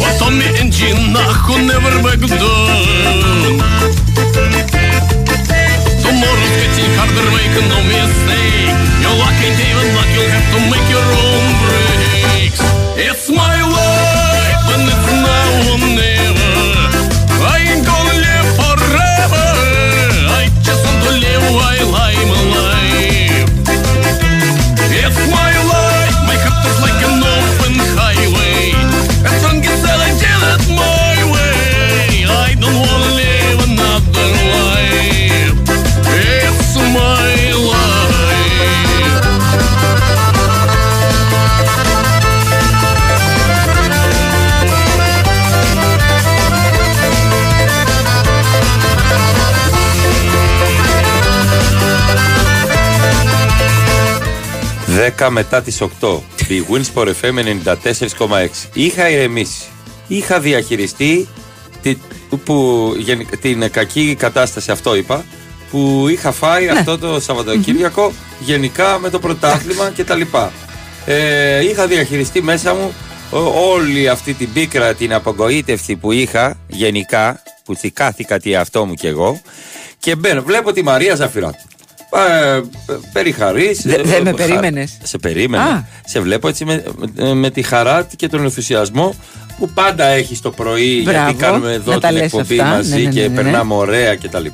Потом мне Энджи нахуй не вырвет дом Tomorrow's getting harder, make no mistake You're lucky, David, but you'll have to make your own breaks It's one. 10 μετά τις 8. Η Winsport FM 94,6. Είχα ηρεμήσει. Είχα διαχειριστεί τη, που, την κακή κατάσταση, αυτό είπα, που είχα φάει ναι. αυτό το σαββατοκυριακο γενικά με το πρωτάθλημα ναι. κτλ. Ε, είχα διαχειριστεί μέσα μου όλη αυτή την πίκρα, την απογοήτευση που είχα γενικά, που θυκάθηκα τι αυτό μου και εγώ και βλέπω τη Μαρία Ζαφυράτου. Ε, περιχαρής Δε- δεν με ε, χα- περίμενες. Σε περίμενα. Α. Σε βλέπω έτσι με, με, με τη χαρά και τον ενθουσιασμό που πάντα έχει το πρωί Μπράβο, γιατί κάνουμε εδώ να τα την λες εκπομπή αυτά. μαζί Ναι, ναι, και ναι, ναι, ναι. περνάμε ωραία κτλ.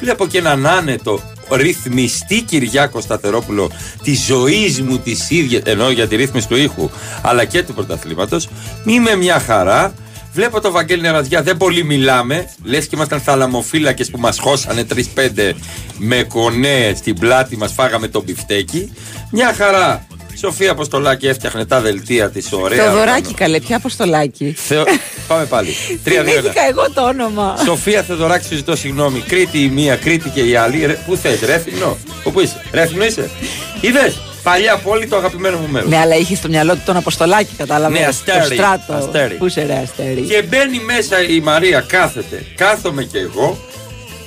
Βλέπω και έναν άνετο ρυθμιστή Κυριάκο Σταθερόπουλο της ζωής μου της ίδιας, ενώ για τη ρύθμιση του ήχου, αλλά και του πρωταθλήματος. Μη με μια χαρά. Βλέπω το Βαγγέλη Νεραδιά, δεν πολύ μιλάμε. Λες και ήμασταν θαλαμοφύλακες που μας χώσανε 3-5 με κονέ στην πλάτη μας, φάγαμε τον μπιφτέκι. Μια χαρά. Σοφία Αποστολάκη έφτιαχνε τα δελτία της ωραία. Θεοδωράκη, καλέ, ποια αποστολάκη. Θεο... Πάμε πάλι. Τρία, δύο, ένα. Θυμήθηκα εγώ το όνομα. Σοφία Θεοδωράκη, σου ζητώ συγγνώμη. Κρήτη η μία, Κρήτη και η άλλη. Ρε, πού θες, Ρέθυμνο; Πού πού είσαι, Ρέθυμνο είσαι; Είδες, παλιά πόλη το αγαπημένο μου μέρος. Ναι, αλλά είχες στο μυαλό του τον Αποστολάκη, κατάλαβες. Ναι, Το αστέρι, στράτο. αστέρι. Πού σε ρε, αστέρι; Και μπαίνει μέσα η Μαρία, κάθεται. Κάθομαι κι εγώ.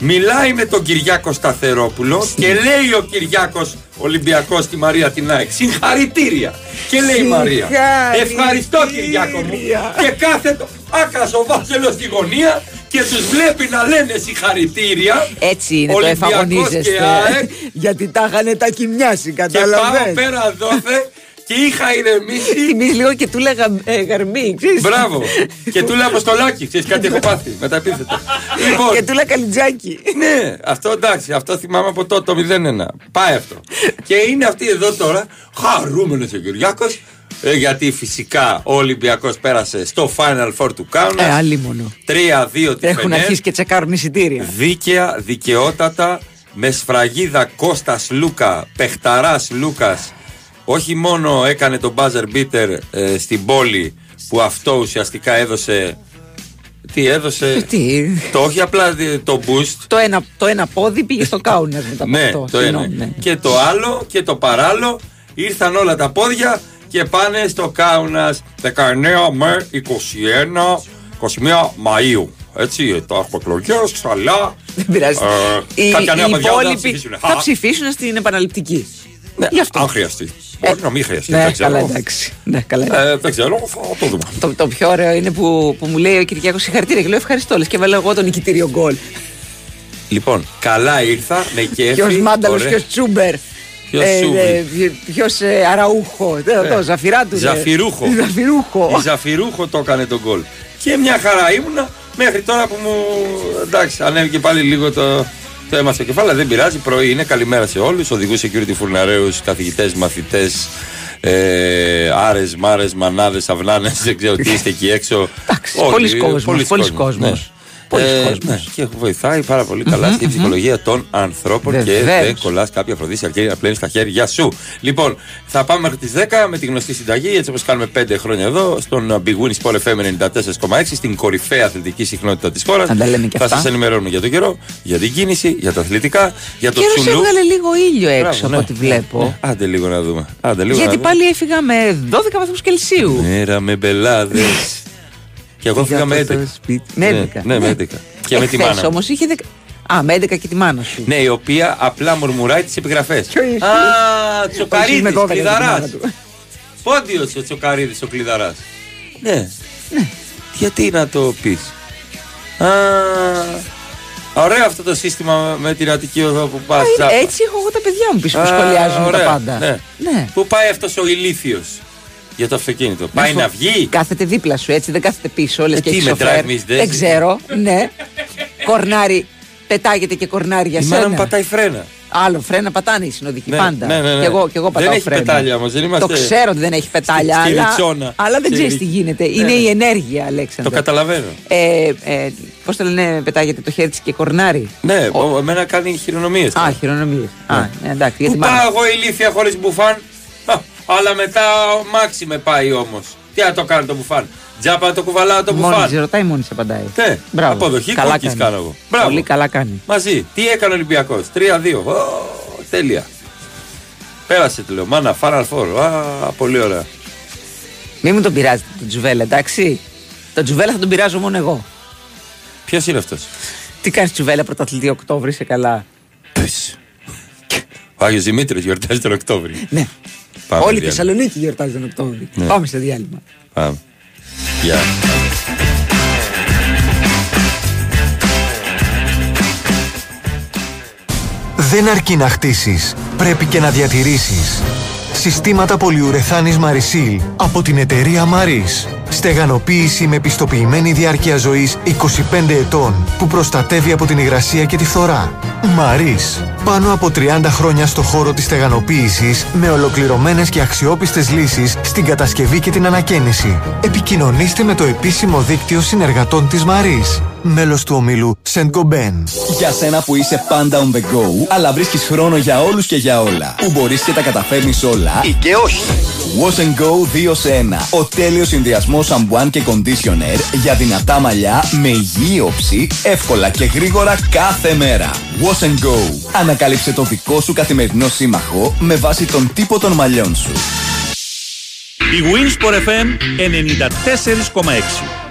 Μιλάει με τον Κυριάκο Σταθερόπουλο και λέει ο Κυριάκος Ολυμπιακός στη Μαρία την ΑΕΚ. Συγχαρητήρια. Και λέει η Μαρία. Συγχαρητήρια. Ευχαριστώ Κυριάκο μου. Και κάθετο άκρα ο Βάζελος στη γωνία και τους βλέπει να λένε συγχαρητήρια. Έτσι είναι, το Ολυμπιακός εφαγωνίζεστε. και ΑΕΚ. Γιατί τα είχαν τα κοιμιάσει, Και πάω κατάλαβε. πέρα δόθε και είχα ηρεμήσει. Θυμίζει λίγο και του λέγα ε, γαρμή, ξέρεις. Μπράβο. και του λέω Αποστολάκη, ξέρεις κάτι έχω πάθει με τα επίθετα. λοιπόν, Και του λέγα καλιτζάκι. ναι, αυτό εντάξει, αυτό θυμάμαι από τότε το 0-1. Πάει αυτό. και είναι αυτή εδώ τώρα, χαρούμενος ο Κυριάκο, γιατί φυσικά ο Ολυμπιακός πέρασε στο Final Four του Ε, Κάουνας. άλλη μόνο. 3-2 της Έχουν αρχίσει και τσεκάρουν εισιτήρια. Δίκαια, δικαιότατα, με σφραγίδα Κώστας Λούκα, Πεχταράς Λούκας, όχι μόνο έκανε τον buzzer beater ε, στην πόλη που αυτό ουσιαστικά έδωσε. Τι έδωσε; Τι; Το όχι απλά ε, το boost. Το ένα, το ένα πόδι πήγε στο κάουνας μετά από Ναι, αυτό. το ένα. Συγγνώμη, ναι. Και το άλλο και το παράλληλο ήρθαν όλα τα πόδια και πάνε στο Κάουνας 19 με 21, 21 Μαΐου. Έτσι, τα έχουμε εκλογές, αλλά Δεν πειράζει. Ε, Οι, κάποια νέα οι παιδιά δεν θα υπόλοιποι ψηφίσουν. θα Α. ψηφίσουν στην επαναληπτική. Ναι, Γι' αυτό. αν χρειαστεί. Μπορεί να μην χρειαστεί. Ναι, δεν ξέρω. καλά, εντάξει. Ναι, καλά. Ε, δεν ξέρω, θα το δούμε. Το, το πιο ωραίο είναι που, που μου λέει ο Κυριακός συγχαρητήρια και λέω ευχαριστώ. Λες και βάλω εγώ τον νικητήριο γκολ. Λοιπόν, καλά ήρθα, με κέφι. Ποιο Μάνταλο, ωραία. ποιο Τσούμπερ. Ποιος Τσούμπερ. Ποιο Αραούχο. Δεν το, Ζαφυράτου. ναι. Ζαφυρούχο. Ζαφυρούχο. Η Ζαφυρούχο το έκανε τον γκολ. Και μια χαρά ήμουνα μέχρι τώρα που μου. Εντάξει, ανέβηκε πάλι λίγο το, το αίμα στο κεφάλι, αλλά δεν πειράζει. Πρωί είναι. Καλημέρα σε όλους. Οδηγούς security φουρναρέους, καθηγητές, μαθητές, ε, άρες, μάρες, μανάδες, αυνάνες. Δεν ξέρω τι είστε εκεί έξω. Εντάξει, Όλοι, πολλοί κόσμος, πολλοί πολλοί κόσμος, κόσμος. ναι. Πολλοί Ε, κόσμος. ναι, και βοηθάει πάρα πολύ καλά στην ψυχολογία των ανθρώπων και Βεβαίως. δεν κολλάς κάποια φροντίσια αρκεί να πλένεις στα χέρια σου. Λοιπόν, θα πάμε μέχρι τις 10 με τη γνωστή συνταγή, έτσι όπως κάνουμε 5 χρόνια εδώ, στον Big Win Sport FM 94,6, στην κορυφαία αθλητική συχνότητα της χώρας. Να τα λέμε και Θα αυτά. σας ενημερώνουμε για τον καιρό, για την κίνηση, για τα αθλητικά, για το Καιρός τσουλού. έβγαλε λίγο ήλιο έξω Μπράβο, από ναι. ό,τι βλέπω. Ναι, Άντε λίγο να δούμε. Άντε λίγο Γιατί να δούμε. πάλι έφυγα με 12 βαθμούς Κελσίου. Μέρα με μπελάδες. Και εγώ φύγα με 11. το σπίτι. Με 11. Ναι, ναι, με 11. Και με τη μάνα. μου. όμως είχε. δεκα- Α, με 11 και τη μάνα σου. Ναι, η οποία απλά μουρμουράει τις επιγραφές. Ποιο είσαι; Α, Όχι, τσοκαρίδη, με κόβεται τη μάνα κλειδαρά. του. Πόντιος ο Τσοκαρίδης ο κλειδαράς. Ναι. Γιατί να το πεις. Α, ωραίο αυτό το σύστημα με την Αττική Οδό που πας. Ε, Έτσι έχω εγώ τα παιδιά μου πίσω που σχολιάζουν τα πάντα. Ναι. Ναι. Πού πάει αυτός ο ηλίθιος για το αυτοκίνητο. Πάει σου- να βγει; Κάθεται δίπλα σου έτσι, δεν κάθεται πίσω, λες Ε, και τι έχει με σοφέρ. drive, miss, δεν- Δεν ξέρω, ναι. Κορνάρι, πετάγεται και κορνάρι για Η μάνα μου σένα. πατάει φρένα. Άλλο φρένα πατάνε οι συνοδικοί Ναι, πάντα. ναι, ναι, ναι. Και εγώ, και εγώ Δεν πατάω έχει φρένα. πετάλια όμως, δεν είμαστε Το ξέρω ότι δεν έχει πετάλια, στη αλλά, Ριτσόνα. αλλά δεν Στη ξέρεις Ρι- τι γίνεται. Ναι, Είναι ναι. η ενέργεια, Το Αλέξανδρο. καταλαβαίνω. Ε, ε, Πώς το λένε, πετάγεται το χέρι της και κορνάρι; Ναι, ο, εμένα κάνει χειρονομίες. Α, χειρονομίες. Α, ναι, εντάξει. Πού Γιατί πάω μάλλον- εγώ ηλίθεια χωρίς μπουφάν; Α, Αλλά μετά ο Μάξι με πάει όμως. Τι να το κάνω το μπουφάν. Τζάπα να το κουβαλάω το Μόνη μπουφάν. σε ρωτάει, μόνη σε απαντάει. Ναι, Μπράβο. αποδοχή καλά κούκκις κάνει. κάνω εγώ. Μπράβο. Πολύ καλά κάνει. Μαζί. Τι έκανε ο Ολυμπιακός; 3-2. Ω, τέλεια. Πέρασε το λέω. Μάνα, Final Four. Α, πολύ ωραία. Μην μου τον πειράζετε τον Τζουβέλα, εντάξει. Τον Τζουβέλα θα τον πειράζω μόνο εγώ. Ποιος είναι αυτός; Τι κάνεις Τζουβέλα πρωταθλητή Οκτώβρη, σε καλά. Ο Άγιος Δημήτρης γιορτάζει τον Οκτώβριο. Ναι. Πάμε Όλη η διάλειμμα. Θεσσαλονίκη γιορτάζει τον Οκτώβρη. Ναι. Πάμε σε διάλειμμα. Πάμε. Γεια. Δεν αρκεί να χτίσεις, πρέπει και να διατηρήσεις. Συστήματα πολυουρεθάνης Marisil από την εταιρεία Maris. Στεγανοποίηση με πιστοποιημένη διάρκεια ζωής 25 ετών που προστατεύει από την υγρασία και τη φθορά. Maris. Πάνω από 30 χρόνια στο χώρο της στεγανοποίησης με ολοκληρωμένες και αξιόπιστες λύσεις στην κατασκευή και την ανακαίνιση. Επικοινωνήστε με το επίσημο δίκτυο συνεργατών της Maris. Μέλος του ομίλου Saint Gobain. Για σένα που είσαι πάντα on the go, αλλά βρίσκεις χρόνο για όλους και για όλα. Που μπορείς και τα καταφέρνεις όλα. Ή και όχι. Wash and Go 2 σε 1. Ο τέλειος συνδυασμός σαμπουάν και conditioner για δυνατά μαλλιά με υγιή όψη, εύκολα και γρήγορα κάθε μέρα. Wash and Go. Ανακάλυψε το δικό σου καθημερινό σύμμαχο με βάση τον τύπο των μαλλιών σου. Η Winsport FM 94,6.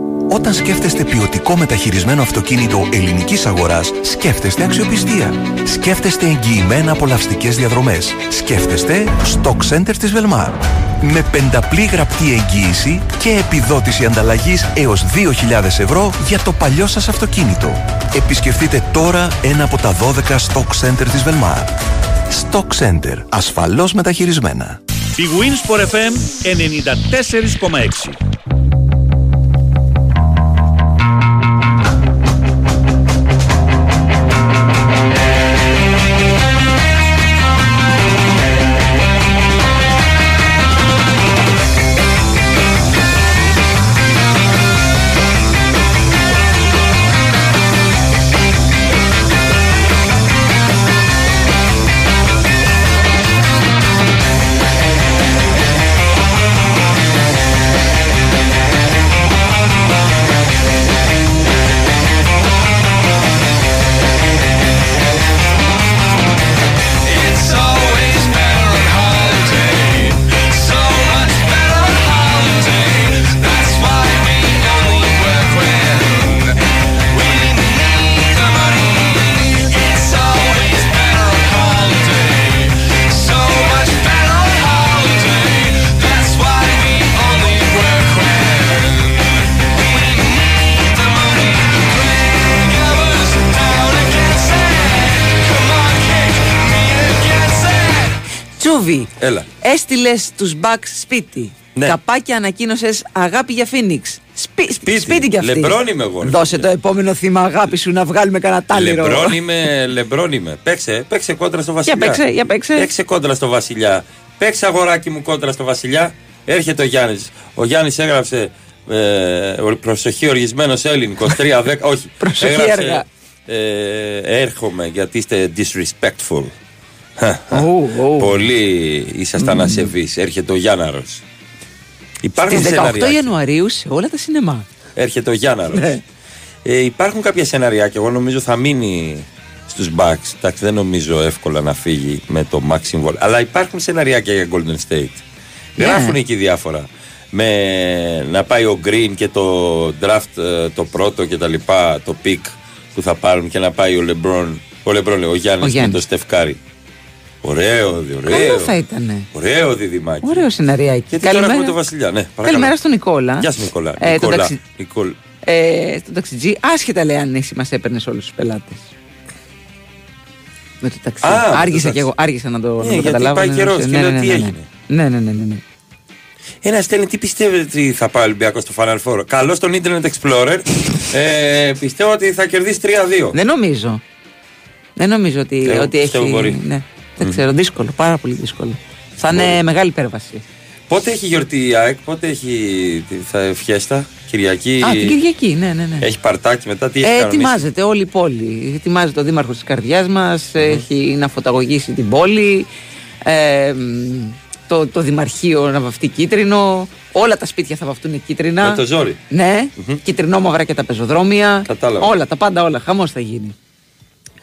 Όταν σκέφτεστε ποιοτικό μεταχειρισμένο αυτοκίνητο ελληνικής αγοράς, σκέφτεστε αξιοπιστία. Σκέφτεστε εγγυημένα απολαυστικές διαδρομές. Σκέφτεστε Stock Center της Velmar. Με πενταπλή γραπτή εγγύηση και επιδότηση ανταλλαγής έως 2.000 ευρώ για το παλιό σας αυτοκίνητο. Επισκεφτείτε τώρα ένα από τα 12 Stock Center της Velmar. Stock Center. Ασφαλώς μεταχειρισμένα. Η Winsport FM 94,6. Τσούβι, Έλα. έστειλες τους μπακ σπίτι. Ναι. Καπάκι ανακοίνωσες αγάπη για Φίνιξ. Σπί, Σπίτι. σπίτι κι αυτή. Λεμπρόν είμαι εγώ, ρε Δώσε φίλε. το επόμενο θύμα αγάπη σου να βγάλουμε κανένα τάλιρο. Λεμπρόν είμαι, λεμπρόν είμαι. Παίξε, παίξε κόντρα στο Βασιλιά. παίξε, για παίξε. Παίξε κόντρα στο Βασιλιά. Παίξε αγοράκι μου κόντρα στο Βασιλιά. Έρχεται ο Γιάννης. Ο Γιάννης έγραψε. Ε, ο- προσοχή οργισμένος Έλλην 23-10. όχι. Προσοχή έγραψε, έργα. Ε, έρχομαι γιατί είστε disrespectful. Ου, ου. Πολύ ήσασταν ασεβείς. Έρχεται ο Γιάνναρος. Υπάρχουν Στις 18 σενάριάκια. Ιανουαρίου σε όλα τα σινεμά. Έρχεται ο Γιάνναρος. Ναι. Ε, υπάρχουν κάποια σενάριάκια. Εγώ νομίζω θα μείνει στους Bucks. Εντάξει, δεν νομίζω εύκολα να φύγει με το Max Symbol. Αλλά υπάρχουν σενάριάκια για Golden State. Ναι. Γράφουν εκεί διάφορα. Με να πάει ο Green και το draft ε, το πρώτο και τα λοιπά, το pick που θα πάρουν και να πάει ο LeBron, ο LeBron λέει, ο Γιάννης, Ο με Γιάννης. το Στεφκάρη. Ωραίο, δι- ωραίο. Καλό θα ήταν. Ωραίο διδυμάκι. Ωραίο σεναριάκι. Γιατί τώρα έχουμε το Βασιλιά, ναι. παρακαλώ. Καλημέρα στον Νικόλα. Γεια σου Νικόλα. Ε, τον Νικόλα. ταξι- Νικόλ- Ε, στον ταξιτζή, άσχετα λέει αν εσύ μας έπαιρνες όλους τους πελάτες. Με το ταξί. Α, με το άργησα ταξί. κι εγώ, άργησα να το, Ναι, να το γιατί καταλάβω. πάει ναι, καιρός ναι, και ναι, λέω, ναι, τι ναι, έγινε. Ναι, ναι, ναι, ναι, ναι. Ένα στέλνει τι πιστεύετε ότι θα πάει ο Ολυμπιακός στο Final Four; Καλό στον Internet Explorer. ε, πιστεύω ότι θα κερδίσει 3-2. Δεν νομίζω. Δεν νομίζω ότι, Εγώ ότι πιστεύω έχει. μπορεί. Ναι, δεν ξέρω, δύσκολο, πάρα πολύ δύσκολο. Θα είναι μεγάλη υπέρβαση. Πότε έχει γιορτή η ΑΕΚ, πότε έχει τη- θα, φιέστα, Κυριακή; Α, την Κυριακή, ναι, ναι. ναι. Έχει παρτάκι μετά, τι έχει Ε, κανονίσει; ετοιμάζεται όλη η πόλη. Ετοιμάζεται ο δήμαρχος της καρδιάς μας, έχει να φωταγωγήσει την πόλη, ε, μ, το, το δημαρχείο να βαφτεί κίτρινο, όλα τα σπίτια θα βαφτούν κίτρινα. Με το ζόρι. Ναι, κυτρινόμαυρα και τα πεζοδρόμια. Κατάλαβα. Όλα, τα πάντα όλα. Χαμός θα γίνει.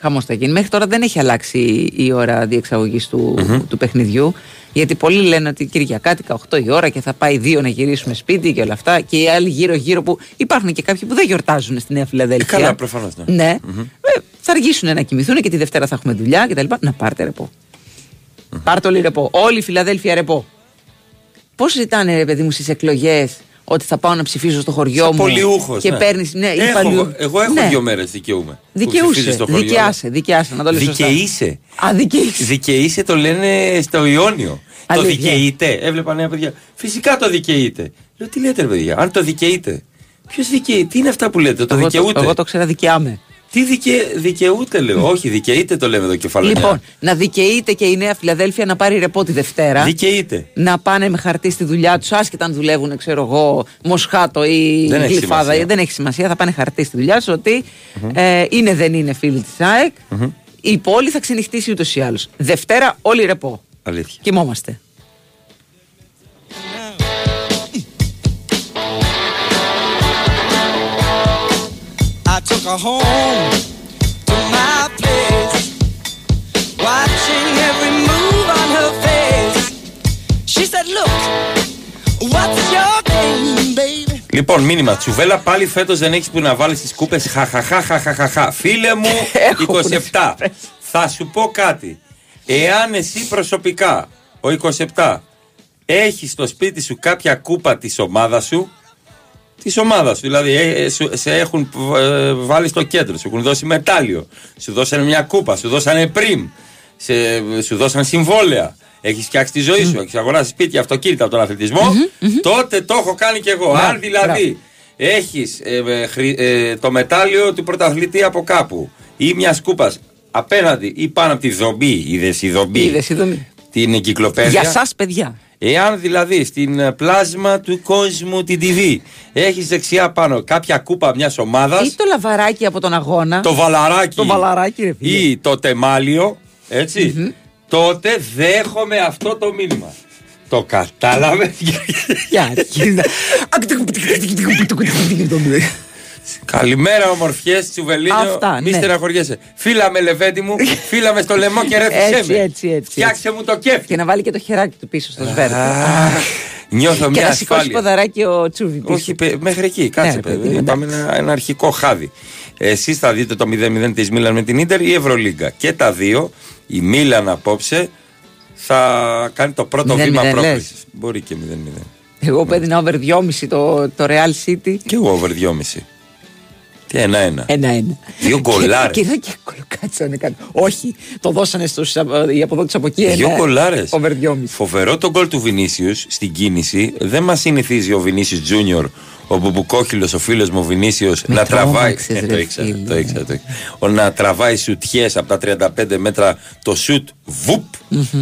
Χαμός θα γίνει. Μέχρι τώρα δεν έχει αλλάξει η ώρα διεξαγωγής του, του παιχνιδιού. Γιατί πολλοί λένε ότι Κυριακάτικα 8 η ώρα και θα πάει 2 να γυρίσουμε σπίτι και όλα αυτά. Και οι άλλοι γύρω-γύρω που υπάρχουν και κάποιοι που δεν γιορτάζουν στη Νέα Φιλαδέλφια. Ε, καλά, προφανώς, ναι. Ναι. Ε, θα αργήσουν να κοιμηθούν και τη Δευτέρα θα έχουμε δουλειά κτλ. Να πάρτε ρεπό. Πάρτε όλοι ρεπό. Όλη η Φιλαδέλφια ρεπό. Πώς ζητάνε, ρε παιδί μου, στις εκλογές ότι θα πάω να ψηφίσω στο χωριό Σαν μου. πολιούχος, Και ναι. παίρνει. Ναι, Έχω, υπαλληλού. εγώ έχω Ναι. δύο μέρες δικαιούμαι. που Δικαιούσε. ψηφίζω στο χωριό. Δικαιάσαι, δικαιάσαι. Να το λες σωστά. Δικαιείσαι. Α, δικαιείσαι. Δικαιείσαι το λένε στο Ιόνιο. Το Αλήθεια. δικαιείται. Έβλεπα νέα παιδιά. Φυσικά το δικαιείται. Λέω τι λέτε, ρε παιδιά, αν το δικαιείται. Ποιος δικαιείται, τι είναι αυτά που λέτε, το Εγώ δικαιούται; Εγώ το ξέρα δικαιάμαι. Τι δικαι... δικαιούται, λέω. Όχι, δικαιείται το λέμε εδώ κεφαλαίο. Λοιπόν, να δικαιείται και η Νέα Φιλαδέλφια να πάρει ρεπό τη Δευτέρα. Δικαιείται. να πάνε με χαρτί στη δουλειά τους, άσχετα αν δουλεύουν, ξέρω εγώ, Μοσχάτο ή Δεν έχει Γλυφάδα. σημασία. Δεν έχει σημασία, θα πάνε χαρτί στη δουλειά τους ότι ε, είναι δεν είναι φίλοι της ΑΕΚ. Η πόλη θα ξενυχτήσει ούτως ή άλλως. Δευτέρα, όλοι ρεπό. Αλήθεια. Κοιμόμαστε. I took her home to my place, watching every move on her face. She said, Look, what's your game, baby? Λοιπόν, μήνυμα. Τσουβέλα πάλι φέτος δεν έχεις που να βάλεις τις κούπες. Χαχαχαχαχαχαχα. Φίλε μου, Έχω 27. Θα σου πω κάτι. Εάν εσύ προσωπικά, ο 27, έχεις στο σπίτι σου κάποια κούπα της ομάδας σου, της ομάδας σου. Δηλαδή, ε, ε, σου- σε έχουν ε, βάλει στο κέντρο, σου έχουν δώσει μετάλλιο, σου δώσανε μια κούπα, σου δώσανε πριμ, σε, σου δώσανε συμβόλαια. Έχεις φτιάξει τη ζωή σου, έχεις αγοράσει σπίτια, αυτοκίνητα από τον αθλητισμό. Τότε το έχω κάνει κι εγώ. Αν δηλαδή έχεις το μετάλλιο του πρωταθλητή από κάπου ή μιας κούπας απέναντι ή πάνω από τη δομπή, είδε η δομπή, Είδες, η δομή. την εγκυκλοπαίδεια. Για σας παιδιά. Εάν δηλαδή στην ε, πλάσμα του κόσμου την TV έχει δεξιά πάνω κάποια κούπα μια ομάδα, Ή το λαβαράκι από τον αγώνα. το βαλαράκι, Το βαλαράκι, ρε φίλε. ή το τεμάλιο, έτσι, τότε δέχομαι αυτό το μήνυμα. Το κατάλαβε. Για αρχίζει να- Καλημέρα, ομορφιές, τσουβελίνιο. Αυτά, Μη ναι. στεναχωριέσαι. Φίλα με λεβέντι μου, φίλα με στο λαιμό και ρέθισε Έτσι, με. έτσι, έτσι. Φτιάξε μου το κέφι. Και να βάλει και το χεράκι του πίσω στο σβέρκο. Νιώθω Και μια να σηκώσει ασφάλεια. ποδαράκι ο Τσούβι πίσω. Όχι, παι- μέχρι εκεί, κάτσε Ναι, παιδί. παιδί, εντάξει. Πάμε ένα, ένα αρχικό χάδι. Εσείς θα δείτε το 0-0 της Μίλαν με την ντερ ή Ευρωλίγκα. Και τα δύο, η Μίλαν απόψε θα κάνει το πρώτο 0-0 βήμα λες. πρόκλησης. Μπορεί και 0-0. Εγώ που έδινα over 2,5 το, το Real City. Και εγώ over 2,5. Τι ένα-ένα. Ένα-ένα. Δύο γκολάρες. Και, και, και κολοκάτσανε κάτι. Όχι, το δώσανε στους, α, Οι από δω τους από κει. Δύο ένα κολάρε. Over 2,5. Φοβερό το γκολ του Βινίσιους στην κίνηση. Δεν μας συνηθίζει ο Βινίσιους Τζούνιορ, ο μπουμπουκόχειλος, ο φίλος μου Βινίσιο, να τραβάει. τρόμαξες, Ε, ρε το ήξερα, φίλε. το ήξερα, το ήξερα. Ο να τραβάει σουτιές από τα 35 μέτρα το σουτ βουπ.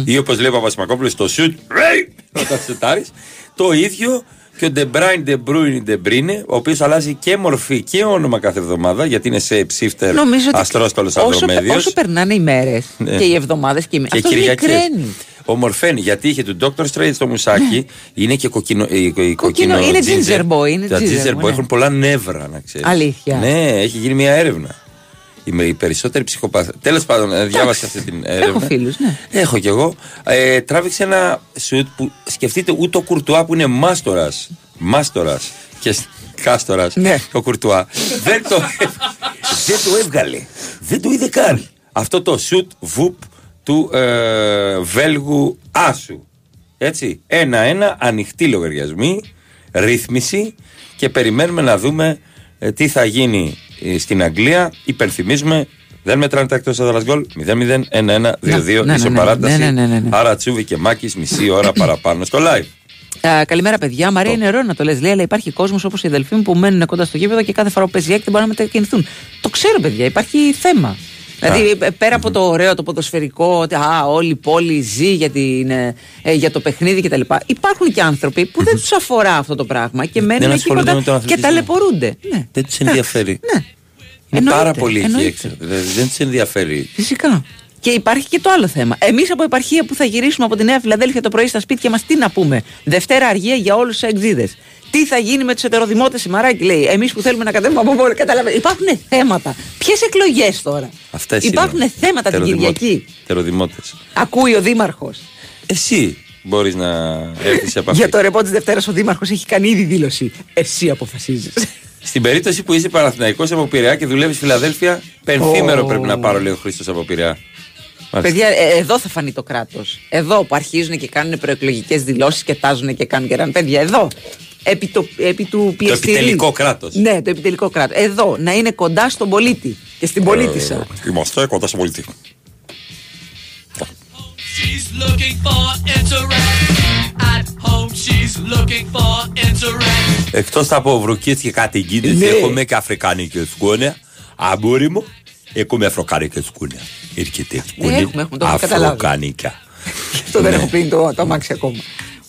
Ή όπως λέει ο Παπασμακόπουλο, το σουτ ρέι, όταν σουτάρεις. Το ίδιο και ο Ντεμπράιν Ντεμπρούιν Ντεμπρίνε, ο οποίος αλλάζει και μορφή και όνομα κάθε εβδομάδα, γιατί είναι shapeshifter Νομίζω ότι αστρόστολος όσο, Ανδρομέδιος. όσο περνάνε οι μέρες Ναι. και οι εβδομάδες και οι Και αυτό Κυριακές. μικραίνει. ομορφαίνει. Γιατί είχε του Dr. Strange το μουσάκι, είναι και κοκκινο. ε, η- η Κοκκινο, είναι ginger boy, είναι Τα ginger ginger boy, boy ναι. έχουν πολλά νεύρα, να ξέρεις. Αλήθεια. Ναι, έχει γίνει μια έρευνα. Οι, με- οι περισσότεροι ψυχοπαθ. Τέλος πάντων, ε, διάβασα αυτή την έρευνα. Έχω φίλους, ναι. Έχω κι εγώ. Ε, τράβηξε ένα σουτ που σκεφτείτε ούτε ο Κουρτουά που είναι μάστορας. Μάστορας και κάστορας. Ναι. Ο Κουρτουά. δεν, το, δεν το έβγαλε. Δεν το είδε καν. Αυτό το σουτ βουπ του ε, Βέλγου Άσου. Έτσι. Ένα-ένα, ανοιχτή λογαριασμή, ρύθμιση και περιμένουμε να δούμε ε, τι θα γίνει ε, στην Αγγλία. Υπενθυμίζουμε, δεν μετράνε τα εκτός έδρας γκολ. 0-0, 1-1, 2-2, ναι, ναι, ισοπαράταση. ναι, ναι, ναι, ναι. Άρα Τσούβι και Μάκης μισή ώρα παραπάνω στο live. Α, καλημέρα, παιδιά. Μαρία είναι νερό να το λες. Λέει, αλλά υπάρχει κόσμος όπως οι αδελφοί μου που μένουν κοντά στο γήπεδο και κάθε φορά που παίζει η δεν μπορούν να μετακινηθούν. Το ξέρω, παιδιά, υπάρχει θέμα. Δηλαδή, ε, πέρα από το ωραίο, το ποδοσφαιρικό, ότι α, όλη η πόλη ζει για, την, ε, ε, για το παιχνίδι κτλ. Υπάρχουν και άνθρωποι που δεν τους αφορά αυτό το πράγμα και μένουν εκεί ασχολούνται κοντά με τον και αθλητισμό. ταλαιπωρούνται. Ναι. Δεν του ενδιαφέρει. Ναι. Είναι Εννοείται, πάρα πολύ εκεί εννοείται. έξω. Δηλαδή, δεν τους ενδιαφέρει. Φυσικά. Και υπάρχει και το άλλο θέμα. Εμείς από επαρχία που θα γυρίσουμε από τη Νέα Φιλαδέλφια το πρωί στα σπίτια μας, τι να πούμε; Δευτέρα αργία για όλους τους εξήδε. Τι θα γίνει με τους ετεροδημότες η Μαράκη, λέει. Εμείς που θέλουμε να κατέβουμε από πόλη. Κατάλαβε. Υπάρχουν θέματα. Ποιες εκλογές τώρα; Αυτές Υπάρχουν είναι. θέματα την Τεροδημότες. Κυριακή. Τεροδημότες. Ακούει ο Δήμαρχος. Εσύ μπορείς να έρθεις σε επαφή. Για το ρεπό της Δευτέρας ο Δήμαρχος έχει κάνει ήδη δήλωση. Εσύ αποφασίζεις. Στην περίπτωση που είσαι Παναθηναϊκός από Πειραιά και δουλεύεις Φιλαδέλφια, πενθήμερο Ω. πρέπει να πάρω, λέει ο Χρήστος από Πειραιά. Μάλιστα. Παιδιά, ε, εδώ θα φανεί το κράτος. Εδώ που αρχίζουν και κάνουν προεκλογικές δηλώσεις και τάζουν και κάνουν και ραν. Παιδιά, εδώ. Επί, το, επί του πιεστηρί. επιτελικό κράτος. Ναι, το επιτελικό κράτος. Εδώ, να είναι κοντά στον πολίτη και στην πολίτησα. Ε, Είμαστε κοντά στον πολιτή. She's looking for interact. At home, she's looking for interact. Εκτός από βρουκίτ και κατοικίδες, Ναι. έχουμε και αφρικανικέ σκόνια. Αμπόρι μου, έχουμε αφροκανικέ σκόνια. Έρχεται σκόνη. Ε, έχουμε, έχουμε, το έχω καταλάβει. Αφροκανικά. Αυτό δεν Ναι. έχω πλύνει το, το αμάξι ακόμα.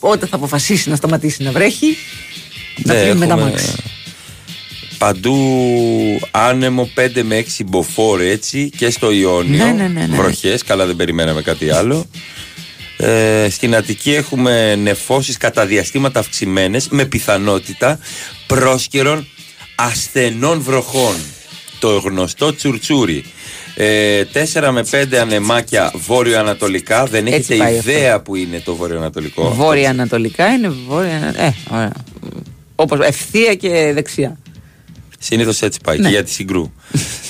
Όταν θα αποφασίσει να σταματήσει να βρέχει, θα Ναι, πλύνουμε τα έχουμε αμάξι. Παντού άνεμο 5 με 6 μποφόρ έτσι και στο Ιόνιο. Ναι, ναι, ναι, ναι. Βροχές, καλά δεν περιμέναμε κάτι άλλο. Ε, στην Αττική έχουμε νεφώσεις κατά διαστήματα αυξημένες με πιθανότητα πρόσκαιρων ασθενών βροχών. Το γνωστό τσουρτσούρι. Ε, 4 με 5 ανεμάκια βόρειο-ανατολικά. Δεν Έτσι έχετε πάει αυτό. ιδέα που είναι το βορειοανατολικό. Βόρεια-ανατολικά είναι βόρεια. Ε, ωραία. Όπως ευθεία και δεξιά. Συνήθως έτσι πάει Ναι. και για τη συγκρού.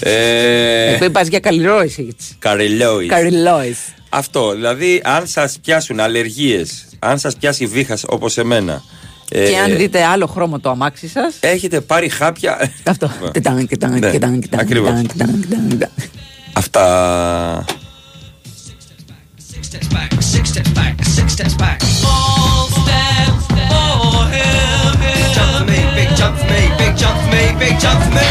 ε, Ε, Πα για καλλιρόης έτσι. Καρελόης. Καριλόη. Αυτό. Δηλαδή, αν σας πιάσουν αλλεργίες, αν σας πιάσει βήχας όπως εμένα. ε, Και αν δείτε άλλο χρώμα το αμάξι σας. Έχετε πάρει χάπια. Αυτό. Τετάν, τετάν, Ναι, τετάν, τετάν, ακριβώς. τετάν, τετάν, τετάν, τετάν. Αυτά. Six steps back, six steps back, six steps back. All steps for him. Jump for me, big jump for me, big jump for me, big jump for me.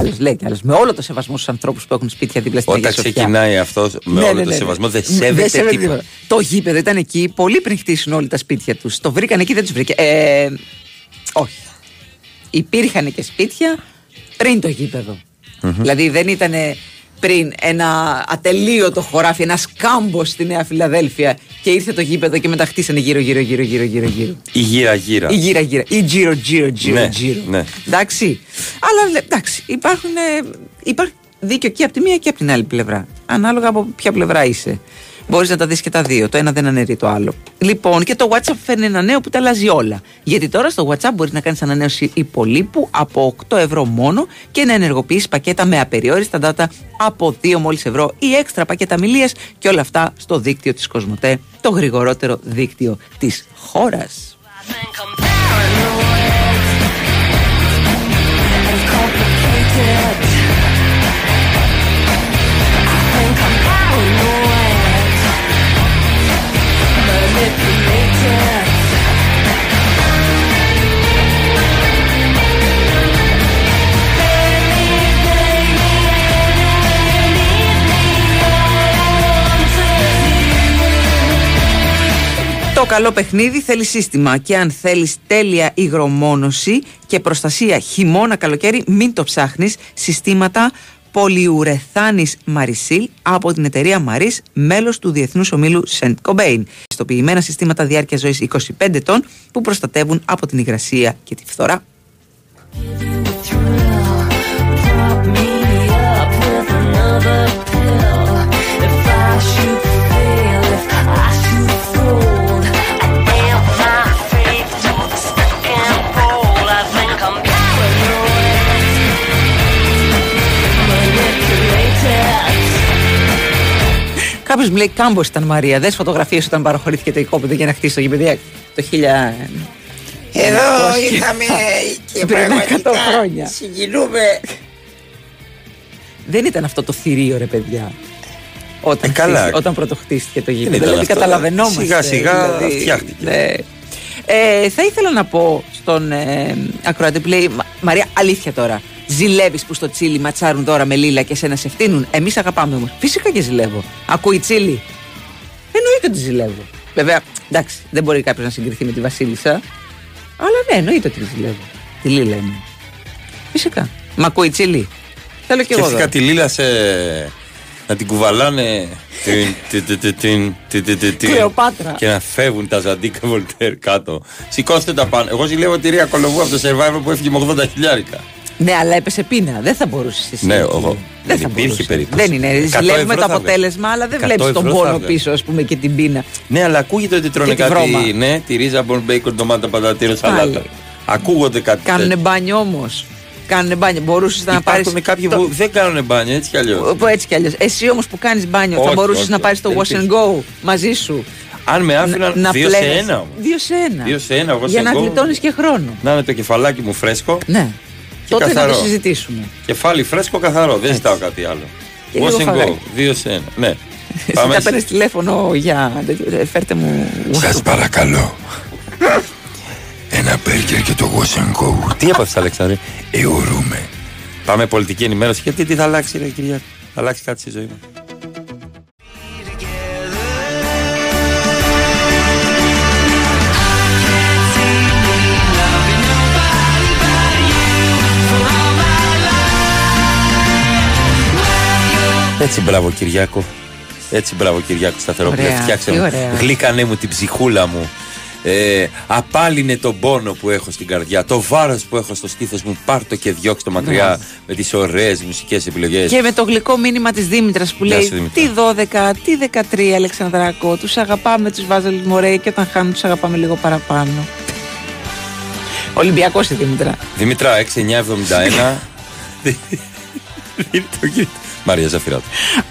Άλλος λέει κι άλλος. Με όλο το σεβασμό στους ανθρώπους που έχουν σπίτια δίπλα στην Όταν Αγία Σοφιά. ξεκινάει αυτό με Ναι, όλο ναι, το ναι, σεβασμό, ναι. δεν σέβεται τίποτα. Το γήπεδο ήταν εκεί πολύ πριν χτίσουν όλοι τα σπίτια τους. Το βρήκαν εκεί, δεν τους βρήκε. Ε, όχι. Υπήρχαν και σπίτια πριν το γηπεδο Δηλαδή δεν ήταν πριν ένα ατελείωτο χωράφι, ένας σκάμπο στη Νέα Φιλαδέλφια και ήρθε το γήπεδο και μετά χτίσανε γύρω γύρω γύρω γύρω γύρω γύρω. Η γύρα-γύρα. Ή γύρα γύρα. Ή γύρω γύρω γύρω Ναι, γύρω. ναι. Εντάξει. Αλλά λέ- εντάξει, υπάρχουν, ε, υπάρχει δίκιο και από τη μία και από την άλλη πλευρά. Ανάλογα από ποια πλευρά είσαι. Μπορείς να τα δεις και τα δύο. Το ένα δεν αναιρεί το άλλο. Λοιπόν, και το WhatsApp φέρνει ένα νέο που τα αλλάζει όλα. Γιατί τώρα στο WhatsApp μπορείς να κάνεις ανανέωση υπολείπου από 8 ευρώ μόνο και να ενεργοποιήσεις πακέτα με απεριόριστα data από 2 μόλις ευρώ ή έξτρα πακέτα μιλίε και όλα αυτά στο δίκτυο της Κοσμοτέ, το γρηγορότερο δίκτυο της χώρας. Καλό παιχνίδι θέλει σύστημα και αν θέλεις τέλεια υγρομόνωση και προστασία χειμώνα καλοκαίρι μην το ψάχνεις συστήματα πολυουρεθάνης Μαρισίλ από την εταιρεία Μαρίς, μέλος του Διεθνούς Ομίλου Σεντ Κομπέιν. Ιστοποιημένα συστήματα διάρκεια ζωής 25 ετών που προστατεύουν από την υγρασία και τη φθορά. Κάποιος μου λέει κάμπος ήταν Μαρία. Δες φωτογραφίες όταν παραχωρήθηκε το οικόπεδο για να χτίσει το γηπεδιακό το 1000. Εδώ Πώς- είχαμε και Πριν 100 πραγματικά χρόνια. συγκινούμε. Δεν ήταν αυτό το θηρίο, ρε παιδιά. Όταν, Ε, καλά. χτίστη- όταν πρωτοχτίστηκε το γήπεδο. ήταν Δηλαδή αυτό. καταλαβαίνόμαστε. Σιγά σιγά δηλαδή, φτιάχτηκε. ναι. Ε, θα ήθελα να πω στον ε, ακροατή που λέει «Μα- Μαρία, αλήθεια τώρα. Ζηλεύεις που στο τσίλι ματσάρουν δώρα με λίλα και σένα σε φτύνουν. Εμείς αγαπάμε όμως. Φυσικά και ζηλεύω. Ακούει τσίλι; Εννοείται ότι ζηλεύω. Βέβαια, εντάξει, δεν μπορεί κάποιος να συγκριθεί με τη Βασίλισσα. Αλλά ναι, εννοείται ότι ζηλεύω. Τη λίλα είναι. Φυσικά. Μα ακούει τσίλι; Θέλω και εγώ. Φυσικά τη λίλα σε να την κουβαλάνε Κλεοπάτρα Και να φεύγουν τα Ζαντίκα Βολτέρ κάτω Σηκώστε τα πάνω Εγώ ζηλεύω τη Ρία Κολοβού από το Survivor που έφυγε με 80 χιλιάρικα ναι, αλλά έπεσε πείνα. Δεν θα μπορούσες εσύ. Ναι, εκεί. εγώ- Δεν δεν θα υπήρχε μπορούσες. περίπτωση. Δεν είναι. 100 Ζηλεύουμε ευρώ το θα αποτέλεσμα, αλλά δεν 100 βλέπεις τον ευρώ θα πόνο βρε. πίσω, ας πούμε, και την πείνα. Ναι, αλλά ακούγεται ότι τρώνε Και τη βρώμα. κάτι. Ναι, τη ρίζα, μπον, μπέικον, ντομάτα, πατατήριο, Πάλι. σαλάτα. Ακούγονται κάτι. Κάνουν τέτοιο. μπάνιο όμως. Κάνουν μπάνιο. Μπορούσες να πάρεις. Υπάρχουν κάποιοι που δεν κάνουν μπάνιο, έτσι κι αλλιώς. Που έτσι κι αλλιώς. Εσύ όμως που κάνεις μπάνιο, θα Όχι, μπορούσες όχι, να όχι. πάρεις το Δεν wash and υπήρχε. go μαζί σου; Αν με άφηναν να δύο σε πλένεσαι. ένα όμως. Δύο σε ένα. Δύο σε ένα, wash Για and να go. γλιτώνεις και χρόνο. Να είναι το κεφαλάκι μου φρέσκο. Ναι. Τότε να καθαρό. το συζητήσουμε. Κεφάλι φρέσκο καθαρό. Δεν ζητάω κάτι άλλο. Και λίγο Wash and go. φαγάκι. Δύο σε ένα. Ναι. Εσύ Πάμε θα σε- παίρνεις τηλέφωνο για. ε, Φέρτε μου. Σας παρακαλώ. Ένα μπέργκερ και το wash and go. Τι έπαθες Αλεξάνδρε. Εωρούμε. Πάμε πολιτική ενημέρωση. Γιατί τι θα αλλάξει, ρε κυρία; Θα αλλάξει κάτι στη ζωή μου. Έτσι μπράβο Κυριάκο. Έτσι μπράβο Κυριάκο Σταθερόπουλε. Ωραία, Φτιάξε τι μου. ωραία. Γλύκανέ μου την ψυχούλα μου. Ε, απάλυνε τον πόνο που έχω στην καρδιά. Το βάρος που έχω στο στήθος μου. Πάρ το και διώξ' το μακριά Μπράβο. με τις ωραίες μουσικές επιλογές. Και με το γλυκό μήνυμα της Δήμητρας που Γεια λέει σου, Δήμητρα. Τι 12, τι 13 Αλεξανδράκο, τους αγαπάμε, τους βάζελ μωρέ και όταν χάνουν τους αγαπάμε λίγο παραπάνω. Ολυμπιακός η Δήμητρα. Δημήτρα 6971. Δείτε το κοίτα. Μαρία Ζαφυράτου.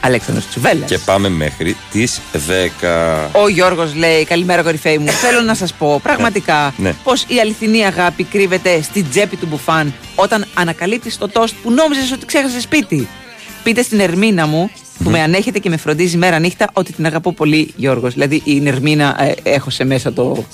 Αλέξανδρος Τσουβέλλας. Και πάμε μέχρι τις 10. Ο Γιώργος λέει: Καλημέρα, κορυφαίοι μου. Θέλω να σας πω πραγματικά Ναι. πως η αληθινή αγάπη κρύβεται στην τσέπη του μπουφάν όταν ανακαλύπτει το τόστ που νόμιζες ότι ξέχασες σπίτι. Πείτε στην Ερμήνα μου που με ανέχεται και με φροντίζει μέρα νύχτα ότι την αγαπώ πολύ, Γιώργος. Δηλαδή η Ερμήνα ε, έχωσε μέσα το.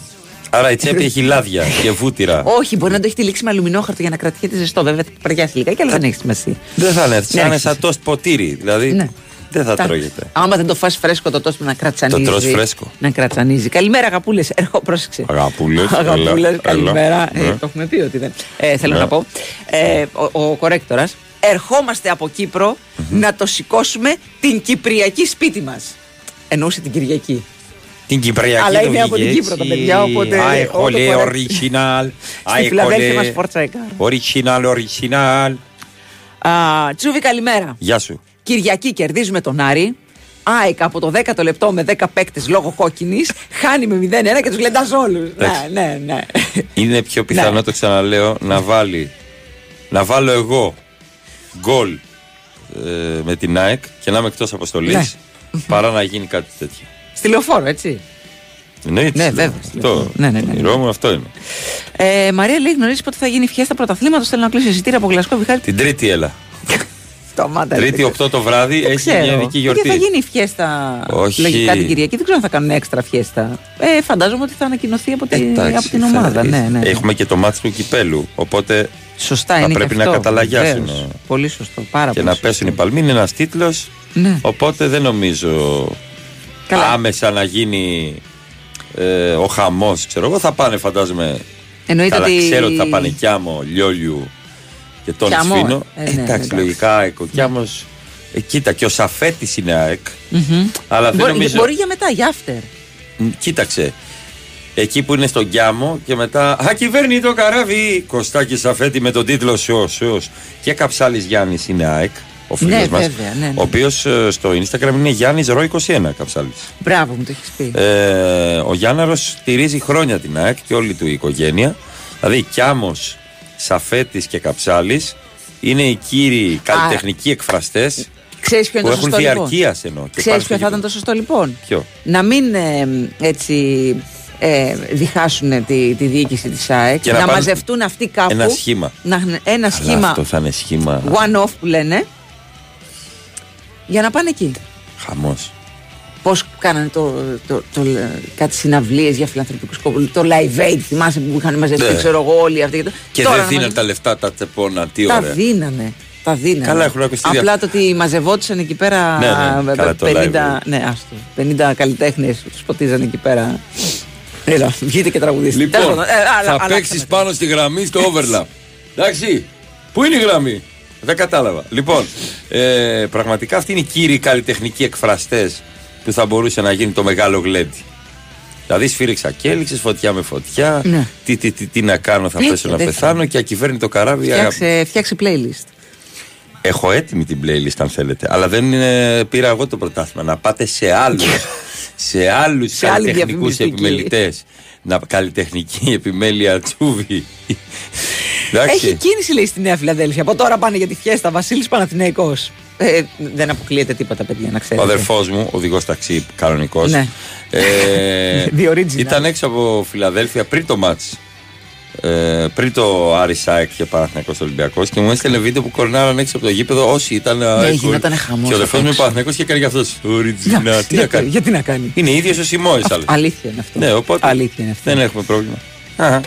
Άρα η τσέπη έχει λάδια και βούτυρα. Όχι, μπορεί να το έχει τυλίξει με αλουμινόχαρτο για να κρατιέται ζεστό. Βέβαια θα παριάσει λιγάκι, αλλά δεν έχεις σημασία. Δεν θα είναι έτσι. Ναι, Θα είναι έχεις σαν τόστ ποτήρι. Δηλαδή Ναι. δεν θα Τα- τρώγεται. Άμα δεν το φας φρέσκο το τόστ να κρατσανίζει. Το τρως φρέσκο. Να κρατσανίζει. Καλημέρα, αγαπούλες. Έρχο, πρόσεξε. Αγαπούλες, Αγαπούλες, έλα, έλα. καλημέρα. Ε, Ναι. το έχουμε πει ότι δεν. Ε, θέλω Ναι. να πω. Ε, ο, ο κορέκτορας. Ερχόμαστε από Κύπρο να το σηκώσουμε την Κυπριακή σπίτι μας. Εννοούσε την Κυριακή. Την Κυπριακή Αλλά το είναι από βγήκε την Κύπρο τα έτσι. παιδιά, οπότε- Α, ό, έχω το λέει correct. original. Α, Στη έχω Φιλαδέλφια λέει μας φορτσέκα. Original, original. Α, Τσούβι, καλημέρα. Γεια σου. Κυριακή κερδίζουμε τον Άρη. ΑΕΚ από το 10ο λεπτό με 10 παίκτες λόγω κόκκινης χάνει με 0-1 και τους γλεντάς όλους. Ναι, Εντάξει. ναι, ναι. Είναι πιο πιθανό, Ναι. το ξαναλέω, να βάλει. Να βάλω εγώ γκολ ε, με την ΑΕΚ και να είμαι εκτός αποστολής Ναι. παρά να γίνει κάτι τέτοιο. Στη λεωφόρο, έτσι. Εννοείται. Ναι, λέω. βέβαια. Αυτό. Ναι, ναι, ναι, Το ναι. όνειρό μου αυτό είναι. Ε, Μαρία λέει: Γνωρίζεις πότε θα γίνει η φιέστα πρωταθλήματος; Θέλω να κλείσω εισιτήρια από Γλασκό Βιχάρη. Την Τρίτη έλα. Σταμάτα. ρε, Τρίτη δεν 8 το βράδι ξέρω. έχει Ξέρω. μια ειδική γιορτή. Και θα γίνει η φιέστα Όχι. λογικά την Κυριακή; Δεν ξέρω αν θα κάνουν έξτρα φιέστα. Ε, φαντάζομαι ότι θα ανακοινωθεί από, την- Εντάξει, από την θα ομάδα. είναι. Ναι, ναι. Έχουμε και το μάτι του κυπέλου. Οπότε Σωστά θα είναι πρέπει και να αυτό, καταλαγιάσουν. βεβαίως. Πολύ σωστό. Πάρα και πολύ να σωστό. πέσουν οι παλμοί. Είναι ένας τίτλος. Ναι. Οπότε δεν νομίζω Καλά. άμεσα να γίνει ε, ο χαμός. Ξέρω εγώ θα πάνε, φαντάζομαι. Εννοείται Καλά, ότι. ξέρω ότι θα πάνε Κιάμο, Λιόλιου και τον Κιάμο, Σφίνο. ε, ναι, εντάξει, εντάξει. λογικά ΑΕΚ, ο Κιάμος, ε, κοίτα, και ο Σαφέτης είναι ΑΕΚ. Μμμ. Αλλά δεν Μπορεί, νομίζω. μπορεί για μετά, για after. Μ, Κοίταξε. Εκεί που είναι στον Κιάμο και μετά. Α, κυβέρνει το καράβι! Κωστάκι Σαφέτη με τον τίτλο Σεό, Σεό. Και Καψάλης Γιάννης είναι ΑΕΚ. Ο φίλος Ναι, μας, βέβαια, ναι, ναι. Ο οποίος στο Instagram είναι Γιάννης Ρο 21 Καψάλης. Μπράβο, μου το έχεις πει. Ε, ο Γιάνναρος στηρίζει χρόνια την ΑΕΚ και όλη του η οικογένεια. Δηλαδή, Κιάμος, Σαφέτης και Καψάλης είναι οι κύριοι καλλιτεχνικοί εκφραστές Ξέρεις ποιο που είναι το έχουν σωστό λοιπόν; διαρκείας εννοώ. και Ξέρεις πάνε στο ποιο θα ήταν γήπεδο. το σωστό λοιπόν; Ποιο; Να μην ε, έτσι ε, διχάσουν τη, τη διοίκηση της ΑΕΚ. Και να να πάνε μαζευτούν αυτοί κάπου. Ένα σχήμα. Να, έχουν ένα Αλλά σχήμα Αυτό θα είναι σχήμα. one-off που λένε. Για να πάνε εκεί. Χαμός. Πώς κάνανε το, το, το, κάτι συναυλίες για φιλανθρωπικούς σκοπού. Το Live Aid, θυμάσαι που είχαν μαζευτεί, Ναι. ξέρω εγώ, όλοι αυτοί. το- Και Τώρα δεν να δίναν μαζε- τα λεφτά τα τσεπώνα. Τι Τα ωραία. δίνανε. Τα δίνανε. Καλά, έχουν ακουστεί Απλά δια- το ότι μαζευόντουσαν εκεί πέρα Ναι, ναι, ε, καλά το 50, live. ναι, άστο, 50 καλλιτέχνες τους ποτίζαν εκεί πέρα. Έλα, βγείτε και τραγουδίστε. Λοιπόν, Τέλος πάντων, ε, αλλά- θα αλλάξαμε παίξεις το. πάνω στη γραμμή στο overlap. Εντάξει. Πού είναι η γραμμή; Δεν κατάλαβα. Λοιπόν, ε, πραγματικά αυτοί είναι οι κύριοι καλλιτεχνικοί εκφραστές που θα μπορούσε να γίνει το μεγάλο γλέντι. Δηλαδή σφύριξα και έληξες φωτιά με φωτιά. Ναι. Τι, τι, τι, τι να κάνω, θα Τέτοια, πέσω να τέτοια. πεθάνω και ακυβέρνει το καράβι. αγάπη. Φτιάξε, φτιάξε playlist. Έχω έτοιμη την playlist αν θέλετε. Αλλά δεν ε, πήρα εγώ το πρωτάθλημα. Να πάτε σε άλλους. σε άλλους Σε άλλη καλλιτεχνικούς διαφημιστική. επιμελητές. Να καλλιτεχνική επιμέλεια τσούβι. Εντάξει. Έχει κίνηση λέει στη Νέα Φιλαδέλφια. Από τώρα πάνε για τη φιέστα Βασίλης Παναθηναϊκός. Ε, δεν αποκλείεται τίποτα, παιδιά, να Ο ξέρετε. αδερφός μου, οδηγός ταξί κανονικός. Ναι. Ε, The original. ήταν έξω από Φιλαδέλφια πριν το μάτς ε, πριν το Άρη Σάικ και Παναθυνακό Ολυμπιακός και μου έστειλε βίντεο που κορνάραν έξω από το γήπεδο όσοι ήταν. Ναι, γινότανε χαμός Και ο αδερφό απ' μου έξω. Παναθυνακό και έκανε γι' αυτός. Original. Για- Τι να γιατί- κάνει. Γιατί να κάνει. Είναι ίδιος ο Σιμόη άλλος. Αλήθεια είναι αυτό. Ναι, οπότε Αλήθεια είναι αυτό. δεν έχουμε πρόβλημα. Α,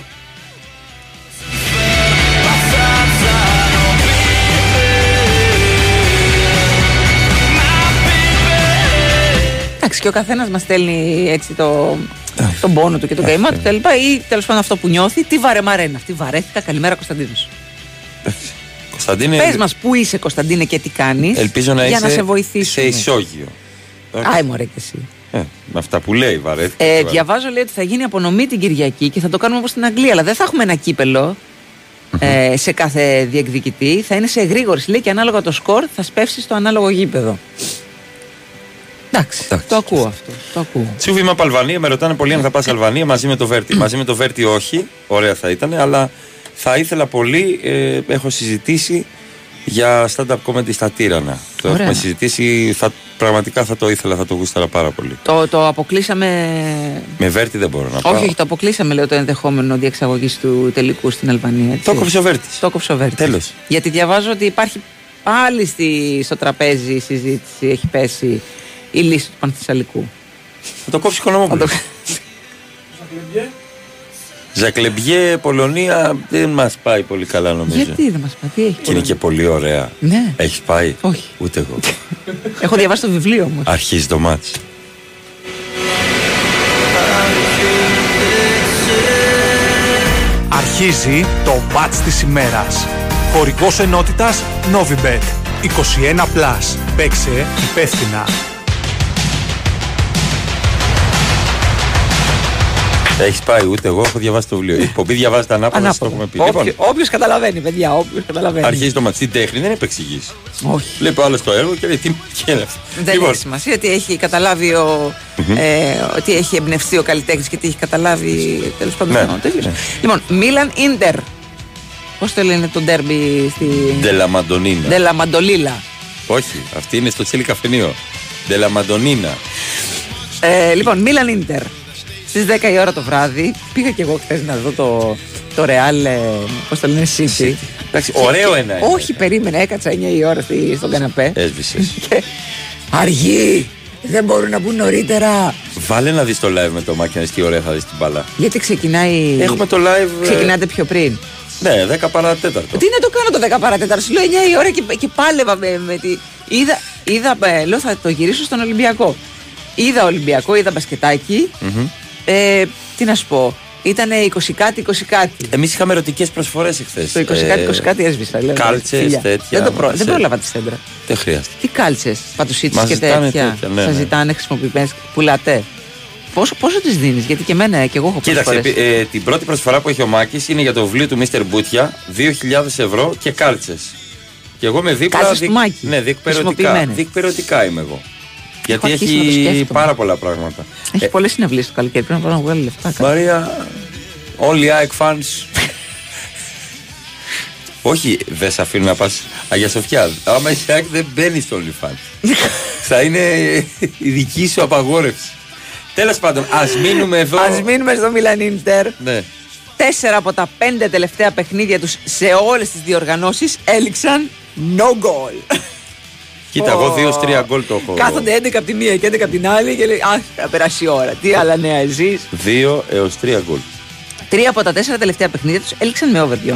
Εντάξει, και ο καθένας μας στέλνει έτσι το, τον πόνο του και τον καημό του κτλ. Ή τέλος πάντων αυτό που νιώθει. Τι βαρεμάρα είναι αυτή. Βαρέθηκα. Καλημέρα, Κωνσταντίνος. Κωνσταντίνε, Πες μας, πού είσαι, Κωνσταντίνε, και τι κάνεις. ελπίζω να για είσαι να σε βοηθήσουμε. σε ισόγειο. Άι, μωρέ και εσύ. Ε, με αυτά που λέει, βαρέθηκα. Ε, βαρέθηκα. διαβάζω λέει ότι θα γίνει απονομή την Κυριακή και θα το κάνουμε όπως στην Αγγλία. Αλλά δεν θα έχουμε ένα κύπελο ε, σε κάθε διεκδικητή. Θα είναι σε εγρήγορση λέει και ανάλογα το σκορ θα σπεύσει στο ανάλογο γήπεδο. Εντάξει, το ακούω αυτό. Το ακούω. Τσούβι είμαι από Αλβανία, με ρωτάνε πολλοί αν θα πας Αλβανία μαζί με το Βέρτι. μαζί με το Βέρτι όχι, ωραία θα ήταν, αλλά θα ήθελα πολύ, ε, έχω συζητήσει για stand-up comedy στα Τύρανα. Το Ωραία. έχουμε συζητήσει, θα, πραγματικά θα το ήθελα, θα το γούσταρα πάρα πολύ. Το, το αποκλείσαμε. Με Βέρτι δεν μπορώ να πάω. Όχι, όχι, το αποκλείσαμε λέω το ενδεχόμενο διεξαγωγής του τελικού στην Αλβανία. έτσι. Το κόψε ο Βέρτης. Το κόψε ο Βέρτης. Τέλος. Γιατί διαβάζω ότι υπάρχει πάλι στη, στο τραπέζι η συζήτηση, έχει πέσει η λύση του Πανθυσσαλικού. Θα το κόψει Οικονομόπουλο. Ζακλεμπιέ, Πολωνία δεν μας πάει πολύ καλά νομίζω. Γιατί δεν μας πάει, τι έχει. Και είναι και πολύ ωραία. Ναι. Έχεις πάει; Όχι. Ούτε εγώ. Έχω διαβάσει το βιβλίο όμως. Αρχίζει το μάτς. Αρχίζει το μπάτς της ημέρας. Χορηγός ενότητας Novibet. 21+. Plus. Παίξε υπεύθυνα. Έχεις πάει, ούτε εγώ έχω διαβάσει το βιβλίο. Η εκπομπή διαβάζεται ανάποδα, το έχουμε πει. Λοιπόν, Όποιο καταλαβαίνει, παιδιά, όποιο καταλαβαίνει. αρχίζει το μάτι. Στην τέχνη δεν επεξηγήσει. Όχι. Βλέπει άλλο το έργο και λέει τι μαγική είναι αυτό. Δεν Λοιπόν, έχει σημασία ότι έχει καταλάβει ο, ε, ότι έχει εμπνευστεί ο καλλιτέχνης και τι έχει καταλάβει τέλος πάντων Ναι, ο τέτοιος. ναι. Λοιπόν, Μίλαν Ιντερ. Πώς το λένε το ντέρμπι στη. Ντελαμαντονίνα. Ντέλα Μαντολίλα. Όχι, αυτή είναι στο τσίλι καφενείο. Ντελαμαντονίνα. Ε, λοιπόν, Μίλαν Ιντερ. Στις 10 η ώρα το βράδυ πήγα και εγώ χθες να δω το, το Real. Ε, Πώς το λένε, City. Εντάξει, ωραίο ένα είναι. Όχι, περίμενα, έκατσα 9 η ώρα στη, στον καναπέ. Έσβησες. Και αργή! Δεν μπορούν να μπουν νωρίτερα. Βάλε να δεις το live με το μάκι να δεις τι ωραία θα δεις την μπάλα. Γιατί ξεκινάει. Έχουμε το live. ε, Ξεκινάτε πιο πριν. Ναι, 10 παρά τέταρτο. Τι να το κάνω το 10 παρατέταρτο. Σου λέω 9 η ώρα και, και πάλευα με, με τη. Είδα, είδα ε, λέω θα το γυρίσω στον Ολυμπιακό. Είδα Ολυμπιακό, είδα μπασκετάκι. Μμμ. Ε, τι να σου πω. Ήταν 20 κάτι, 20 κάτι. Εμείς είχαμε ερωτικές προσφορές εχθές. Το 20 κάτι, 20 κάτι έσβησα. Λέω, Κάλτσες, φιλιά. τέτοια. Δεν, το προ... δεν σε- πρόλαβα τη στέντρα. Δεν χρειάζεται. Τι κάλτσες, πατουσίτες Μας και ζητάνε τέτοια. τέτοια, ναι, Σας ναι. ζητάνε χρησιμοποιημένες. Πουλάτε. Πόσο, πόσο τις δίνεις, γιατί και εμένα και εγώ έχω Κοίταξε, προσφορές. επί- ε, την πρώτη προσφορά που έχει ο Μάκης είναι για το βιβλίο του Μίστερ Μπούτια, 2.000 ευρώ και κάλτσες. Και εγώ με δίπλα. Κάλτσες του Μάκη. Ναι, διεκπαιρεωτικά. Χρησιμοποιημένες. Διεκπαιρεωτικά είμαι εγώ. Γιατί αρχίσει να το έχει σκέφτομαι. πάρα πολλά πράγματα. Έχει Ε, πολλές συναυλίες το καλοκαίρι. Πρέπει να πάω να βγάλει λεφτά. κάτι. Μαρία, όλοι οι ΑΕΚ fans. Όχι, δεν σε αφήνουν να πας Αγία Σοφιά. Άμα είσαι ΑΕΚ δεν μπαίνεις στο OnlyFans. Θα είναι η δική σου απαγόρευση. Τέλος πάντων, ας μείνουμε εδώ. Α μείνουμε στο Milan Inter. Ναι. Τέσσερα από τα πέντε τελευταία παιχνίδια τους σε όλες τις διοργανώσεις έληξαν no goal. Κοίτα, εγώ 2-3 γκολ το έχω. Κάθονται 11 από τη μία και 11 από την άλλη και λέει Αχ, θα περάσει η ώρα. Τι άλλα νέα εσεί. 2 έως 3 γκολ. Τρία από τα τέσσερα τελευταία παιχνίδια τους έληξαν με over 2,5.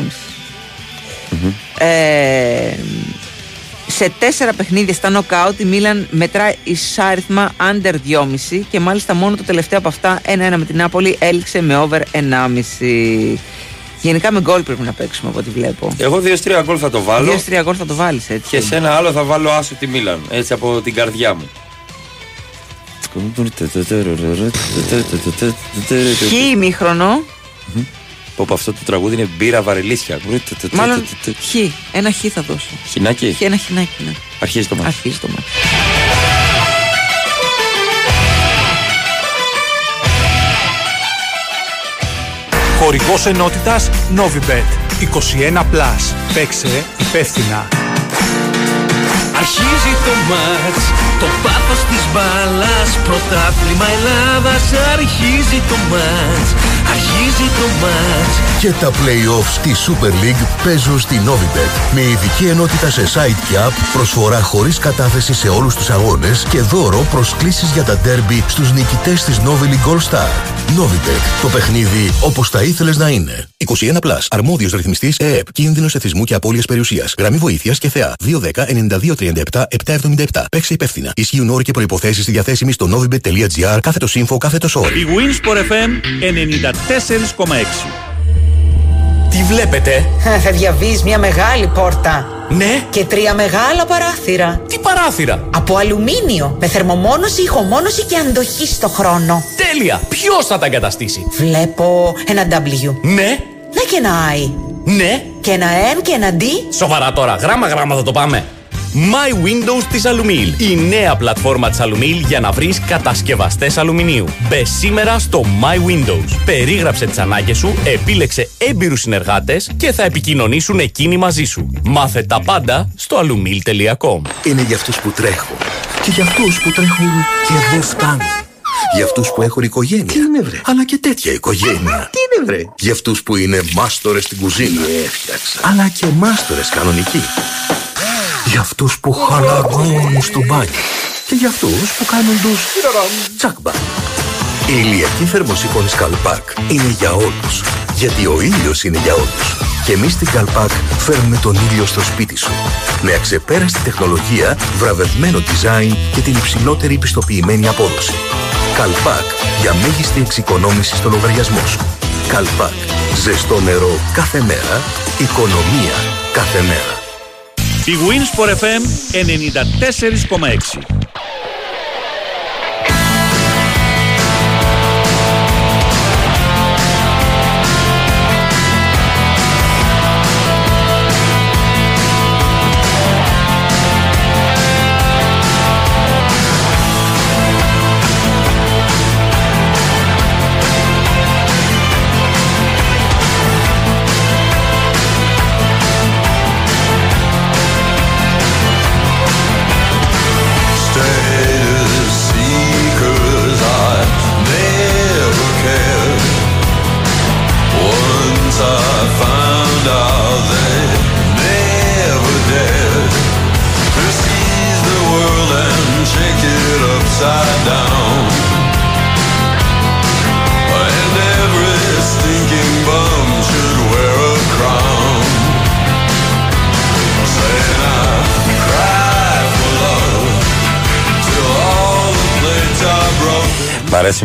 Ε, σε τέσσερα παιχνίδια στα νοκάουτ η Μίλαν μετράει εισάριθμα under 2,5 και μάλιστα μόνο το τελευταίο από αυτά 1-1 με την Νάπολη έληξε με over 1,5. Γενικά με γκολ πρέπει να παίξουμε από ό,τι βλέπω. Εγώ 2-3 γκολ θα το βάλω. 2-3 γκολ θα το βάλεις έτσι. Και σε ένα άλλο θα βάλω άσο τη Μίλαν. Έτσι από την καρδιά μου. Χ ημίχρονο, Πω πω, αυτό το τραγούδι είναι μπύρα βαρελίσια. μάλλον χ. Ένα χ θα δώσω. Χινάκι; Χ, ένα χινάκι, ναι. Αρχίζει το μάτι. Αρχίζει το μάτι. Χορηγός ενότητας Novibet 21+. Παίξε υπεύθυνα. Αρχίζει το μάτς, το πάθος της μπάλας Πρωτάθλημα Ελλάδας Αρχίζει το μάτς, αρχίζει το μάτς Και τα play-offs στη Super League παίζουν στη Novibet. Με ειδική ενότητα σε site και app, προσφορά χωρίς κατάθεση σε όλους τους αγώνες και δώρο προσκλήσεις για τα derby στους νικητές της Novi League All Star. Novibet. Το παιχνίδι όπως θα ήθελες να είναι. 21 Plus. Αρμόδιος ρυθμιστής ΕΕΠ. Κίνδυνος εθισμού και απώλειας περιουσίας. Γραμμή βοήθειας και θεά. 210-9237-777. Παίξε υπεύθυνα. Ισχύουν όροι και προποθέσει διαθέσιμοι στο novibet.gr κάθετος info κάθετος όρι. Η Winsport FM 94,6. Τι βλέπετε; Θα διαβείς μια μεγάλη πόρτα. Ναι. Και τρία μεγάλα παράθυρα. Τι παράθυρα; Από αλουμίνιο. Με θερμομόνωση, ηχομόνωση και αντοχή στο χρόνο. Τέλεια. Ποιος θα τα εγκαταστήσει; Βλέπω ένα W. Ναι. Ναι και ένα I. Ναι. Και ένα N και ένα D. Σοβαρά τώρα. Γράμμα γράμμα θα το πάμε. My Windows της Alumil. Η νέα πλατφόρμα της Alumil για να βρεις κατασκευαστές αλουμινίου. Μπε σήμερα στο My Windows. Περίγραψε τις ανάγκες σου, επίλεξε έμπειρους συνεργάτες και θα επικοινωνήσουν εκείνοι μαζί σου. Μάθε τα πάντα στο alumil.com. Είναι για αυτούς που τρέχουν. Και για αυτούς που τρέχουν και δεν φτάνουν. Για αυτούς που έχουν οικογένεια. Τι είναι βρε; Αλλά και τέτοια οικογένεια. Τι είναι βρε; Για αυτούς που είναι μάστορες στην κουζίνα. Έφτιαξα. Αλλά και μάστορες κανονικοί. Για αυτούς που χαλαρώνουν στο μπάνιο. Και για αυτούς που κάνουν τους τσάκμπα. Η ηλιακή θερμοσύφωνη Καλπάκ είναι για όλους. Γιατί ο ήλιος είναι για όλους. Και εμείς στην Καλπάκ φέρνουμε τον ήλιο στο σπίτι σου. Με αξεπέραστη τεχνολογία, βραβευμένο design και την υψηλότερη πιστοποιημένη απόδοση. Καλπάκ για μέγιστη εξοικονόμηση στο λογαριασμό σου. Καλπάκ. Ζεστό νερό κάθε μέρα. Οικονομία κάθε μέρα. Η Winsport FM 94,6.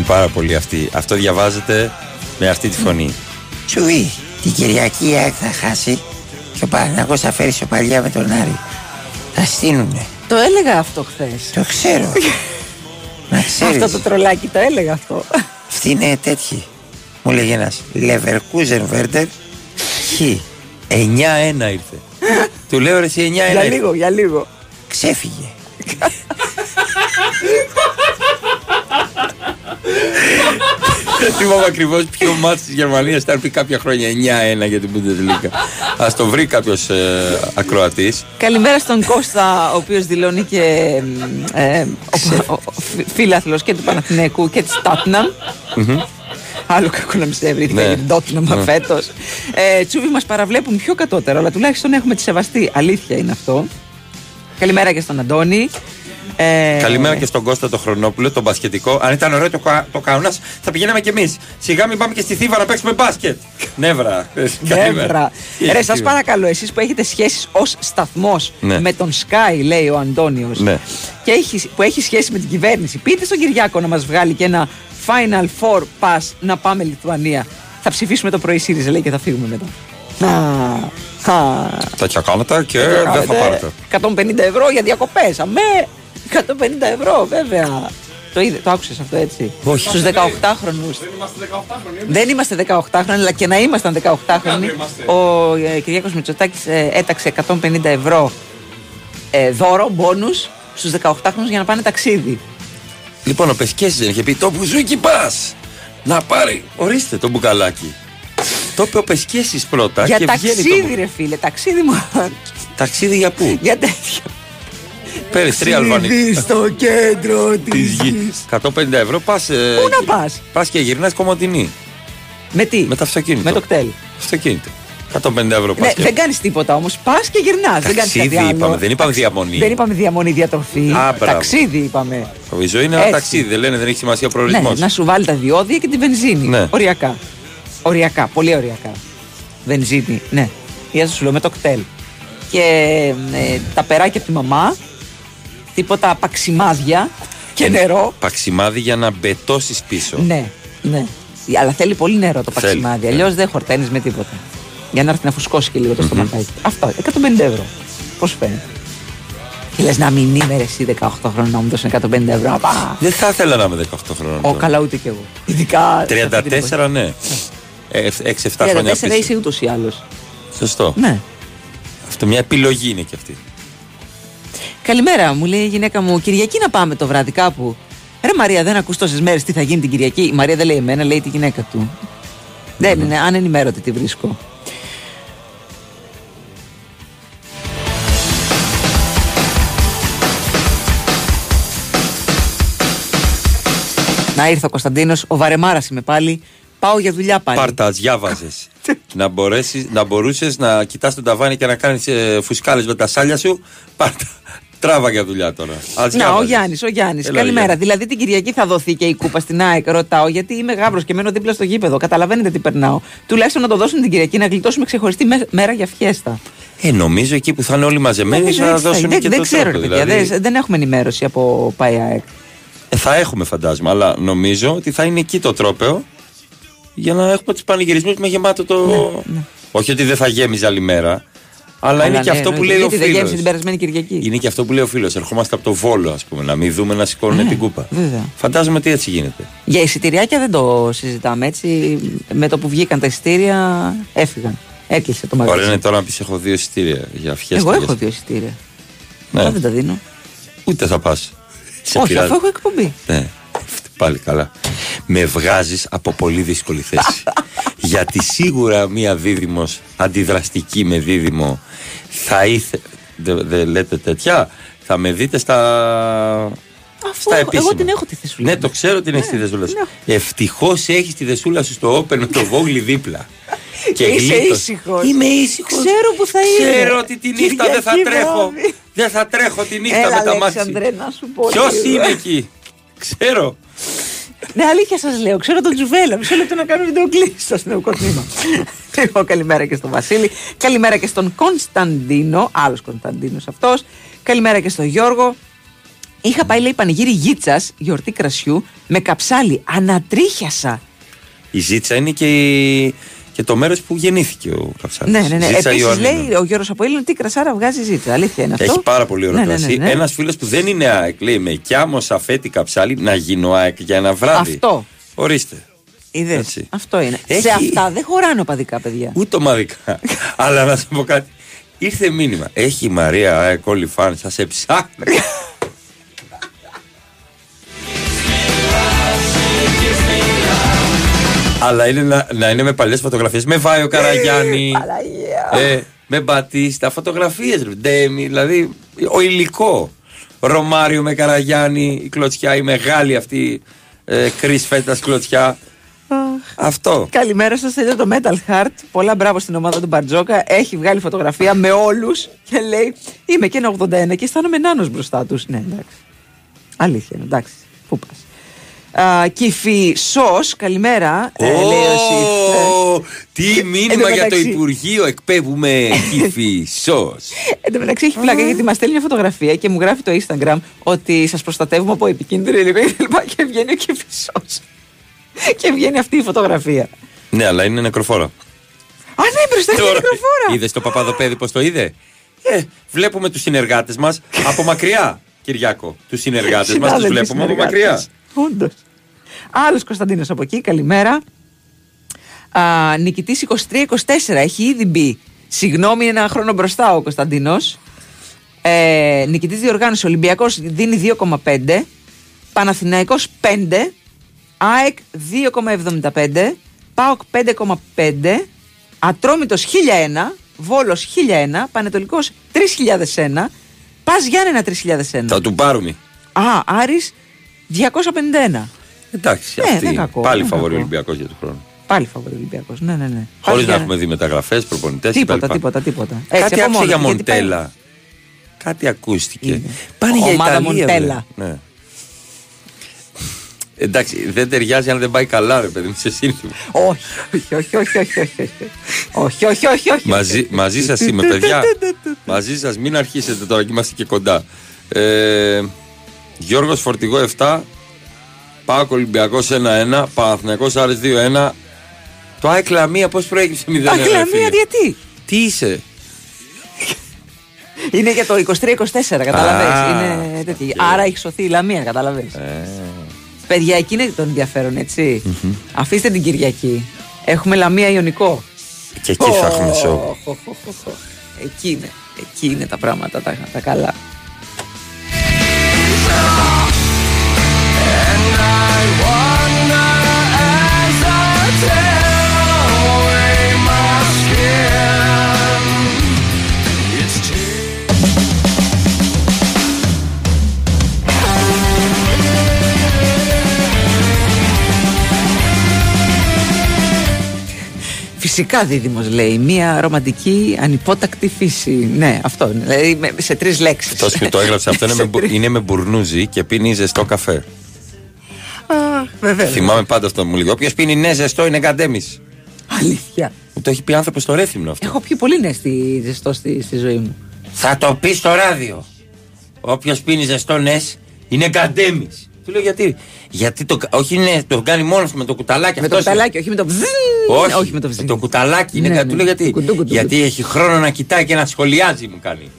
Πάρα πολύ αυτή. Αυτό διαβάζεται Με αυτή τη φωνή. Τσουβί, την Κυριακή η ΑΕΚ θα χάσει και ο Παναγός θα φέρει σοπαλιά με τον Άρη. Θα στείνουνε. Το έλεγα αυτό χθες. Το ξέρω. Να ξέρεις. Αυτό το τρολάκι το έλεγα αυτό. Αυτή είναι τέτοιοι. Μου λέγει ένας Leverkusen Werder Χ. 9-1 ήρθε. Του λέω ρε εσύ 9-1 για ήρθε. λίγο, για λίγο. Ξέφυγε. Δεν θυμάμαι ακριβώς ποιο μάτι της Γερμανίας θα έρθει κάποια χρόνια 9-1 για την Bundesliga. Α το βρει κάποιος ε, ακροατής. Καλημέρα στον Κώστα, ο οποίος δηλώνει και ε, ο, ο, φίλαθλος και του Παναθηναϊκού και της Τάτναμ. Άλλο κακό να μην σε ευρύθηκα Ναι. για την Τότναμ Ναι. φέτος. Ε, Τσούβι μας παραβλέπουν πιο κατώτερο, αλλά τουλάχιστον έχουμε τη σεβαστή. Αλήθεια είναι αυτό. Καλημέρα και στον Αντώνη. Ε, Καλημέρα και στον Κώστα το Χρονόπουλο, τον μπασκετικό. Αν ήταν ωραίο το, κα- το κάουνα, θα πηγαίναμε κι εμείς. Σιγά μην πάμε και στη Θήβα να παίξουμε μπάσκετ. Νεύρα. Νεύρα. Τι Ρε, έχει, σας τι- παρακαλώ, εσείς που έχετε σχέσεις ως σταθμός Ναι. με τον Sky, λέει ο Αντώνιος, Ναι. και έχει, που έχει σχέση με την κυβέρνηση, πείτε στον Κυριάκο να μας βγάλει και ένα Final Four Pass να πάμε Λιθουανία. Θα ψηφίσουμε το πρωί ΣΥΡΙΖΑ, λέει, και θα φύγουμε μετά. Α, α. Τα κάνετε και Τι δεν θα κάνετε, πάρετε. 150 ευρώ για διακοπές. Αμέ! 150 ευρώ, βέβαια. Το είδε, το άκουσες αυτό έτσι; Όχι. Στους 18χρονου. Δεν είμαστε 18χρονοι, αλλά και να ήμασταν 18χρονοι. Ο ε, Κυριάκος Μητσοτάκης ε, έταξε 150 ευρώ ε, δώρο, μπόνους, στους 18χρονους για να πάνε ταξίδι. Λοιπόν, ο Πεσκέση δεν είχε πει το μπουζούκι πας. Να πάρει. Ορίστε το μπουκαλάκι. Το είπε ο Πεσκέση πρώτα για και βγαίνει ταξίδι, το... ρε φίλε, ταξίδι μου. Ταξίδι για πού; για τέτοιο. Παίρνεις τρία αλβανικά. στο κέντρο Της της γη. γης. 150 ευρώ πας. Πού να πας; Πας και γυρνάς κομμωτινή. Με τι; Με το αυτοκίνητο. Με το κτέλ. Αυτοκίνητο. 150 ευρώ πας. Ναι, δεν κάνεις τίποτα όμως. Πας και γυρνάς. Δεν κάνεις Ταξίδι κάτι άλλο. είπαμε, δεν είπαμε διαμονή. Δεν είπαμε διαμονή, διατροφή. Α, μπράβο. Ταξίδι είπαμε. Η ζωή είναι ένα Έτσι. ταξίδι, δεν λένε, δεν έχει σημασία ο Ναι, προορισμό. να σου βάλει τα διόδια και τη βενζίνη. Ναι. Οριακά. Οριακά, πολύ οριακά. Βενζίνη, ναι. Ή σου λέω με το κτέλ. Και ε, τα περάκια από τη μαμά, τίποτα παξιμάδια και νερό. Παξιμάδι για να μπετώσεις πίσω. Ναι, ναι. Αλλά θέλει πολύ νερό το Θέλει, παξιμάδι. ναι. Αλλιώς δεν χορταίνεις με τίποτα. Για να έρθει να φουσκώσει και λίγο το στοματάκι. Αυτό, 150 ευρώ. Πώς φαίνεται. Και λες να μην είμαι ρε, εσύ 18 χρόνια να μου δώσουν 150 ευρώ. Πα. Δεν θα ήθελα να είμαι 18 χρόνων. Ο, καλά ούτε κι εγώ. Ειδικά. 34, ναι. 6-7 χρόνια 34 πίσω. είσαι ούτως ή άλλως. Σωστό. Ναι. Αυτό μια επιλογή είναι και αυτή. Καλημέρα, μου λέει η γυναίκα μου, Κυριακή να πάμε το βράδυ κάπου. Ρε Μαρία, δεν ακούς τόσες μέρες τι θα γίνει την Κυριακή. Η Μαρία δεν λέει εμένα, λέει τη γυναίκα του. Δεν είναι, αν ενημέρωτη τη βρίσκω. Να ήρθε ο Κωνσταντίνος, ο Βαρεμάρας είμαι πάλι. Πάω για δουλειά πάλι. Πάρτας, διάβαζες. να, μπορέσεις, να μπορούσες να κοιτάς τον ταβάνι και να κάνεις ε, φουσκάλες με τα σάλια σου. Πάρτα. Τράβα για δουλειά τώρα. Ας Να, ο διάβαζες. Γιάννης, ο Γιάννης. Έλα, Καλημέρα. Γιάννη. Δηλαδή την Κυριακή θα δοθεί και η κούπα στην ΑΕΚ. Ρωτάω γιατί είμαι γάβρος και μένω δίπλα στο γήπεδο. Καταλαβαίνετε τι περνάω. Τουλάχιστον να το δώσουν την Κυριακή να γλιτώσουμε ξεχωριστή με- μέρα για φιέστα. Ε, νομίζω εκεί που θα είναι όλοι μαζεμένοι Νομίζω θα έτσι θα δώσουν είναι. και δεν, το δεν ξέρω, τρόπο. ρε παιδιά. δηλαδή. Δεν, δεν έχουμε ενημέρωση από ΠΑΕ ΑΕΚ. Ε, θα έχουμε φαντάσμα, αλλά νομίζω ότι θα είναι εκεί το τρόπεο για να έχουμε τους πανηγυρισμούς με γεμάτο το. Ναι, Όχι ότι δεν θα γέμιζε άλλη μέρα, αλλά, είναι ναι, και αυτό που λέει ο Γιατί δεν γέμισε την φίλο. περασμένη Κυριακή. Είναι και αυτό που λέει ο φίλος. Ερχόμαστε από το βόλο, ας πούμε, να μην δούμε να σηκώνουν την κούπα. Ναι, Βέβαια. Φαντάζομαι ότι έτσι γίνεται. Για εισιτηριάκια δεν το συζητάμε έτσι. Με το που βγήκαν τα εισιτήρια έφυγαν. Έκλεισε το μαγαζί. Ωραία είναι τώρα να πεις: Έχω δύο εισιτήρια για φιέστα. Εγώ για- έχω δύο εισιτήρια. Ναι. Αλλά δεν τα δίνω. Ούτε θα πας. Όχι, αφού έχω εκπομπή. Ναι, πάλι καλά. Με βγάζεις από πολύ δύσκολη θέση. Γιατί σίγουρα μία δίδυμος αντιδραστική με δίδυμο θα ήθελε. Δεν δεν λέτε τέτοια. Θα με δείτε στα. Αφού στα έχω- εγώ επίσημα. την έχω τη θεσούλα. Ναι, το ξέρω την έχεις τη δεσούλα σου. Ευτυχώς έχεις τη δεσούλα σου στο Open με το Βόγλι δίπλα. Είσαι γλίτωσε. ήσυχος. Είμαι ήσυχος. Ξέρω που θα είναι. Ξέρω ότι τη νύχτα δεν θα Κυριακή τρέχω. βράδυ. Δεν θα τρέχω τη νύχτα Έλα, με τα μάτια. Αλέξανδρε, να σου πω Ποιος λίγο. είναι εκεί; Ξέρω. Ναι, αλήθεια σας λέω. Ξέρω τον Τζουβέλα. Μισό λεπτό να κάνω βιντεοκλήση στο αστυνομικό τμήμα. λοιπόν, καλημέρα και στον Βασίλη. Καλημέρα και στον Κωνσταντίνο. Άλλος Κωνσταντίνος αυτός. Καλημέρα και στον Γιώργο. Είχα πάει, λέει, πανηγύρι γίτσας, γιορτή κρασιού, με καψάλι. Ανατρίχιασα. Η Ζήτσα είναι και, η- και το μέρος που γεννήθηκε ο Καψάλη. Ναι, ναι, ναι. Επίσης λέει ο Γιώργος Αποήλων τι κρασάρα βγάζει ζήτσα. Αλήθεια είναι αυτό. Έχει πάρα πολύ ωραίο Ναι, ναι, ναι, κρασί. ναι. Ένας φίλος που δεν είναι ΑΕΚ λέει με κιάμο σαφέτη καψάλη να γίνω ΑΕΚ για ένα βράδυ. Αυτό. Ορίστε. Είδες. Έτσι. Αυτό είναι. Έχει- Σε αυτά δεν χωράνε οπαδικά παιδιά. Ούτε ομαδικά. Αλλά να σου πω κάτι. Ήρθε μήνυμα. Έχει η Μαρία ΑΕΚ όλοι φαν, σας σε ψάχνει. Αλλά είναι να, να είναι με παλιές φωτογραφίες. Με Βάιο Καραγιάννη. ε, με Μπατίστα. Φωτογραφίες. Ντέμι. Δηλαδή ο υλικό. Ρωμάριο με Καραγιάννη. Η κλωτσιά, η μεγάλη αυτή. Ε, Κρυ φέτας κλωτσιά. Αυτό. Καλημέρα σας, θέλει το Metal Heart. Πολλά μπράβο στην ομάδα του Μπαρτζόκα. Έχει βγάλει φωτογραφία με όλους και λέει: Είμαι και ένα 81 και αισθάνομαι νάνος μπροστά τους. Ναι, εντάξει. Αλήθεια, είναι, εντάξει. Πού πας. Κυφή Σος, καλημέρα. ε, λέει ο Σιφ. Ω, Τι μήνυμα τω για το μεταξύ- Υπουργείο εκπέμπουμε κύφη σως. Εν τω μεταξύ έχει πλάκα γιατί μας στέλνει μια φωτογραφία και μου γράφει το Instagram ότι σας προστατεύουμε από επικίνδυνο υλικό και λοιπά και βγαίνει ο Κυφισό. και βγαίνει αυτή η φωτογραφία. Ναι, αλλά είναι νεκροφόρα. Α, ναι, μπροστά είναι μικροφόρα. Είδες το παπαδοπέδι πώς το είδε; Ε, βλέπουμε τους συνεργάτες μας από μακριά, Κυριάκο. Τους συνεργάτες μας τους Συνάδελφοι βλέπουμε από συνεργάτες. μακριά. Όντως. Άλλος Κωνσταντίνος από εκεί, καλημέρα. Α, Νικητής 23-24, έχει ήδη μπει. Συγγνώμη, είναι ένα χρόνο μπροστά ο Κωνσταντίνος. Ε, Νικητής διοργάνωσης Ολυμπιακός δίνει 2,5. Παναθηναϊκός 5. ΑΕΚ 2,75. ΠΑΟΚ 5,5. Ατρόμητος 1001. Βόλος 1001. Πανετολικός 3001. Πας Γιάννενα 3001. Θα του πάρουμε. Α, Άρης 251. Εντάξει, Ναι, αυτή. δεν κακό, Πάλι δεν φαβορεί κακό. Ολυμπιακός για τον χρόνο. Πάλι φαβορεί Ολυμπιακός. Ναι, ναι, ναι. Χωρίς Πας να για- έχουμε δει μεταγραφές, προπονητές Τίποτα, τίποτα, τίποτα. Έτσι, Κάτι από άκουσα μόνο για του, γιατί πάει- Μοντέλα. Κάτι ακούστηκε. Πάνε για Ομάδα Ιταλία. Μοντέλα. βρε. Ναι. Εντάξει, δεν ταιριάζει αν δεν πάει καλά, ρε παιδί μου, σε σύνθημα. Όχι, όχι, όχι, όχι, όχι, όχι, όχι. Όχι, όχι, όχι, όχι. Μαζί, μαζί σας είμαι, παιδιά. μαζί σας, μην αρχίσετε τώρα και είμαστε και κοντά. Ε, Γιώργος Φορτηγό 7. Πάκο Ολυμπιακός 1-1. Παναθυνακό Άρης 2-1. Το ΑΕΚ Λαμία πώς προέκυψε 0-1. Τα ρε κλαμία φίλε; γιατί; Τι είσαι; Είναι για το 23-24, καταλαβες. Α, Είναι τέτοιο. Άρα έχει σωθεί η Λαμία, καταλαβες. Παιδιά, εκεί είναι το ενδιαφέρον, έτσι. Αφήστε την Κυριακή. Έχουμε Λαμία Ιωνικό. Και εκεί θα έχουμε σοου. Οχ, οχ, οχ, οχ. Εκεί είναι. Εκεί είναι τα πράγματα τα, τα καλά. Φυσικά δίδυμος λέει, μια ρομαντική ανυπότακτη φύση. Ναι, αυτό είναι. Δηλαδή με- σε τρεις λέξεις. Αυτός που το έγραψε αυτό είναι με, μπου- είναι με μπουρνούζι και πίνει ζεστό καφέ. Βέβαια. Θυμάμαι πάντα αυτό που μου λέει. Όποιος πίνει ναι, ζεστό είναι καντέμι. Αλήθεια. Μου το έχει πει άνθρωπος στο Ρέθυμνο αυτό. Έχω πιει πολύ ναι στη, ζεστό στη, στη ζωή μου. Θα το πει στο ράδιο. Όποιος πίνει ζεστό ναι, είναι καντέμι. Του λέω γιατί. Γιατί το, όχι είναι, το κάνει μόνος του με το κουταλάκι Με το αυτός είναι. κουταλάκι, όχι με το βζζ. Όχι, όχι με το βζζ. το κουταλάκι είναι Ναι, κάτι. ναι. Του λέω γιατί. Κουντού, κουντού, γιατί κουντού. έχει χρόνο να κοιτάει και να σχολιάζει, μου κάνει.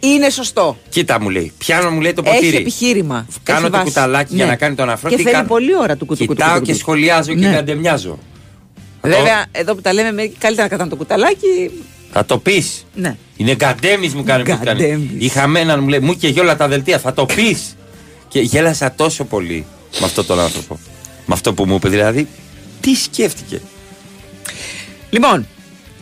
Είναι σωστό. Κοίτα μου λέει. Πιάνω μου λέει το Έχει ποτήρι. επιχείρημα. Κάνω Έχει το βάση. κουταλάκι για Ναι. να κάνει τον αφρό. Και Τι θέλει κάνω; πολύ ώρα του κουτου, κουτου, Κοιτάω κουτου, και κουτου. σχολιάζω και Ναι. καντεμιάζω. Βέβαια, εδώ που τα λέμε, με- καλύτερα να κρατάμε το κουταλάκι. Θα το πεις. Ναι. Είναι γκαντέμις μου κάνει. μου κάνει. Γκαντέμις. Είχα έναν μου λέει μου και όλα τα δελτία. Θα το πεις. Και γέλασα τόσο πολύ με αυτόν τον άνθρωπο. Με αυτό που μου είπε. Δηλαδή, τι σκέφτηκε. Λοιπόν,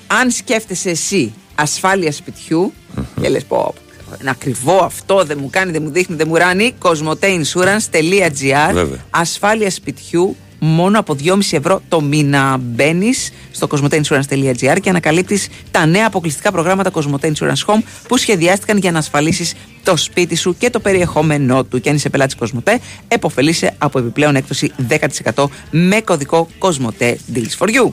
αν σκέφτεσαι εσύ ασφάλεια σπιτιού και λες πω είναι ακριβό αυτό, δεν μου κάνει, δεν μου δείχνει, δεν μου ράνει cosmoteinsurance.gr Βέβαια. ασφάλεια σπιτιού μόνο από 2,5 ευρώ το μήνα μπαίνεις στο cosmoteinsurance.gr και ανακαλύπτεις τα νέα αποκλειστικά προγράμματα Cosmote Insurance Home που σχεδιάστηκαν για να ασφαλίσεις το σπίτι σου και το περιεχόμενό του. Και αν είσαι πελάτης Cosmote, εποφελείσαι από επιπλέον έκπτωση 10% με κωδικό Cosmote Deals for You.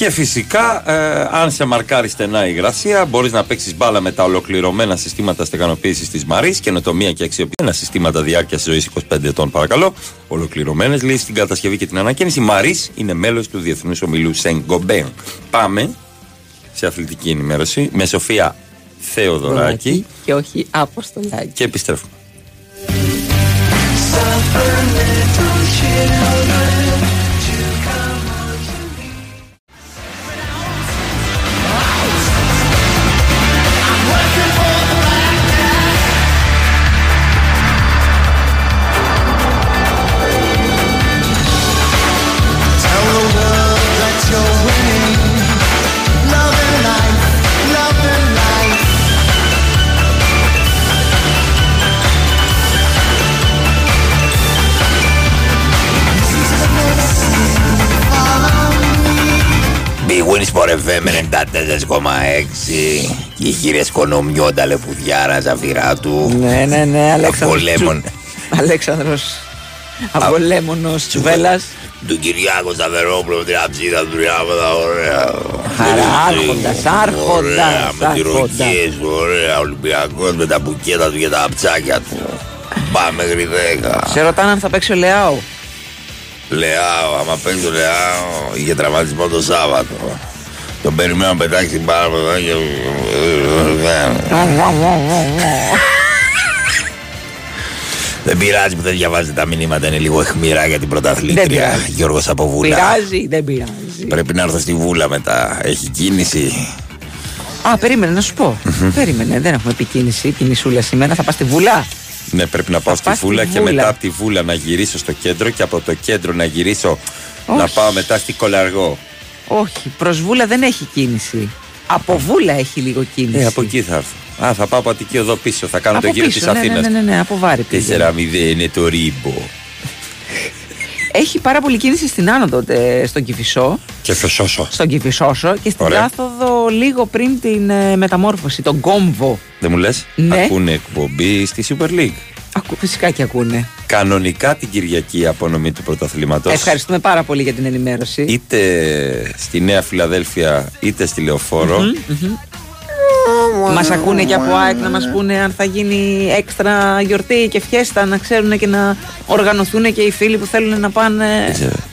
Και φυσικά, ε, αν σε μαρκάρει στενά η υγρασία, μπορείς να παίξεις μπάλα με τα ολοκληρωμένα συστήματα στεγανοποίησης της Μαρής, καινοτομία και αξιοποίηση. συστήματα διάρκειας ζωής 25 ετών, παρακαλώ. Ολοκληρωμένες λύσεις στην κατασκευή και την ανακαίνιση. Μαρής είναι μέλος του Διεθνούς Ομιλού Σενγκομπέν. Πάμε σε αθλητική ενημέρωση με Σοφία Θεοδωράκη Και όχι Αποστολάκη. και επιστρέφουμε. 94,6 και οι κύριες Κονομιό τα λεπουδιάρα ζαφυρά του. Ναι, ναι, ναι, Αλέξανδρος Λέμον. Αλέξανδρος Αυγολέμονος Τσουβέλλας του Κυριάκου Σταβερόπουλου με την αψίδα του Τριάμαδα ωραία. Χαρά, άρχοντας, άρχοντας, Ωραία, με τη άρχοντας. ροκίες του, ωραία, Ολυμπιακός με τα μπουκέτα του και τα αψάκια του. Πάμε μέχρι 10 Σε ρωτάνε αν θα παίξει ο Λεάου Λεάω, άμα παίξει το Λεάω, είχε τραυματισμό το Σάββατο. Τον περιμένω να πετάξει την πάρα πολλά και... Δεν πειράζει που δεν διαβάζετε τα μηνύματα, είναι λίγο εχμηρά για την Δεν πρωταθλήτρια. πειράζει. Γιώργος από Βούλα. Πειράζει, δεν πειράζει Πρέπει να έρθω στη Βούλα μετά. Έχει κίνηση. Α, περίμενε να σου πω Περίμενε, δεν έχουμε επικίνηση Κινησούλα σήμερα, θα πας στη Βουλά Ναι, πρέπει να πάω στη πας στη Βούλα και Βούλα. μετά από τη Βούλα να γυρίσω στο κέντρο και από το κέντρο να γυρίσω να Όχι. πάω μετά στη Κολαργό. Όχι, προς Βούλα δεν έχει κίνηση Από Βούλα έχει λίγο κίνηση Ε, από εκεί θα έρθω. Α, θα πάω από Αττική εδώ πίσω. Θα κάνω Από το γύρο πίσω, της ναι, ναι, Αθήνας. ναι, ναι, ναι, από Βάρη πήγαινε. 4-0 είναι το ρίμπο. Έχει πάρα πολύ κίνηση στην άνοδο τε, στον Κηφισό Και φεσόσο. Στον Κηφισόσο και στην Ωραία. κάθοδο λίγο πριν την ε, μεταμόρφωση, τον κόμβο. Δεν μου λες, Ναι. ακούνε εκπομπή στη Super League. Ακού, φυσικά και ακούνε. Κανονικά την Κυριακή η απονομή του πρωταθλήματος. Ευχαριστούμε πάρα πολύ για την ενημέρωση. Είτε στη Νέα Φιλαδέλφια είτε στη Λεωφόρο. Μας ακούνε και από ΑΕΚ να μας πούνε αν θα γίνει έξτρα γιορτή και φιέστα, να ξέρουν και να οργανωθούν και οι φίλοι που θέλουν να πάνε.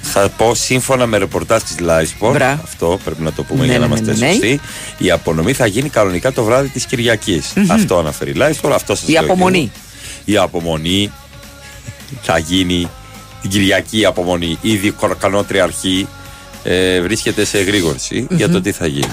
Θα πω σύμφωνα με ρεπορτάζ της Live Sport, Μπρα. αυτό πρέπει να το πούμε Ναι, για να ναι, είμαστε ναι, ναι. σωστοί. Η απονομή θα γίνει κανονικά το βράδυ της κυριακη Μμμ. Αυτό αναφέρει η Live Sport, αυτό σας Η λέω και απομονή. εγώ. Η απομονή θα γίνει την Κυριακή η απομονή. Ήδη η κορκανότρια αρχή ε, βρίσκεται σε εγρήγορση για το τι θα γίνει.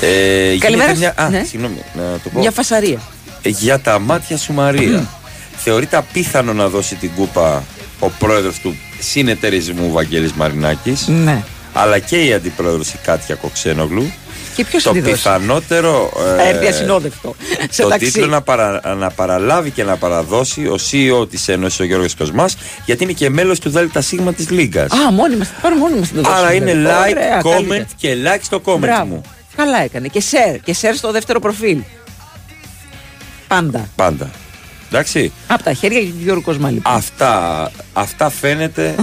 Ε, γίνεται Καλημέρα μια, σας. α, Ναι. συγγνώμη, να το πω. Μια φασαρία. Ε, Για τα μάτια σου Μαρία. Θεωρείται απίθανο να δώσει την κούπα ο πρόεδρος του συνεταιρισμού Βαγγέλης Μαρινάκης Ναι. αλλά και η αντιπρόεδρος η Κάτια Κοξένογλου. Και ποιος Το θα τη δώσει. πιθανότερο Θα έρθει ασυνόδευτο. Σε το ταξί. τίτλο να, παρα- να παραλάβει και να παραδώσει ο CEO της Ένωσης ο Γιώργος Κοσμάς γιατί είναι και μέλος του ΔΣ της Λίγκας. Α, μόνοι μας. Πάρε μόνοι μας την Άρα είναι like, Ωραία, comment καλύτερα. και like στο comment Μπράβο. μου. Καλά έκανε. Και share. Και share στο δεύτερο προφίλ. Πάντα. Πάντα. Εντάξει. Από τα χέρια του Γιώργου Κοσμά, λοιπόν. Αυτά, αυτά φαίνεται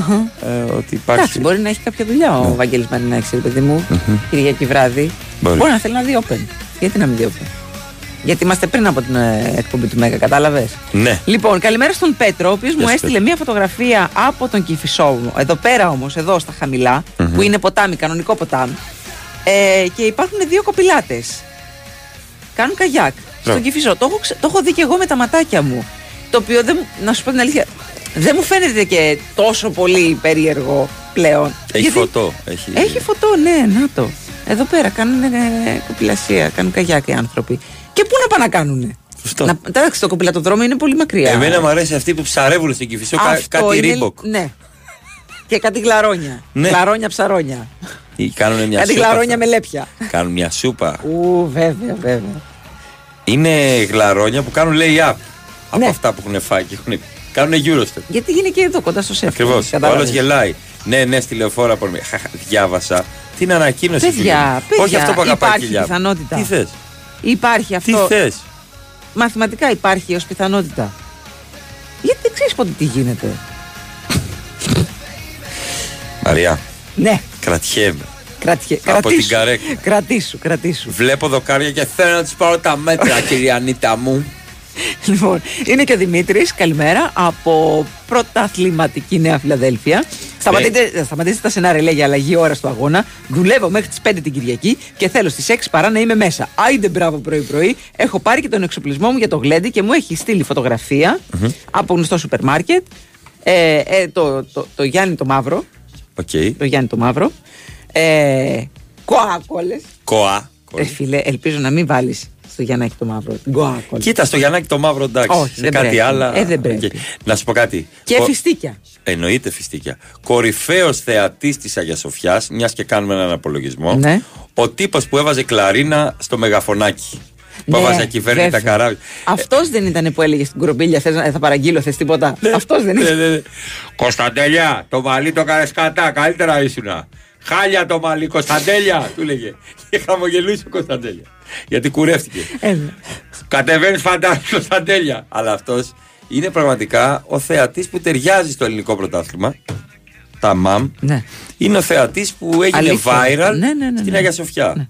ε, ότι υπάρχει. Εντάξει, μπορεί να έχει κάποια δουλειά ο Βαγγέλης Μαρινάκης, ρε παιδί μου, Κυριακή βράδυ. Μπορεί. Μπορεί να θέλει να δει open. Γιατί να μην δει open; Γιατί είμαστε πριν από την ε, εκπομπή του Μέγα, κατάλαβες; Ναι. Λοιπόν, καλημέρα στον Πέτρο, ο οποίος μου σου, έστειλε Πέτρο. μία φωτογραφία από τον Κυφισό. Εδώ πέρα όμως, εδώ στα χαμηλα Μμμ. που είναι ποτάμι, κανονικό ποτάμι. Ε, και υπάρχουν δύο κοπηλάτες. Κάνουν καγιάκ στον Κυφισό. Το έχω, ξε- το έχω δει και εγώ με τα ματάκια μου. Το οποίο, δεν, μου- να σου πω την αλήθεια, δεν μου φαίνεται και τόσο πολύ περίεργο πλέον. Έχει Γιατί- φωτό. Έχει... Έχει φωτό, ναι, να το. Εδώ πέρα κάνουν ε, κοπηλασία, κάνουν καγιάκ οι άνθρωποι. Και πού να πάνε να κάνουνε; Σωστό. Να, εντάξει, το κοπηλατοδρόμιο είναι πολύ μακριά. Εμένα μου αρέσει αυτοί που ψαρεύουν στην Κηφισό κα- Αυτό κάτι είναι- Reebok. Ναι. Και κάτι γλαρόνια. Ναι. Γλαρόνια ψαρόνια. Ή Κάνουν μια κάτι σούπα. γλαρόνια με λέπια. Κάνουν μια σούπα. Ου, βέβαια, βέβαια. Είναι γλαρόνια που κάνουν lay up. Από Ναι. αυτά που έχουν φάει και έχουν. Κάνουν Eurostep. Γιατί είναι και εδώ κοντά στο σεφ. Ακριβώς. Ο Κατάλαβες. άλλος γελάει. Ναι, ναι, στη λεωφόρα από μí- Χαχα, Διάβασα την ανακοίνωση. Παιδιά, φίλε μου. παιδιά, Όχι αυτό που αγαπάει η υπάρχει κοιλιά μου. πιθανότητα. Τι θες; Υπάρχει Τι αυτό. θες; Μαθηματικά υπάρχει ως πιθανότητα. Γιατί δεν ξέρεις πότε τι γίνεται. Μαρία, Ναι. κρατιέμαι. Κράτηκε, Από κρατήσου. την καρέκλα. Κρατήσου, κρατήσου. Βλέπω δοκάρια και θέλω να τους πάρω τα μέτρα, κυρία Ανίτα μου. Λοιπόν, είναι και ο Δημήτρης, καλημέρα, από πρωταθληματική Νέα Φιλαδέλφια. Σταματήστε, σταματήστε τα σενάρια, λέει, για αλλαγή ώρα του αγώνα. Δουλεύω μέχρι τις 5 την Κυριακή και θέλω στις 6 παρά να είμαι μέσα. Άιντε μπράβο πρωί-πρωί. Έχω πάρει και τον εξοπλισμό μου για το γλέντι και μου έχει στείλει φωτογραφία από γνωστό σούπερ μάρκετ. Ε, ε, το, το, το Γιάννη το Μαύρο. Οκ. Το Γιάννη το Μαύρο. Ε, Κοάκολε. Κοά. Ε, φίλε, ελπίζω να μην βάλεις στο Γιάννακι το Μαύρο. Γκοάκολε. Κοίτα στο Γιαννάκι το μαύρο εντάξει. Όχι, σε δεν κάτι πρέπει. άλλο. Ε, δεν πρέπει. Να σου πω κάτι. Και Κο- φιστίκια. Εννοείται φιστίκια. Κορυφαίος θεατής της Αγίας Σοφιάς, μιας και κάνουμε έναν απολογισμό. Ναι. Ο τύπος που έβαζε κλαρίνα στο μεγαφωνάκι. Που Ναι, έβαζε εκεί φέρνει τα βέβαια. καράβια. Αυτός δεν ήταν που έλεγε στην κουρομπίλια, θες, να- θα παραγγείλω, θες τίποτα. Αυτός δεν Ναι, ήταν. ναι, ναι. Κωνσταντέλια, το μαλλί το έκανε κατά, καλύτερα ήσουνα. Χάλια το μαλλί, Κωνσταντέλια, του λέγε. Και χαμογελούσε ο Κωνσταντέλια. Γιατί κουρεύτηκε. Ε, Κατεβαίνεις φαντάζομαι Κωνσταντέλια. Αλλά αυτός είναι πραγματικά ο θεατής που ταιριάζει στο ελληνικό πρωτάθλημα. Τα ΜΑΜ. Ναι. Είναι ο θεατής που έγινε Αλήθεια. viral Ναι, ναι, ναι, στην ναι. Αγία Σοφιά.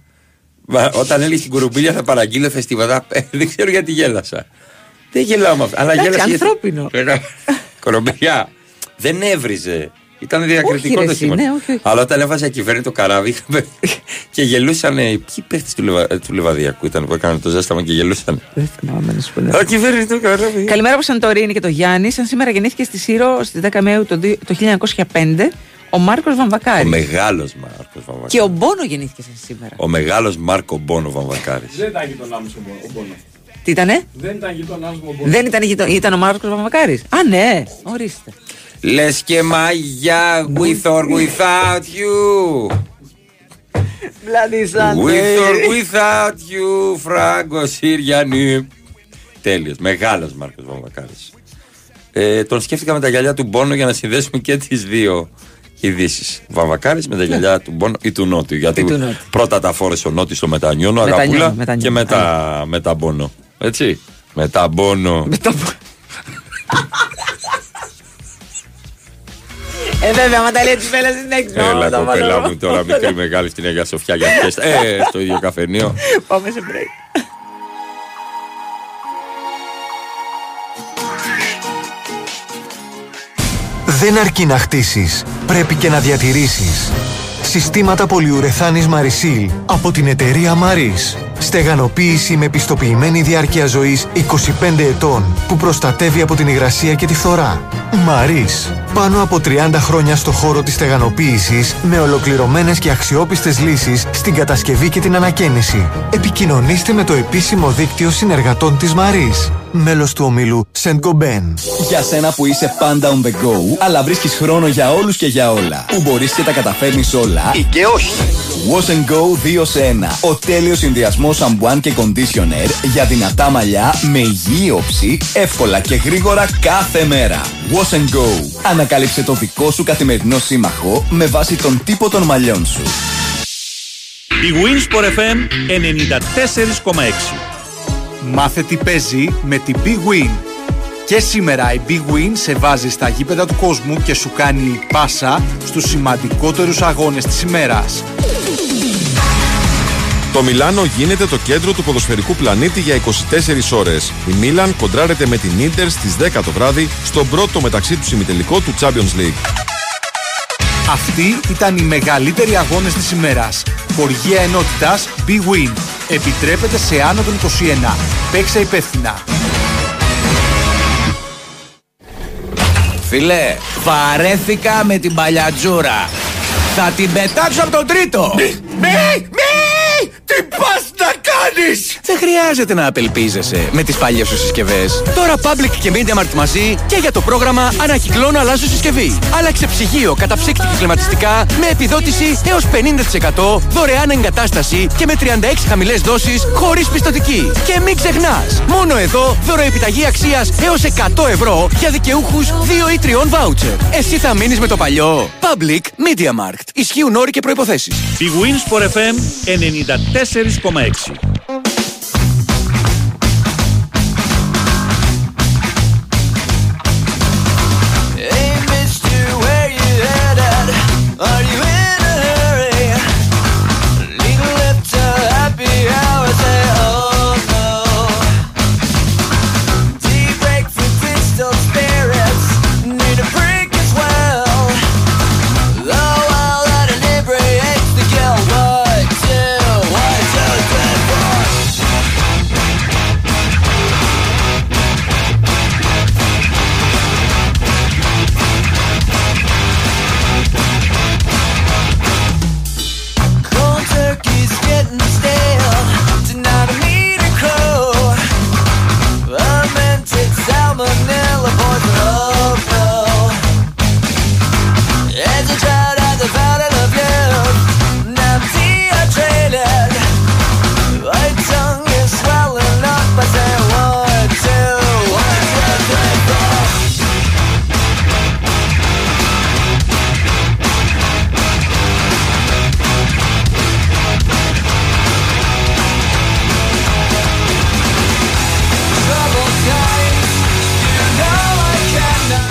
Μα Όταν έλεγε στην κουρομπίλια θα παραγγείλω φεστιβάλ. Δεν ξέρω γιατί γέλασα. Δεν γελάω με αυτό. Αλλά Εντάξει, γέλασα. γιατί- ανθρώπινο. Κορομπιλιά. Δεν έβριζε. Ήταν διακριτικό Όχι, ρε, το εσύ, χειμώνα. ναι, όχι, όχι. Αλλά όταν έβαζε κυβέρνη το καράβι είχαμε- και γελούσαν. Ποιοι παίχτες του, Λεβα- του Λεβαδιακού ήταν που έκαναν το ζέσταμα και γελούσαν. Δεν θυμάμαι να σου πω. ναι. Ο κυβέρνη το καράβι. Καλημέρα από Σαντορίνη και το Γιάννη. Σαν σήμερα γεννήθηκε στη Σύρο στις 10 Μαου το δι- το 1905 ο Μάρκος Ο Βαμβακάρη. μεγάλος Μάρκος Βαμβακάρης. Και ο Μπόνο γεννήθηκε σαν σήμερα. Ο μεγάλος Μάρκο Μπόνο Βαμβακάρης. Δεν ήταν γειτονάς μου ο Μπόνος. Τι ήτανε; Δεν ήταν γειτονάς μου ο Μπόνος. Δεν ήταν, γειτο- ήταν ο Μάρκος Βαμβακάρης. Α, ναι, ορίστε. Λες και μαγιά, with or without you. Βλάντι With or without you, Φράγκο Συριανή. Τέλειος. Μεγάλος Μάρκος Βαμβακάρης. Ε, τον σκέφτηκα με τα γυαλιά του Μπόνο για να συνδέσουμε και τις δύο ειδήσεις. Βαμβακάρης με τα γυαλιά του Μπόνο ή του Νότιου. Γιατί Ή του Νότιου. πρώτα τα φόρεσε ο Νότιος στο μετανιώνο, Μετανιώνω, αγαπούλα μετανιώνω. και μετά, μετά Μπόνο. Έτσι. Μετά Μπόνο. Ε, βέβαια, άμα τα λέει τη φέλα είναι έξω. Έλα, Τα κοπέλα βάλω. μου τώρα, μικρή μεγάλη στην Αγία Σοφιά για φιέστα. Ε, στο ίδιο καφενείο. Πάμε σε break. Δεν αρκεί να χτίσεις, πρέπει και να διατηρήσεις. Συστήματα πολυουρεθάνης Marisil από την εταιρεία Maris. Στεγανοποίηση με πιστοποιημένη διάρκεια ζωής 25 ετών που προστατεύει από την υγρασία και τη φθορά. Maris. Πάνω από 30 χρόνια στο χώρο της στεγανοποίησης με ολοκληρωμένες και αξιόπιστες λύσεις στην κατασκευή και την ανακαίνιση. Επικοινωνήστε με το επίσημο δίκτυο συνεργατών της Maris. Μέλος του ομίλου Saint Gobain. Για σένα που είσαι πάντα on the go, αλλά βρίσκεις χρόνο για όλους και για όλα. Που μπορείς και τα καταφέρνεις όλα ή και όχι. Wash and Go 2 σε 1. Ο τέλειος συνδυασμός σαμπουάν και conditioner για δυνατά μαλλιά με υγιή όψη, εύκολα και γρήγορα κάθε μέρα. Wash and Go. Ανακάλυψε το δικό σου καθημερινό σύμμαχο με βάση τον τύπο των μαλλιών σου. Η Winsport FM 94,6 Μάθε τι παίζει με την Big Win. Και σήμερα η Big Win σε βάζει στα γήπεδα του κόσμου και σου κάνει πάσα στους σημαντικότερους αγώνες της ημέρας. Το Μιλάνο γίνεται το κέντρο του ποδοσφαιρικού πλανήτη για 24 ώρες. Η Μίλαν κοντράρεται με την Ίντερ στις 10 το βράδυ στον πρώτο μεταξύ του ημιτελικό του Champions League. Αυτοί ήταν οι μεγαλύτεροι αγώνες της ημέρας. Χοργία ενότητας Big Win. Επιτρέπεται σε άνω των 21. Παίξε υπεύθυνα. Φίλε, βαρέθηκα με την παλιατζούρα. Θα την πετάξω από τον τρίτο. Μη, μη, τι πας να κάνεις. Δεν χρειάζεται να απελπίζεσαι με τις παλιές σου συσκευές. Τώρα Public και MediaMarkt μαζί και για το πρόγραμμα Ανακυκλώνω αλλάζω συσκευή. Άλλαξε ψυγείο, καταψύκτικη κλιματιστικά με επιδότηση έως 50%, δωρεάν εγκατάσταση και με 36 χαμηλές δόσεις χωρίς πιστοτική. Και μην ξεχνάς, μόνο εδώ δωροεπιταγή αξίας έως 100 ευρώ για δικαιούχους 2 ή 3 βάουτσερ. Εσύ θα μείνεις με το παλιό. Public MediaMarkt. Ισχύουν όροι και προϋποθέσεις. Η Winsport FM 94,6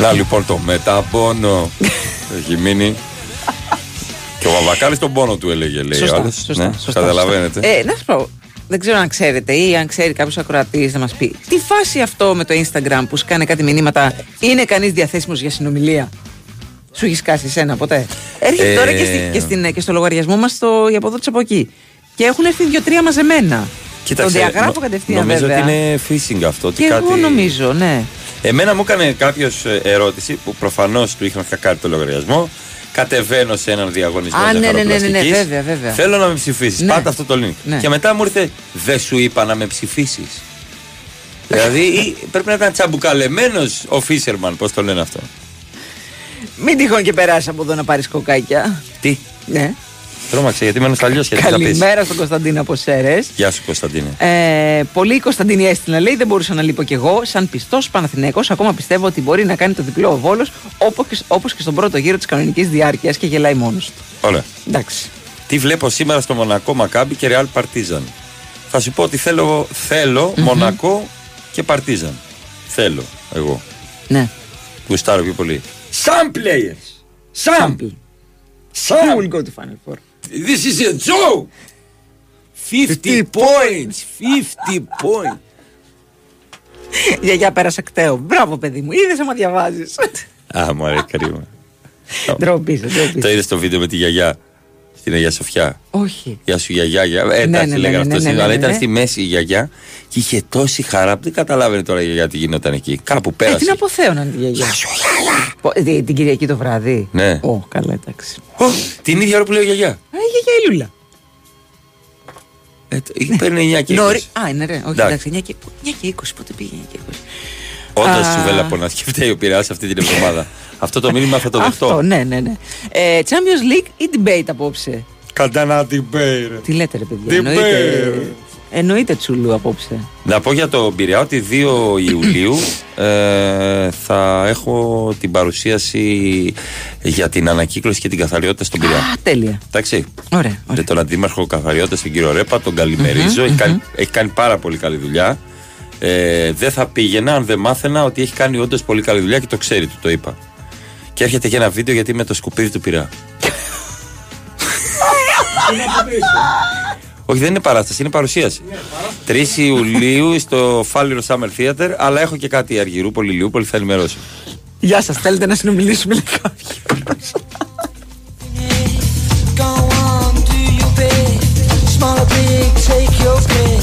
Να λοιπόν το μεταπόνο. Έχει μείνει. Και ο Βαβακάλης τον πόνο του έλεγε, λέει. Σωστά, ο άλλος. σωστά, ναι, σωστά, καταλαβαίνετε. Ε, να σου πω, δεν ξέρω αν ξέρετε ή αν ξέρει κάποιος ακροατής να μας πει τι φάση αυτό με το Instagram που σκάνε κάτι μηνύματα είναι κανείς διαθέσιμος για συνομιλία; Σου έχεις σκάσει εσένα ποτέ; Έρχεται Ε, τώρα και, στη, και, στην, και στο λογαριασμό μας το, για από εδώ της από εκεί. Και έχουν έρθει δύο-τρία μαζεμένα. Κοίταξε, το διαγράφω νο- κατευθείαν Νομίζω βέβαια. ότι είναι phishing αυτό. ότι Και κάτι... εγώ νομίζω, ναι. Εμένα μου έκανε κάποιος ερώτηση που προφανώς του είχαν χακάρει το λογαριασμό. Κατεβαίνω σε έναν διαγωνισμό. Α, ναι, ναι, ναι, ναι, ναι, ζαχαροπλαστικής. βέβαια, βέβαια. Θέλω να με ψηφίσεις. Ναι. Πάτα αυτό το link. Ναι. Και μετά μου ήρθε, δεν σου είπα να με ψηφίσεις. δηλαδή ή πρέπει να ήταν τσαμπουκαλεμένος ο Φίσερμαν, πώς το λένε αυτό. Μην τυχόν και περάσεις από εδώ να πάρεις κοκάκια. Τι; Ναι. Τρώμαξε γιατί μένω στα λιώσια. τι θα πεις. Καλημέρα στον Κωνσταντίνο από Σέρες. Γεια σου Κωνσταντίνε. Ε, πολλοί Κωνσταντίνοι έστειλαν, λέει, δεν μπορούσα να λείπω κι εγώ. Σαν πιστός Παναθηναίκο, ακόμα πιστεύω ότι μπορεί να κάνει το διπλό ο Βόλος όπως και στον πρώτο γύρο της κανονικής διάρκειας και γελάει μόνος του. Ωραία. Εντάξει. Τι βλέπω σήμερα στο Μονακό Μακάμπι και Ρεάλ Παρτίζαν. Θα σου πω ότι θέλω, θέλω Μονακό και Παρτίζαν. Θέλω εγώ. Ναι. Γουστάρω πιο πολύ. Some players. Some. Some will go to Final Four. This is a joke. 50 points. 50 points. Γιαγιά πέρασε κταίο. Μπράβο, παιδί μου. Είδες άμα διαβάζεις. Α, μου αρέσει κρίμα. Ντροπή, σε, ντροπή. Το είδες το βίντεο με τη γιαγιά; Στην Αγία Σοφιά. Όχι. Γεια σου γιαγιά. γεια- Ε, Ναι, εντάξει, ναι, λέγανε ναι, αυτός. ναι, ναι, αλλά ναι, ήταν ναι. στη μέση η γιαγιά και είχε τόση χαρά που δεν καταλάβαινε τώρα η γιαγιά τι γινόταν εκεί. Κάπου Ε, πέρασε. την αποθέωναν τη γιαγιά. Πω, ε, Την Κυριακή το βράδυ. Ναι. Ω, καλά, εντάξει. Ω, την ίδια ώρα που λέει η γιαγιά. Α, η γιαγιά η Λούλα. Ε, το- παίρνει 9 και 20. Νωρί- Α, είναι ρε. Όχι, Εντάξει. εντάξει, 9 και, 9 και 20. Πότε πήγε 9 και 20. Όντως Α. σου βέλα από να σκεφτεί ο Πειραιάς αυτή την εβδομάδα. Αυτό το μήνυμα θα το δεχτώ. Αυτό, ναι, ναι, ναι. Ε, Champions League ή debate απόψε; Κατά να την πέρε. Τι λέτε, ρε παιδιά. Debate. Εννοείται, εννοείται τσουλού απόψε. Να πω για το Πειραιά ότι 2 Ιουλίου ε, θα έχω την παρουσίαση για την ανακύκλωση και την καθαριότητα στον Πειραιά. Α, τέλεια. Εντάξει. Ωραία. Με τον αντίμαρχο καθαριότητα, τον κύριο Ρέπα, τον καλημερίζω. έχει, κάνει, έχει κάνει πάρα πολύ καλή δουλειά. Ε, δεν θα πήγαινα αν δεν μάθαινα ότι έχει κάνει όντως πολύ καλή δουλειά και το ξέρει, του το είπα. Και έρχεται και ένα βίντεο γιατί με το σκουπίδι του πειρά. Όχι, δεν είναι παράσταση, είναι παρουσίαση. 3 Ιουλίου στο Φάλιρο Summer Theater, αλλά έχω και κάτι Αργυρούπολη, Λιούπολη, θα ενημερώσω. Γεια σας, θέλετε να συνομιλήσουμε λίγο. Go on, do your bit. Small or big, take your pick.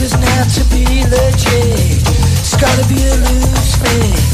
Doesn't have to be legit. It's gotta be a loose fit.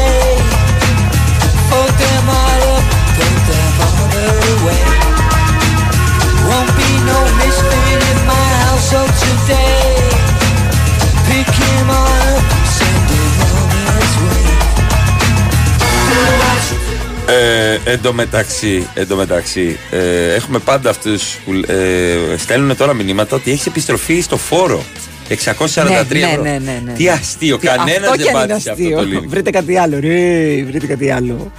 Ε, εν τω μεταξύ, εν τω μεταξύ ε, έχουμε πάντα αυτούς που ε, στέλνουν τώρα μηνύματα ότι έχεις επιστροφή στο φόρο. 643 ναι, ευρώ. ναι, ναι, ναι, ναι. Τι αστείο, Τι- κανένας αυτό κι δεν αν είναι πάτησε αυτό αστείο. το link. Βρείτε κάτι άλλο, ρε. Βρείτε κάτι άλλο.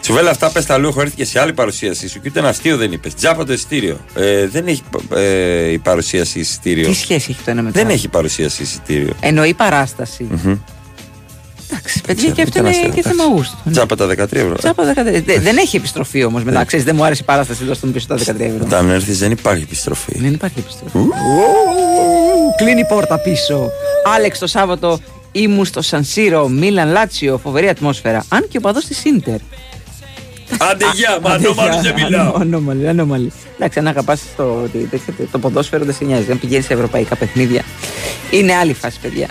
Τσουβέλα, αυτά πες τα λέω. Έχω έρθει και σε άλλη παρουσίασή σου και ούτε ένα αστείο δεν είπες. Τζάπα το εισιτήριο. Ε, δεν έχει ε, η παρουσίαση εισιτήριο. Τι σχέση έχει το ένα με το Δεν άλλο; έχει παρουσίαση εισιτήριο. Εννοεί παράσταση. Μμμ. Εντάξει, παιδιά, και Ξέρω, αυτό ούτε είναι ένα και αστείο. θέμα Εντάξει. γούστου. Τζάπα τα 13 ευρώ. Τσάπα 13. Δε- Δεν έχει επιστροφή όμως Ναι. μετά. Ξέρεις, δεν μου άρεσε η παράσταση, δώστε μου πίσω τα 13 ευρώ. Όταν έρθει δεν υπάρχει επιστροφή. Δεν υπάρχει επιστροφή. Κλείνει η πόρτα πίσω. Άλεξ το Σάββατο ήμουν στο Σανσίρο, Μίλαν Λάτσιο, φοβερή ατμόσφαιρα. Αν και ο παδός της Ίντερ. Άντε γεια, μα ανώμαλους δεν μιλάω. Ανώμαλοι, ανώμαλοι. Εντάξει, αν αγαπάς το, το, το, το ποδόσφαιρο δεν σε νοιάζει. Αν πηγαίνεις σε ευρωπαϊκά παιχνίδια. Είναι άλλη φάση, παιδιά.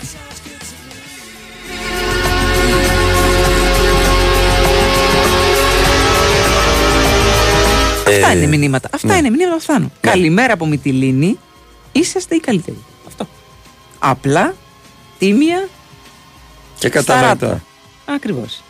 Αυτά Ε, είναι μηνύματα. Αυτά ναι. είναι μηνύματα που φτάνουν. Καλημέρα από Μυτιλίνη. Είσαστε οι καλύτεροι. Αυτό. Απλά, τίμια, Και σταράτα. κατανοητά. Ακριβώς.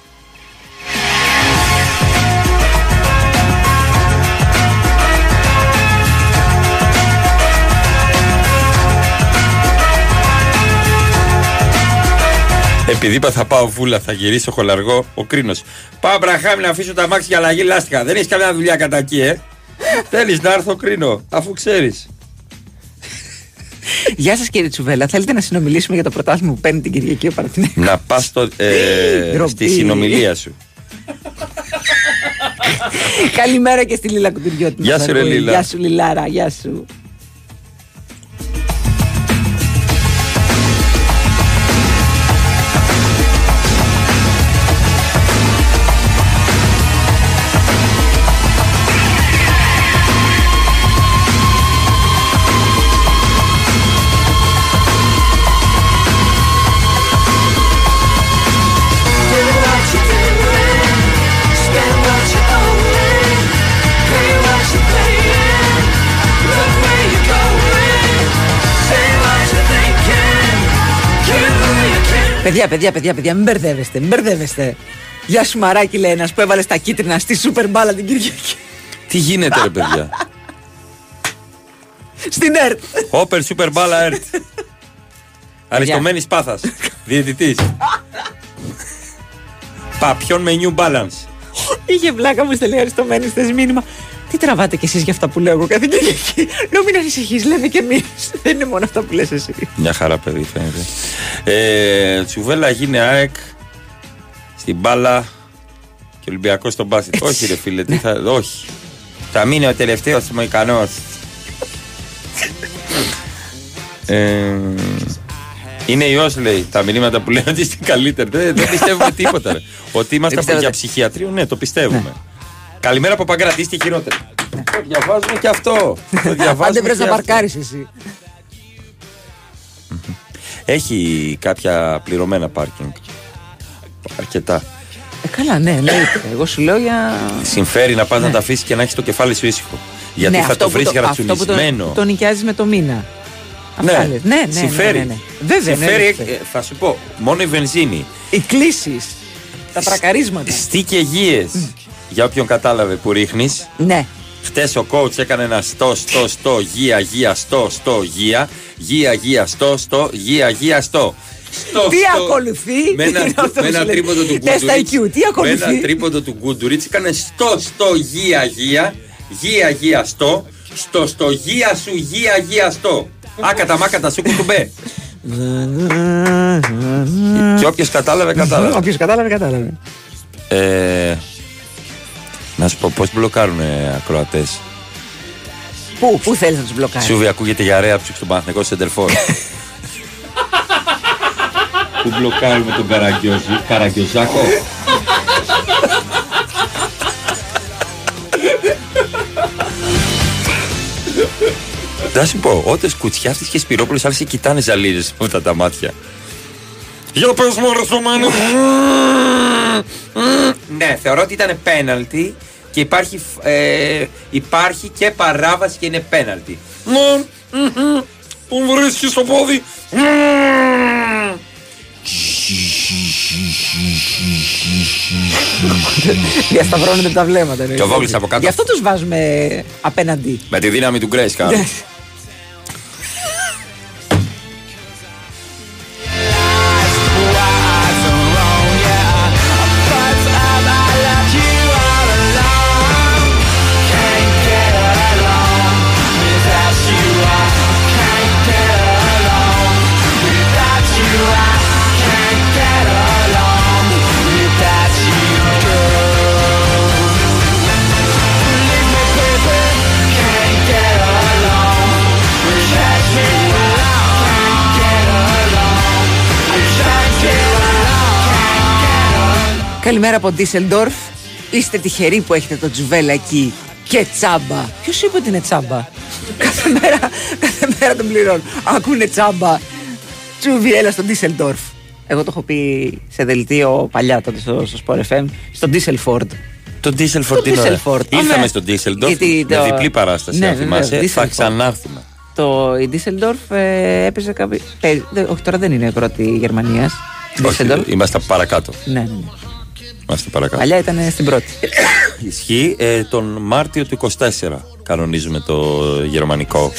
Επειδή είπα θα πάω βούλα, θα γυρίσω χολαργό, ο κρίνος. Πάω μπραχάμι να αφήσω τα μάξι για αλλαγή λάστιχα. Δεν έχεις καμιά δουλειά κατά εκεί, ε. Θέλεις να έρθω κρίνο, αφού ξέρεις. Γεια σας κύριε Τσουβέλα. Θέλετε να συνομιλήσουμε για το πρωτάθλημα που παίρνει την Κυριακή ο Παναθηναϊκός. να πας ε, Ντροπή. στη συνομιλία σου. Καλημέρα και στη Λίλα Κουτουριώτη. Γεια σου, ρε, Λίλα. Γεια σου Λιλάρα, γεια σου. Παιδιά, παιδιά, παιδιά, παιδιά, μην μπερδεύεστε, μην μπερδεύεστε. Γεια σου Μαράκι λέει ένας που έβαλε στα κίτρινα στη σούπερ μπάλα την Κυριακή. Τι γίνεται, ρε παιδιά; Στην ΕΡΤ. Όπερ Σούπερ Μπάλα Ερτ. Αριστομένης Πάθας. Διαιτητής. Παπιόν με New Balance. Είχε βλάκα μου στέλνει αριστομένης χθε μήνυμα. Τι τραβάτε κι εσείς για αυτά που λέω εγώ κάθε Κυριακή; Λέω μην ανησυχείς, λέμε κι εμείς. Δεν είναι μόνο αυτά που λες εσύ. Μια χαρά, παιδί, φαίνεται. Ε, τσουβέλα γίνει ΑΕΚ στην μπάλα και Ολυμπιακός στον μπάσκετ. όχι, ρε φίλε, τι θα. όχι. Θα μείνει ο τελευταίος Μοϊκανό. ε, είναι ιό, λέει. Τα μηνύματα που λένε ότι είστε καλύτεροι. Δεν, δεν πιστεύουμε τίποτα. Ρε. Ότι είμαστε από πιστεύετε. για ψυχιατρίο, ναι, το πιστεύουμε. Καλημέρα από Παγκράτη, είστε χειρότεροι. Το διαβάζουμε και αυτό. Το διαβάζουμε Άντε βρες και να αυτό. παρκάρεις εσύ. Έχει κάποια πληρωμένα πάρκινγκ. Αρκετά. Ε, καλά, ναι, εννοείται. Εγώ σου λέω για. Συμφέρει να πας να τα αφήσεις και να έχεις το κεφάλι σου ήσυχο. Γιατί ναι, θα αυτό το που βρεις Αυτό που γρατσουλισμένο. το, το νοικιάζεις με το μήνα. Ναι, Αυτά λες. ναι, ναι, ναι, συμφέρει. ναι, ναι. Βέβαια, ναι, συμφέρει, ναι, ε, θα σου πω, μόνο η βενζίνη. Οι κλήσει. Τα τρακαρίσματα. Στικεγίε. Για όποιον κατάλαβε που ρίχνεις. Ναι. Χτες ο coach έκανε ένα στο, στο, στο, γεια, γεια, στο, στο, γεια, γεια, γεια, στο, στο, γεια, γεια, στο. Στο, Τι στο. ακολουθεί; Με ένα, Είναι αυτό με που ένα σου λέει; τρίποντο του Τεστ Γκούντουριτς. IQ, τι Με ακολουθεί; ένα τρίποντο του Γκούντουριτς έκανε στο, στο, γεια, γεια, γεια, γεια, στο, στο, στο, γεια σου, γεια, γεια, στο. Άκατα, μάκατα, σου κουτουμπέ. Και όποιος κατάλαβε, κατάλαβε. Όποιος κατάλαβε, κατάλαβε. Ε, να σου πω πώς μπλοκάρουν ακροατές; Πού, πού θέλεις να τους μπλοκάρεις; Σούβι ακούγεται για ρέα ψήξη στον Παναθηνικό Σεντερφόρ. Πού μπλοκάρουμε τον Καραγκιόζη, Καραγκιόζάκο. Θα σου πω, όταν σκουτσιάφτης και Σπυρόπουλος άρχισε και κοιτάνε ζαλίζες με αυτά τα μάτια. Για πες μου ρε Θωμάνη. Ναι, θεωρώ ότι ήταν πέναλτι και υπάρχει, ε, υπάρχει και παράβαση και είναι πέναλτι. Ναι, μμμ, που βρίσκεις στο πόδι. Μμμ. Διασταυρώνονται τα βλέμματα. ναι. Και ο Βόγλης από κάτω. Γι' αυτό τους βάζουμε απέναντι. Με τη δύναμη του Γκρέις Καλημέρα από Ντίσσελντορφ. Είστε τυχεροί που έχετε το τζουβέλα εκεί και τσάμπα. Ποιος είπε ότι είναι τσάμπα; κάθε, μέρα, κάθε μέρα τον πληρώνω. Ακούνε τσάμπα. Τσούβι, έλα στο Ντίσσελντορφ. Εγώ το έχω πει σε δελτίο παλιά τότε στο, στο Sport FM, στο Ντίσσελφορντ. Το Ντίσελφορντ Το είναι ωραία. Dieselford. Ήρθαμε Αμέ. στο Ντίσελντορφ Γιατί με το- διπλή παράσταση, Ναι, αν βεβαίως, θυμάσαι. Θα Düsseldorf. ξανάρθουμε. Το η Ντίσσελντορφ ε, έπαιζε κάποιο. παίζει- δε- όχι, τώρα δεν είναι η πρώτη Γερμανίας. Όχι, είμαστε παρακάτω. Ναι, ναι, ναι. Είμαστε παρακάτω. Παλιά ήταν στην πρώτη. Ισχύει ε, τον Μάρτιο του 24 κανονίζουμε το γερμανικό.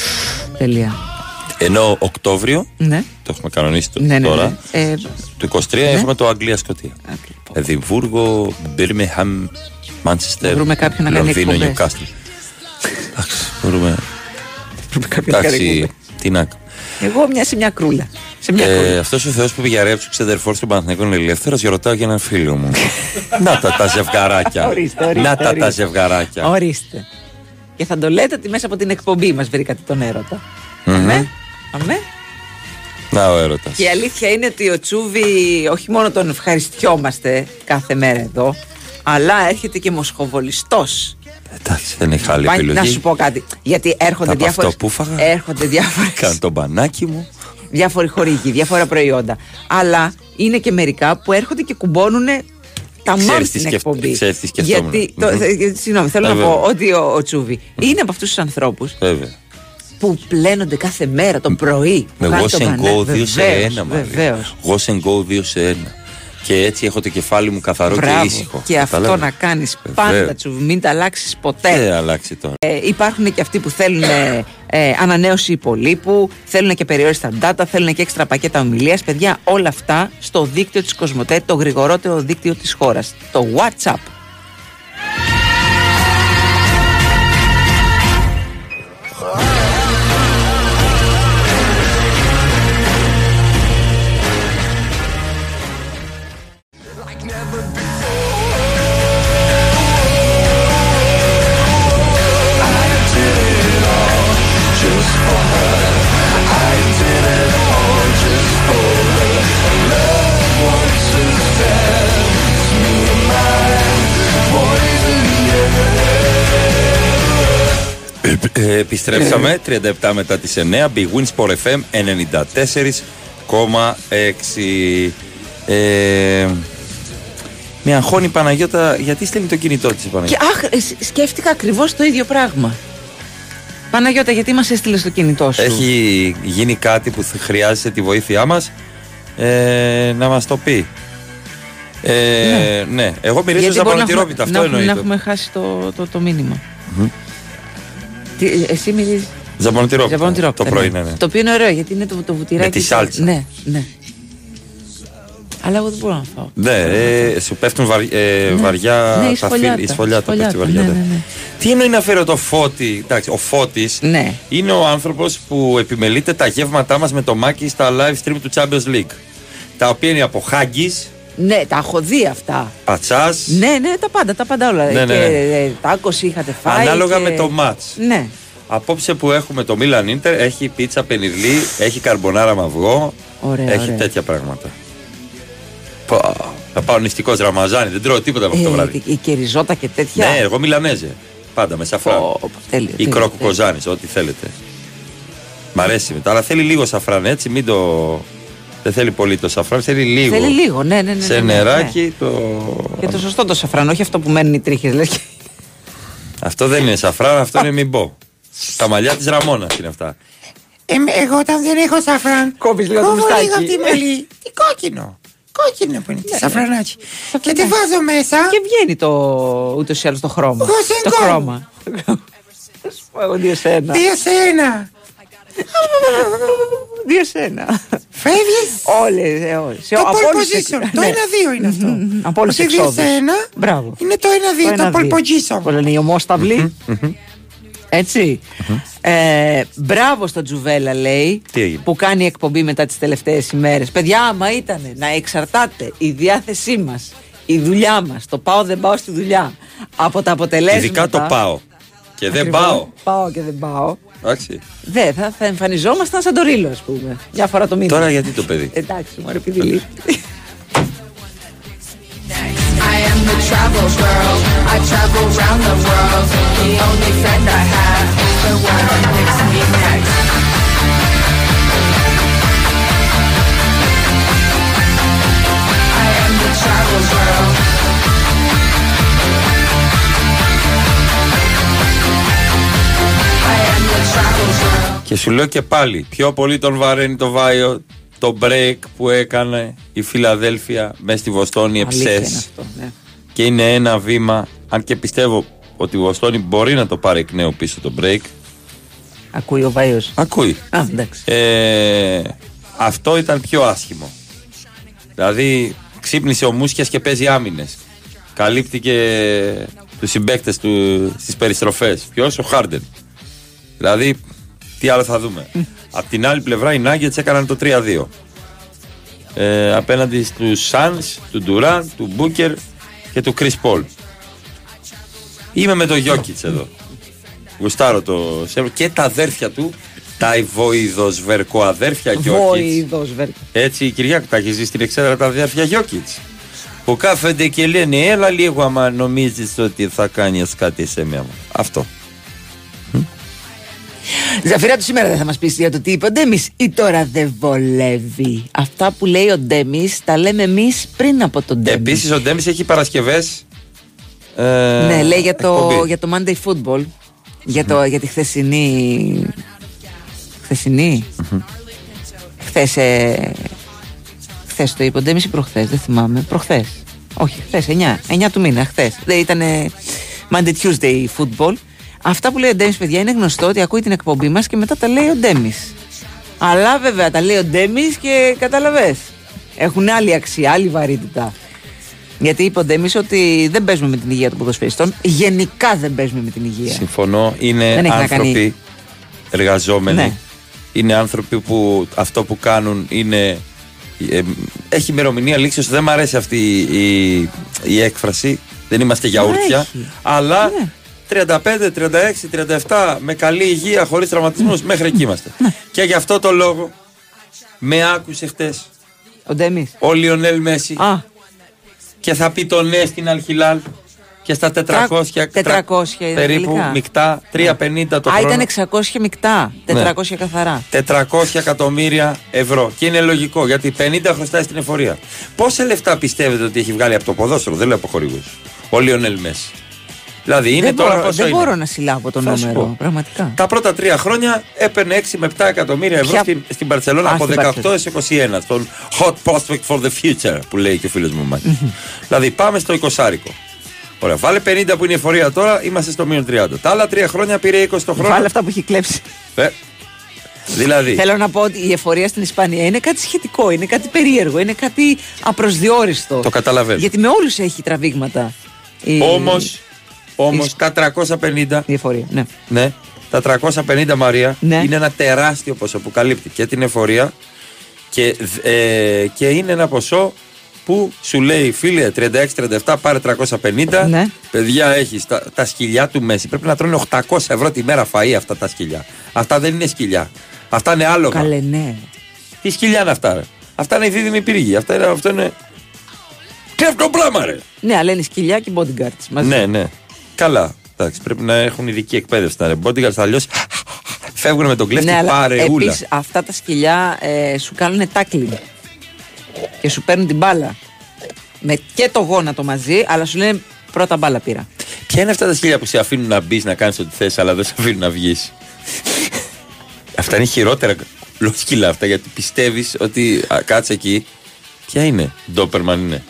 Τελεία. Ενώ Οκτώβριο, Ναι. το έχουμε κανονίσει το- Ναι, ναι, τώρα, ναι. Ε, το 23 έχουμε το Αγγλία-Σκοτία. Εδιμβούργο, Μπίρμιχαμ, Μάντσεστερ, βρούμε κάποιον να κάνει Λονδίνο, εκπομπές. Νιουκάστλ. Εντάξει, μπορούμε. κάποιον να κάνει Εντάξει, εκπομπές. τι να Εγώ μια σε μια κρούλα. Σε μια ε, κρούλα. Αυτός ο Θεός που πήγε για του ξεδερφόρ του Παναθηναϊκού είναι ελεύθερος, ρωτάω για έναν φίλο μου. να τα τα ζευγαράκια. Ορίστε, ορίστε, να τα τα ορίστε. ζευγαράκια. Ορίστε. Και θα το λέτε ότι μέσα από την εκπομπή μας βρήκατε τον έρωτα. Μμμ. Αμέ. Αμέ. Να ο έρωτας. Και η αλήθεια είναι ότι ο Τσούβι όχι μόνο τον ευχαριστιόμαστε κάθε μέρα εδώ, αλλά έρχεται και μοσχοβολιστός. Εντάξει, δεν έχει άλλη Πάει- επιλογή. Να σου πω κάτι. Γιατί έρχονται Θα πω διάφορες, αυτό που φάγα. έρχονται διάφορες, Κάνω το μπανάκι μου. Διάφοροι χορηγοί, διάφορα προϊόντα. Αλλά είναι και μερικά που έρχονται και κουμπώνουν τα Ξέρεις μάμ τι στην σκεφ- εκπομπή. ξέρεις τι σκεφτόμουν. Γιατί, το, Μμμ. θε- συγγνώμη, θέλω Ε, να βέβαια. πω ότι ο, ο Τσούβι είναι από αυτούς τους ανθρώπους Βέβαια. που πλένονται κάθε μέρα το πρωί. που Με κάνει wash το and μπανάκι. go 2 σε Βεβαίως, 1, Μαρία. βεβαίως. Wash and go 2 σε 1. Και έτσι έχω το κεφάλι μου καθαρό και Μπράβο. ήσυχο. Και αυτό Κατάλαβες; να κάνεις Βεβαίως. πάντα τσουβι, μην τα αλλάξεις ποτέ. Δεν αλλάξει τώρα. Ε, υπάρχουν και αυτοί που θέλουν ε, ε, ανανέωση υπολείπου, θέλουν και περιόριστα data, θέλουν και έξτρα πακέτα ομιλίας. Παιδιά, όλα αυτά στο δίκτυο της Κοσμοτέ, το γρηγορότερο δίκτυο της χώρας. Το WhatsApp. Επιστρέψαμε 37 μετά τις 9 Big Win Sport FM 94,6 ε, Με αγχώνει η Παναγιώτα γιατί στέλνει το κινητό της η Και Παναγιώτα αχ, ε, σ- σκέφτηκα ακριβώς το ίδιο πράγμα. Παναγιώτα, γιατί μας έστειλες το κινητό σου; Έχει γίνει κάτι που θα- χρειάζεται τη βοήθειά μας ε, να μας το πει ε, ναι. εγώ μυρίζω Γιατί μπορεί να ζαμπανοτυρόπιτα έχουμε- αυτό να, έχουμε- να εννοείται έχουμε χάσει το, το, το μήνυμα. Μμμ. Τι, ε, εσύ μυρίζει. Ζαμπανοτυρόπιτα Ζαμπανοτυρόπιτα, το πρωί ναι. ναι, ναι. Το οποίο είναι ωραίο γιατί είναι το, το βουτυράκι. Με τη το- σάλτσα. Ναι, ναι. Αλλά εγώ δεν μπορώ να φάω. Ναι, ε, σου πέφτουν βαρ, ε, βαριά Ναι, η τα σφολιάτα. φύλλα, η σφολιάτα πέφτει Σφολιάτα, βαριά. ναι, ναι. ναι, ναι. Τι εννοεί να φέρω το φώτι; Εντάξει, ο Φώτης Ναι. είναι ο άνθρωπος που επιμελείται τα γεύματά μας με το μάκι στα live stream του Champions League. Τα οποία είναι από χάγκης, Ναι, τα έχω δει αυτά. πατσάς, Ναι, ναι, τα πάντα, τα πάντα όλα. Ναι, ναι, και ναι. ε, τάκος είχατε φάει. ανάλογα και- με το match. Ναι. Απόψε που έχουμε το Milan Inter έχει πίτσα πενιρλί, έχει καρμπονάρα με αυγό, Ωραία, έχει ωραία. τέτοια πράγματα. Πω, θα πάω νηστικός Ραμαζάνι, δεν τρώω τίποτα από αυτό το Ε, βράδυ. και, και ριζότα και τέτοια. Ναι, εγώ Μιλανέζε. Πάντα με σαφράν. Πω, πω, τέλειο, Ή τέλειο, κρόκο τέλειο. κοζάνης, ό,τι θέλετε. Μ' αρέσει μετά, αλλά θέλει λίγο σαφράν έτσι, μην το. Δεν θέλει πολύ το σαφράν, θέλει λίγο. Θέλει λίγο, ναι, ναι, ναι. Σε ναι, ναι, νεράκι το. Και το σωστό το σαφράν, όχι αυτό που μένουν οι τρίχες. Λες. και- Αυτό δεν είναι σαφράν, αυτό είναι μην πω. Τα μαλλιά της Ραμόνας είναι αυτά. Ε, εγώ όταν δεν έχω σαφράν. Κόβεις λίγο το κόβω μουστάκι. λίγο από τη μαλλί. Τι κόκκινο. Κόκκινο που είναι, Ναι, τη σαφρανάκι. Και τι βάζω μέσα. Και βγαίνει το ούτως ή άλλως το χρώμα. Εγώ σε το εγκόμ. χρώμα. Εγώ δύο σε ένα. Δύο σε ένα. Δύο σε ένα. Φεύγεις; Όλες, όλες. Το pole position. Το ένα-δύο είναι αυτό. Από όλε Όχι τι δύο εξόδου. σε ένα. Μπράβο. Είναι το ένα-δύο, το pole position. Που λένε οι ομόσταυλοι. Έτσι. Ε, μπράβο στο Τζουβέλα, λέει, Τι έγινε; που κάνει εκπομπή μετά τις τελευταίες ημέρες. Παιδιά, άμα ήταν να εξαρτάται η διάθεσή μας, η δουλειά μας, το πάω δεν πάω στη δουλειά, από τα αποτελέσματα. Ειδικά το πάω. Και δεν Ακριβώς. πάω. Πάω και δεν πάω. Εντάξει. Δεν, θα, θα εμφανιζόμασταν σαν το ρίλο, ας πούμε. Μια φορά το μήνα. Τώρα γιατί το παιδί; Εντάξει, μου επειδή λείπει. I am the travel girl. I travel round the world. Και σου λέω και πάλι, πιο πολύ τον βαραίνει το Βάιο το break που έκανε η Φιλαδέλφια μέσα στη Βοστόνη Αλήθεια είναι εψές. αυτό, ναι. Και είναι ένα βήμα, αν και πιστεύω ότι η Βοστόνη μπορεί να το πάρει εκ νέου πίσω το break. Ακούει ο Βάιος. Ακούει. Α, εντάξει. Ε, αυτό ήταν πιο άσχημο. Δηλαδή, ξύπνησε ο Μούσκιας και παίζει άμυνες. Καλύπτει και τους συμπαίκτες του στις περιστροφές. Ποιος, ο Χάρντεν. Δηλαδή, τι άλλο θα δούμε. Απ' την άλλη πλευρά, οι Nuggets έκαναν το 3-2. Ε, απέναντι στους Suns, του Ντουράν, του Μπούκερ και του Chris Paul. Είμαι με τον Γιώκητ εδώ. Γουστάρω το σέβο και τα αδέρφια του, τα βοηδοσβερκοαδέρφια Γιώκητ. Βοηδοσβέρκο. Έτσι, η Κυριάκου τα έχεις ζήσει στην εξέδρα τα αδέρφια Γιώκητ. Που κάθονται και λένε, έλα λίγο άμα νομίζεις ότι θα κάνεις κάτι σε μένα. Αυτό. Ζαφυρά του σήμερα δεν θα μας πεις για το τι είπε ο Ντέμις ή τώρα δεν βολεύει. Αυτά που λέει ο Ντέμις τα λέμε εμείς πριν από τον Ντέμις. Επίσης, ο Ντέμις έχει Παρασκευές. Ε, Ναι, λέει για το, εκπομπή. για το Monday Football. Για, το, για τη χθεσινή. Χθεσινή; Χθες. Ε, χθες το είπε ο Ντέμις ή προχθές, δεν θυμάμαι. Προχθές. Όχι, χθες, 9. 9 του μήνα, χθες. Δεν ήταν Monday Tuesday Football. Αυτά που λέει ο Ντέμις, παιδιά, είναι γνωστό ότι ακούει την εκπομπή μας και μετά τα λέει ο Ντέμις. Αλλά βέβαια τα λέει ο Ντέμις και καταλαβες Έχουν άλλη αξία, άλλη βαρύτητα. Γιατί είπε ο Ντέμις ότι δεν παίζουμε με την υγεία των ποδοσφαιριστών. Γενικά δεν παίζουμε με την υγεία. Συμφωνώ. Είναι Δεν έχει να άνθρωποι κάνει- εργαζόμενοι. Ναι. Είναι άνθρωποι που αυτό που κάνουν είναι. ε, έχει ημερομηνία λήξεως Δεν μου αρέσει αυτή η, η έκφραση. Δεν είμαστε γιαούρτια. έχει. Αλλά Ναι. 35, 36, 37 με καλή υγεία, χωρίς τραυματισμούς, Ναι. μέχρι εκεί είμαστε. Και γι' αυτό το λόγο με άκουσε χτες Ο Ντέμις. ο Λιονέλ Μέση Α, και θα πει το ναι στην Αλχιλάλ και στα 400, 400 είναι περίπου τελικά. μεικτά, 350 το Α, χρόνο. ήταν 600 μεικτά. 400 καθαρά. 400 εκατομμύρια ευρώ. Και είναι λογικό γιατί 50 χρωστάει στην εφορία. Πόσα λεφτά πιστεύετε ότι έχει βγάλει από το ποδόσφαιρο, δεν λέω από χορηγούς. Ο Λιονέλ Μέση. Δηλαδή είναι δεν τώρα μπορώ, πόσο δεν είναι; μπορώ να συλλάβω το Θα σου νούμερο. πω. Πραγματικά. Τα πρώτα τρία χρόνια έπαιρνε 6 με 7 εκατομμύρια ευρώ Ποια- στην, στην Παρσελόνα Α, από στην 18 έως 21. Στον hot prospect for the future που λέει και ο φίλος μου Μάκη. δηλαδή πάμε στο 20 Ωραία, βάλε 50 που είναι η εφορία τώρα, είμαστε στο μείον 30. Τα άλλα τρία χρόνια πήρε 20 το χρόνο. Βάλε αυτά που έχει κλέψει. Ε, δηλαδή, Θέλω να πω ότι η εφορία στην Ισπανία είναι κάτι σχετικό, είναι κάτι περίεργο, είναι κάτι απροσδιόριστο. το καταλαβαίνω. Γιατί με όλους έχει τραβήγματα. η- Όμως, όμως τα 350, Η εφορία, ναι. ναι, τα 350 Μαρία Ναι. είναι ένα τεράστιο ποσό που καλύπτει και την εφορία και, δ- ε, και είναι ένα ποσό που σου λέει φίλε 36-37 πάρε 350 Ναι. παιδιά έχεις τα, τα σκυλιά του Μέση πρέπει να τρώνε 800 ευρώ τη μέρα φαΐ αυτά τα σκυλιά αυτά δεν είναι σκυλιά αυτά είναι άλογα Καλέ, ναι. τι σκυλιά είναι αυτά ρε; Αυτά είναι η δίδυμη πύργη αυτά είναι, αυτό είναι τι αυτό πράγμα ρε; Ναι, αλλά είναι σκυλιά και bodyguards μαζί. ναι, ναι. Καλά. Εντάξει, πρέπει να έχουν ειδική εκπαίδευση τα ρε. Bodyguards αλλιώς φεύγουν με τον κλέφτη Ναι, αλλά παρεούλα. επίσης αυτά τα σκυλιά ε, σου κάνουν tackling και σου παίρνουν την μπάλα. Με και το γόνατο μαζί, αλλά σου λένε πρώτα μπάλα πήρα. Ποια είναι αυτά τα σκυλιά που σε αφήνουν να μπεις να κάνεις ό,τι θες, αλλά δεν σε αφήνουν να βγεις; αυτά είναι χειρότερα λόγω σκυλά αυτά γιατί πιστεύεις ότι α, κάτσε εκεί. Ποια είναι, Ντόπερμαν είναι.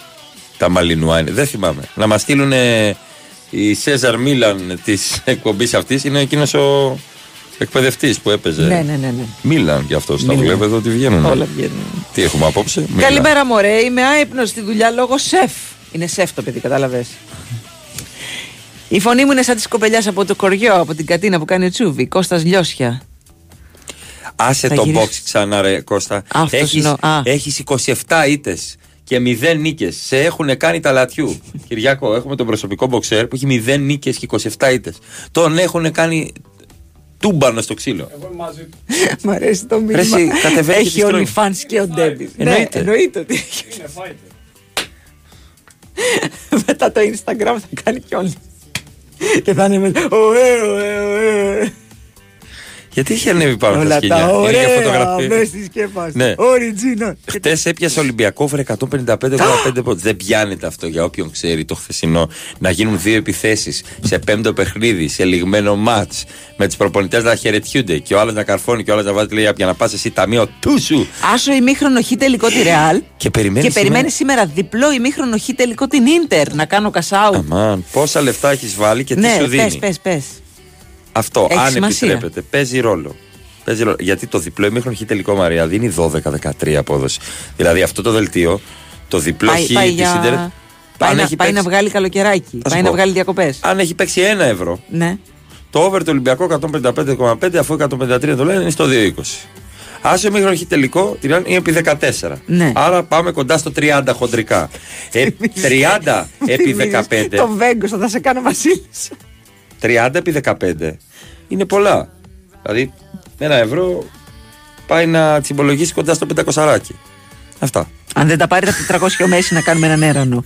Τα Μαλινουά είναι. Δεν θυμάμαι. Να μας στείλουν η Σέζαρ Μίλαν της εκπομπής αυτής είναι εκείνος ο εκπαιδευτής που έπαιζε. Ναι, ναι, ναι. ναι. Μίλαν και αυτό. Τα Μίλαν. βλέπω εδώ ότι βγαίνουν. Όλα βγαίνουν. Τι έχουμε απόψε; Μίλαν. Καλημέρα, μωρέ. Είμαι άϊπνος στη δουλειά λόγω σεφ. Είναι σεφ το παιδί, κατάλαβες. Η φωνή μου είναι σαν τη κοπελιάς από το κοριό, από την κατίνα που κάνει ο Τσούβι. Κώστας Λιώσια. Άσε Θα το γυρίσω. box ξανά, ρε Κώστα. Αυτός Έχεις, είναι ο- α. έχεις 27 ήττε και 0 νίκες. Σε έχουν κάνει τα λατιού. Κυριάκο, έχουμε τον προσωπικό μποξέρ που έχει 0 νίκες και 27 ήττες. Τον έχουν κάνει τούμπανο στο ξύλο. Μ' αρέσει το Ρε, μήνυμα. εσύ, κατεβαίνει και Έχει τρώει. OnlyFans και ο Ντέμπι. Εννοείται. Ναι, εννοείται ότι έχει. Μετά το Instagram θα κάνει κι όλοι. Και θα είναι με. Ωε, ωε, ωε. Γιατί έχει ανέβει πάνω τα Όλα σκηνιά. τα Είναι για ωραία φωτογραφία. μέσα στη σκέπαση. Ναι. Original. Χτες έπιασε Ολυμπιακό βρε 155-85 πόντους. Δεν πιάνεται αυτό για όποιον ξέρει το χθεσινό. Να γίνουν δύο επιθέσεις σε πέμπτο παιχνίδι, σε λιγμένο ματ. Με του προπονητές να χαιρετιούνται και ο άλλος να καρφώνει και ο άλλος να βάζει λέει για να πας εσύ ταμείο του σου. Άσο ημίχρονο χ τελικό τη Ρεάλ. Και περιμένει. Και περιμένει σήμερα διπλό ημίχρονο χ τελικό την Ίντερ να κάνω κασάου. Αμάν, πόσα λεφτά έχεις βάλει και τι Ναι, σου πες, δίνει. πες, πες. Αυτό, Έχει αν σημασία. επιτρέπεται, παίζει ρόλο. Παίζει ρόλο. Γιατί το διπλό ημίχρονο χ τελικό Μαρία δίνει 12-13 απόδοση. Δηλαδή αυτό το δελτίο, το διπλό Πάει, χ πάει, της για... Ίντερ, πάει, αν να, έχει πάει παίξει- να βγάλει καλοκαιράκι. Θα σου Πάει να πω. βγάλει διακοπές. αν έχει παίξει 1 ευρώ, Ναι. το over του Ολυμπιακού 155,5 αφού 153 το λένε είναι στο 2,20. Άσε ημίχρονο χ τελικό την άλλη είναι επί 14. Ναι. Άρα πάμε κοντά στο 30 χοντρικά. Ε, 30 επί 15. Το Βέγκο θα σε κάνω Βασίλη. 30 επί 15 είναι πολλά. Δηλαδή, με ένα ευρώ πάει να τσιμπολογήσει κοντά στο 500 Αυτά. Αν δεν τα πάρει τα 400 ο Μέση να κάνουμε έναν έρανο.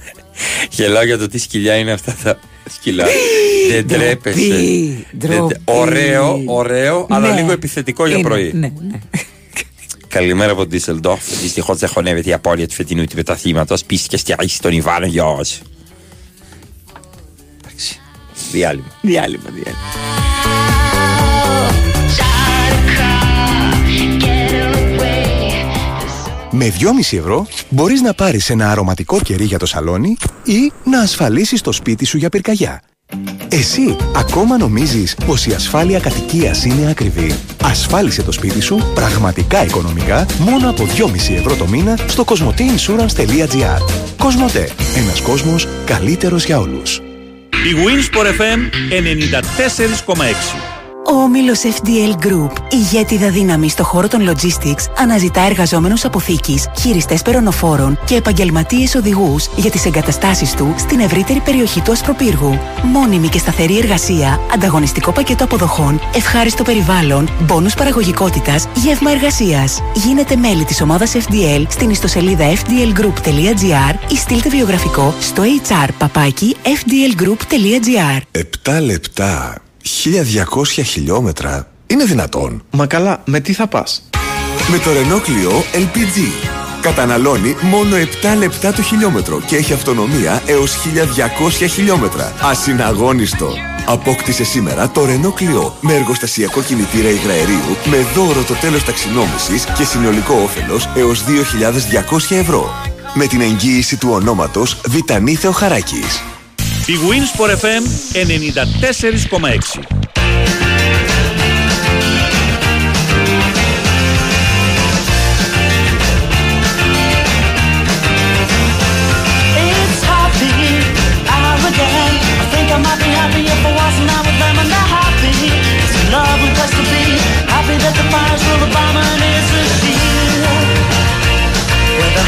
Γελάω για το τι σκυλιά είναι αυτά τα σκυλά. Δεν Ντροπή, τρέπεσαι. Δεν- ντροπή. Ωραίο, ωραίο, αλλά Ναι. λίγο επιθετικό για Είναι, πρωί. Ναι, ναι. Καλημέρα από Ντίσσελντορφ. Δυστυχώς δεν χωνεύεται η απώλεια του φετινού του πρωταθλήματο. Πίστηκε στηρίξει τον Ιβάνο Γιος. Εντάξει. Διάλειμμα. Διάλειμμα, διάλειμμα. Με 2,5 ευρώ μπορείς να πάρεις ένα αρωματικό κερί για το σαλόνι ή να ασφαλίσεις το σπίτι σου για πυρκαγιά. Εσύ ακόμα νομίζεις πως η ασφάλεια κατοικίας είναι ακριβή. Ασφάλισε το σπίτι σου πραγματικά οικονομικά μόνο από 2,5 ευρώ το μήνα στο cosmoteinsurance.gr Κοσμοτέ. Ένας κόσμος καλύτερος για όλους. Η Winsport FM 94,6. Ο όμιλος FDL Group, ηγέτιδα δύναμη στο χώρο των logistics, αναζητά εργαζόμενους αποθήκης, χειριστές περονοφόρων και επαγγελματίες οδηγούς για τις εγκαταστάσεις του στην ευρύτερη περιοχή του Ασπροπύργου. Μόνιμη και σταθερή εργασία, ανταγωνιστικό πακέτο αποδοχών, ευχάριστο περιβάλλον, μπόνους παραγωγικότητας, γεύμα εργασίας. Γίνετε μέλη της ομάδας FDL στην ιστοσελίδα fdlgroup.gr ή στείλτε βιογραφικό στο hr παπάκι fdlgroup.gr 7 λεπτά, 1200 χιλιόμετρα. Είναι δυνατόν. Μα καλά, με τι θα πας; Με το Renault Clio LPG. Καταναλώνει μόνο 7 λεπτά το χιλιόμετρο και έχει αυτονομία έως 1200 χιλιόμετρα. Ασυναγώνιστο. Απόκτησε σήμερα το Renault Clio με εργοστασιακό κινητήρα υγραερίου με δώρο το τέλος ταξινόμησης και συνολικό όφελος έως 2.200 ευρώ. Με την εγγύηση του ονόματος Βιτανή Θεοχαράκης. Η Winsport FM 94,6. It's happy hour again. I think I might be happy if I wasn't out with them and they're happy. It's a lovely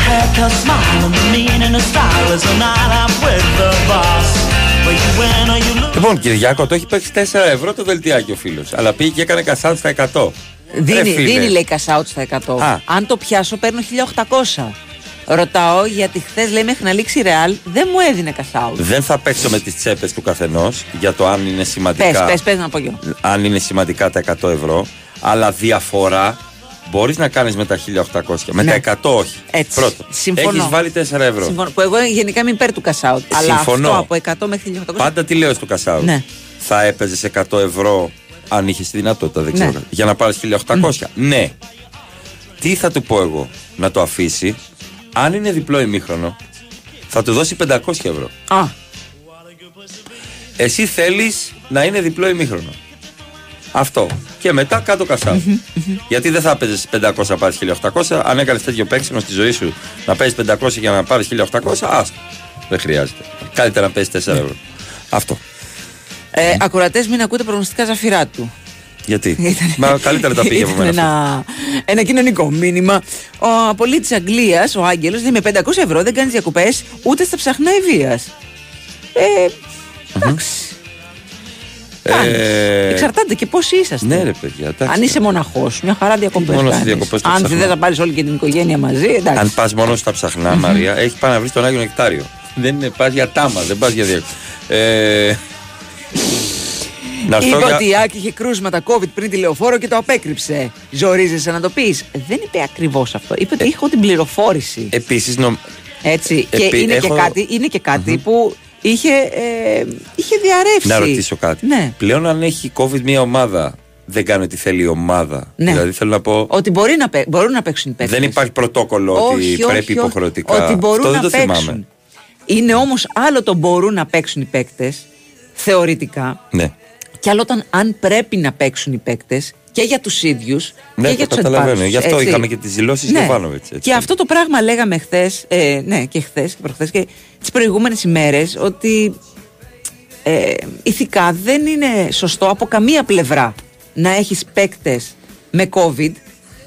haircut, smile, and the meaning of style is a night out with the boss. Where you win or you lose. Λοιπόν, Κυριάκο, το έχει παίξει 4 ευρώ το δελτιάκι ο φίλος. Αλλά πήγε και έκανε κασάτ στα 100. Ρε Δίνει, φίλε. δίνει λέει cash out στα 100. Α. Αν το πιάσω, παίρνω 1800. Ρωτάω γιατί χθες λέει μέχρι να λήξει η Real δεν μου έδινε cash out. Δεν θα παίξω με τις τσέπες του καθενός για το αν είναι Πες, σημαντικά. πες, πες να πω εγώ. αν είναι σημαντικά τα 100 ευρώ. Αλλά διαφορά μπορείς να κάνεις με τα 1800. Με Ναι. τα 100 όχι. Έτσι. Πρώτο. Συμφωνώ. Έχεις βάλει 4 ευρώ. Συμφωνώ. Που εγώ γενικά είμαι υπέρ του cash out. Αλλά Συμφωνώ. αυτό από 100 μέχρι 1800. Πάντα τι λέω στο κασάου. Ναι. Θα έπαιζες 100 ευρώ αν είχες τη δυνατότητα, δεν Ναι. ξέρω. Για να πάρεις 1800. Ναι. Τι θα του πω εγώ, να το αφήσει. Αν είναι διπλό ημίχρονο, θα του δώσει 500 ευρώ. Α. Εσύ θέλεις να είναι διπλό ημίχρονο. Αυτό. Και μετά κάτω κασάου. Γιατί δεν θα έπαιζε 500 να πάρεις 1800. Αν έκανες τέτοιο παίξιμο στη ζωή σου να παίζεις 500 για να πάρεις 1800, άστο. Δεν χρειάζεται. Καλύτερα να παίζεις 4 ευρώ. Αυτό. Ε, Ακροατέ, μην ακούτε προγνωστικά ζαφυρά του. Γιατί; Μα καλύτερα τα πήγε από Ήταν μένα. αυτό. ένα, ένα κοινωνικό μήνυμα. Ο πολίτης Αγγλίας, ο Άγγελος, λέει με 500 ευρώ δεν κάνεις διακοπές ούτε στα ψαχνά ευεία. Ε, εντάξει. Ε, Εξαρτάται και πώ είσαστε. Ναι, ρε παιδιά. εντάξει. Αν είσαι μοναχός, μια χαρά διακοπές. Μόνος στις διακοπές το Αν ψαχνά. δεν θα πάρεις όλη και την οικογένεια μαζί, εντάξει. Αν πας μόνος στα ψαχνά, Μαρία, έχεις πάει να βρεις τον Άγιο Νεκτάριο. Δεν είναι, πας για τάμα, δεν πας για διακοπέ. Ε, να έρθω Είπε για- ότι η Άκη είχε κρούσματα COVID πριν τη λεωφόρο και το απέκρυψε. Ζορίζεσαι να το πεις. Δεν είπε ακριβώς αυτό. Είπε ότι έχω την πληροφόρηση. Επίσης, νομ... Έτσι. Επί- και είναι έχω- και κάτι, είναι και κάτι που είχε, ε, είχε διαρρεύσει. να ρωτήσω κάτι. Ναι. Πλέον, αν έχει COVID μια ομάδα, δεν κάνει ό,τι θέλει η ομάδα. Ναι. Δηλαδή, θέλω να πω. Ότι μπορεί να, παί- μπορούν να παίξουν οι παίκτες. Δεν υπάρχει πρωτόκολλο ότι Όχι, όχι, πρέπει όχι. υποχρεωτικά. Ότι μπορούν Αυτό δεν να το παίξουν. θυμάμαι. Είναι όμως άλλο το μπορούν να παίξουν οι παίκτες, θεωρητικά. Ναι. Και άλλο όταν αν πρέπει να παίξουν οι παίκτες και για τους ίδιους Ναι, και το για τους καταλαβαίνω. Γι' αυτό είχαμε και τις δηλώσεις ναι. Γιωβάνοβιτς. Και αυτό το πράγμα λέγαμε χθες, ε, ναι, και χθες και προχθές και τις προηγούμενες ημέρες, ότι ε, ηθικά δεν είναι σωστό από καμία πλευρά να έχεις παίκτες με COVID,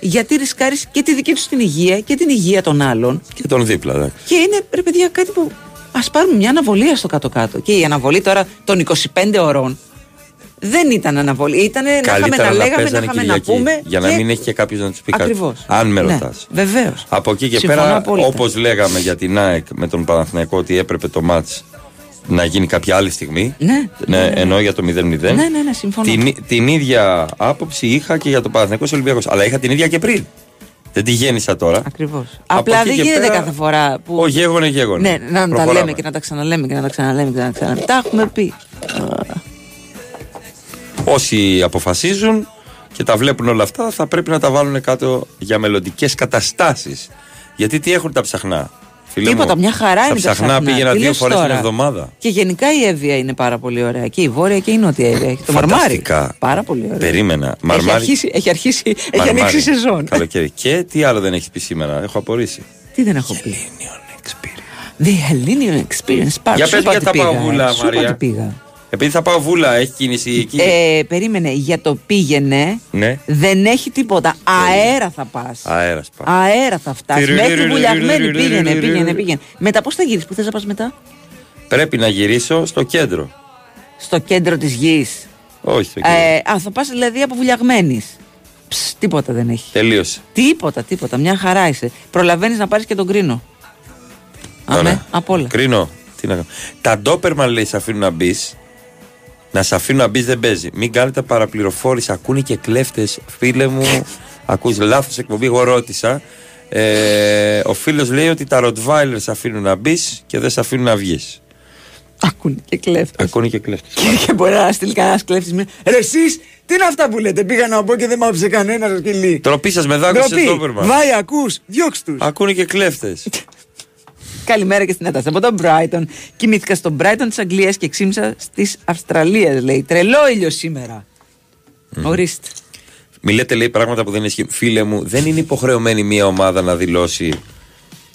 γιατί ρισκάρεις και τη δική τους την υγεία και την υγεία των άλλων. Και τον δίπλα, εντάξει. Και είναι, ρε παιδιά, κάτι που. Α πάρουμε μια αναβολή στο κάτω-κάτω. Και η αναβολή τώρα των 25 ωρών δεν ήταν αναβολή. Ήταν να είχαμε Καλύτερα να να λέγαμε, να παίζανε είχαμε να Κυριακή. πούμε. Για να και- μην έχει και κάποιος να τους πει κάτι. Ακριβώς. Αν με Ναι, ρωτάς. Βεβαίως. Από εκεί και Συμφωνώ πέρα, απόλυτα. όπως λέγαμε για την ΑΕΚ με τον Παναθηναϊκό ότι έπρεπε το μάτς να γίνει κάποια άλλη στιγμή. Ναι, Ναι, ενώ για το 0-0. Ναι, ναι, ναι, συμφωνώ. Την, την ίδια άποψη είχα και για το Παναθηναϊκό Ολυμπιακός. Αλλά είχα την ίδια και πριν. Δεν τη γέννησα τώρα. Ακριβώς. Από Απλά εκεί δεν και γίνεται πέρα, κάθε φορά που. Ο γέγονε γέγονε. Ναι, να τα Προχωράμε. λέμε και να τα ξαναλέμε και να τα ξαναλέμε και να τα ξαναλέμε. Τα έχουμε πει. Όσοι αποφασίζουν και τα βλέπουν όλα αυτά, θα πρέπει να τα βάλουν κάτω για μελλοντικές καταστάσεις. Γιατί τι έχουν τα ψαχνά. Φίλε Τίποτα, μου, μια χαρά είναι τα ψαχνά. ψαχνά. πήγαινα Τι δύο λες φορές την τώρα; εβδομάδα. Και γενικά η Εύβοια είναι πάρα πολύ ωραία. Και η Βόρεια και η Νότια Εύβοια. Έχει το μαρμάρι. Φανταστικά. Πάρα πολύ ωραία. Περίμενα. Έχει Μαρμάρι. αρχίσει, έχει, αρχίσει, έχει Μαρμάρι. ανοίξει σεζόν. Καλοκαίρι. Και τι άλλο δεν έχει πει σήμερα; Έχω απορρίσει. Τι δεν έχω πει; The Hellenian Experience Park. Για Σου πες είπα γιατί ότι θα πάω πήγα, βούλα, σου είπα Μαρία. ότι πήγα. Επειδή θα πάω βούλα, έχει κίνηση εκεί. Ε, περίμενε, για το πήγαινε ναι. δεν έχει τίποτα. Αέρα θα πας. Αέρας πά. Αέρα θα φτάσεις. Μέχρι βουλιαγμένη πήγαινε, πήγαινε, πήγαινε. Μετά πώς θα γυρίσεις, πού θες να πας μετά; Πρέπει να γυρίσω στο κέντρο. Στο κέντρο της γης. Όχι στο κέντρο. Ε, α, θα πας δηλαδή από βουλιαγμένης. Τίποτα δεν έχει. Τελείωσε. Τίποτα, τίποτα. Μια χαρά είσαι. Προλαβαίνεις να πάρεις και τον κρίνο. Ωραία. απ' όλα. Κρίνω. Τι να κάνω. Τα ντόπερμαν λέει σε αφήνουν να μπεις. Να σε αφήνουν να μπεις δεν παίζει. Μην κάνετε παραπληροφόρηση. Ακούνε και κλέφτες. Φίλε μου, ακούς λάθος εκπομπή. Εγώ ρώτησα. Ε, ο φίλος λέει ότι τα Rottweiler σε αφήνουν να μπεις και δεν σε αφήνουν να βγεις. Ακούνε και κλέφτες. Ακούνε και κλέφτες. Και, και μπορεί να στείλει κανένας κλέφτης. Ρε, εσείς, τι είναι αυτά που λέτε; Πήγα να πω και δεν μ' άφησε κανένας σκυλί. Τροπή σας με δάκρυ σε ντόπερμαν. Βάει, ακούς, διώξ τους. Ακούνε και κλέφτες. Καλημέρα και στην Ένταση από τον Brighton. Κοιμήθηκα στον Brighton της Αγγλίας και ξύμισα στις Αυστραλίες, λέει. Τρελό ήλιο σήμερα. Ορίστε. Μη λέτε λέει πράγματα που δεν ισχύουν. Φίλε μου, δεν είναι υποχρεωμένη μια ομάδα να δηλώσει,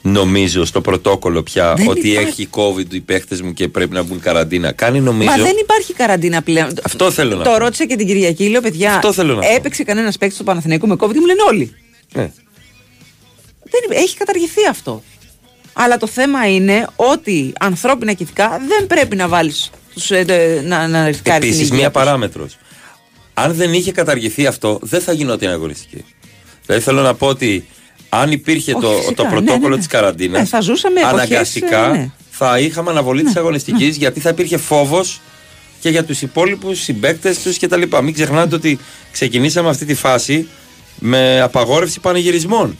νομίζω, στο πρωτόκολλο πια Δεν ότι υπάρχει. έχει COVID οι παίχτες μου και πρέπει να μπουν καραντίνα. Κάνει νομίζω. Μα δεν υπάρχει καραντίνα πλέον. Αυτό θέλω να Το πω. ρώτησα και την Κυριακή, λέω παιδιά. Αυτό θέλω να πω. έπαιξε κανένας παίκτης στο Παναθηναϊκό με COVID, μου λένε όλοι. Ναι. Δεν, είπε- έχει καταργηθεί αυτό. Αλλά το θέμα είναι ότι ανθρώπινα και ηθικά δεν πρέπει να βάλεις να, να ρισκάρει την Επίσης, υγεία μία τους. παράμετρος. Αν δεν είχε καταργηθεί αυτό, δεν θα γινόταν αγωνιστική. Δηλαδή θέλω να πω ότι αν υπήρχε Όχι, το, φυσικά, το ναι, πρωτόκολλο ναι, ναι. της καραντίνας, Ναι, θα ζούσαμε εποχές, αναγκαστικά ε, ναι. θα είχαμε αναβολή της αγωνιστικής γιατί θα υπήρχε φόβος και για τους υπόλοιπους συμπαίκτες τους κτλ. Μην ξεχνάτε ότι ξεκινήσαμε αυτή τη φάση με απαγόρευση πανηγυρισμών.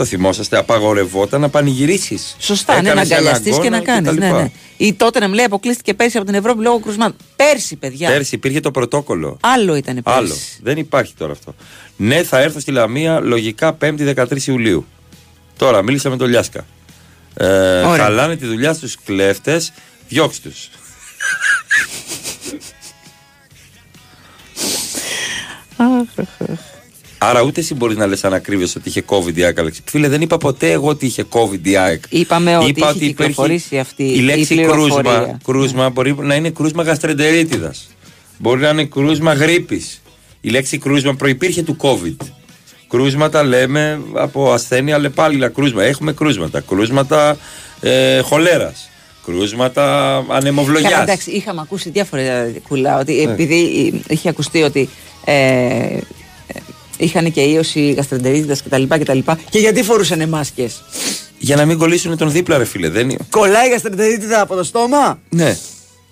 Το θυμόσαστε, απαγορευόταν να πανηγυρίσεις. Σωστά, ναι, να αγκαλιαστείς και να κάνεις. Ναι, ναι. Η τότε να μου λέει αποκλείστηκε πέρσι από την Ευρώπη λόγω κρουσμάτων. Πέρσι, παιδιά. Πέρσι υπήρχε το πρωτόκολλο. Άλλο ήταν πέρσι. Άλλο. Δεν υπάρχει τώρα αυτό. Ναι, θα έρθω στη Λαμία λογικά 5η 13 Ιουλίου. Τώρα μίλησα με τον Λιάσκα. Ε, Ωραία. χαλάνε τη δουλειά στους κλέφτες, διώξ τους. Άρα ούτε εσύ μπορείς να λες ανακρίβεια ότι είχε COVID η ΑΕΚ. Αλέξη. Φίλε, δεν είπα ποτέ εγώ ότι είχε COVID η ΑΕΚ. Είπαμε ότι Είπα είχε ότι υπήρχε κυκλοφορήσει αυτή η η λέξη πληροφορία. κρούσμα, κρούσμα μπορεί να είναι κρούσμα γαστρεντερίτιδας. Μπορεί να είναι κρούσμα γρήπης. Η λέξη κρούσμα προπήρχε του COVID. Κρούσματα λέμε από ασθένεια αλλεπάλληλα κρούσμα. Έχουμε κρούσματα. Κρούσματα ε, χολέρας. Κρούσματα Καλά, ανεμοβλογιά. εντάξει, είχαμε ακούσει διάφορα κουλά. Ότι Ναι. επειδή είχε ακουστεί ότι ε, ε, είχαν και ίωση γαστρεντερίτιδας κτλ. Και, τα λοιπά. και γιατί φορούσαν μάσκες; Για να μην κολλήσουν τον δίπλα, ρε φίλε. Δεν... είναι- Κολλάει η γαστρεντερίτιδα από το στόμα; Ναι.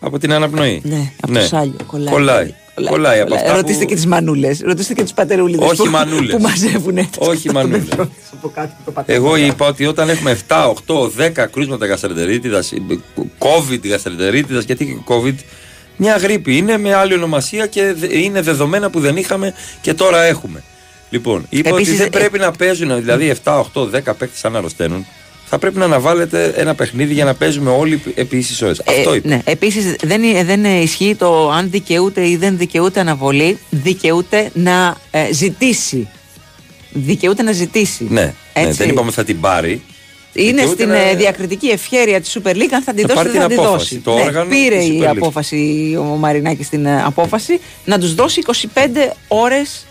Από την αναπνοή. Ναι, από το σάλιο. Κολλάει. Κολλάει. Κολλάει. από αυτά Ρωτήστε που... και τις μανούλες. Ρωτήστε και τους πατερούλιδες. Όχι που, μανούλες. Που μαζεύουν. Όχι μανούλες. Εγώ είπα ότι όταν έχουμε 7, 8, 10 κρούσματα γαστρεντερίτιδας, COVID γαστρεντερίτιδας, γιατί και COVID, μια γρήπη είναι με άλλη ονομασία και δε- είναι δεδομένα που δεν είχαμε και τώρα έχουμε. Λοιπόν, είπα Επίσης, ότι δεν ε- πρέπει να παίζουν, δηλαδή 7, 8, 10 παίκτες αν αρρωσταίνουν, θα πρέπει να αναβάλλετε ένα παιχνίδι για να παίζουμε όλοι επί ίσης ώρες. Αυτό είπε. Ναι. Επίσης, δεν, ε, δεν ε, ισχύει το αν δικαιούται ή δεν δικαιούται αναβολή. Δικαιούται να ε, ζητήσει. Δικαιούται να ζητήσει. Ναι, ναι, Έτσι. δεν είπαμε θα την πάρει. Είναι Δικαιούται στην να- ε, διακριτική ευχέρεια της Super League αν θα την Να δώσει πάρει ή δεν θα την την απόφαση. δώσει. Το Ναι, όργανο πήρε της η Super League. απόφαση ο Μαρινάκης την ε, απόφαση να τους δώσει 25 ώρες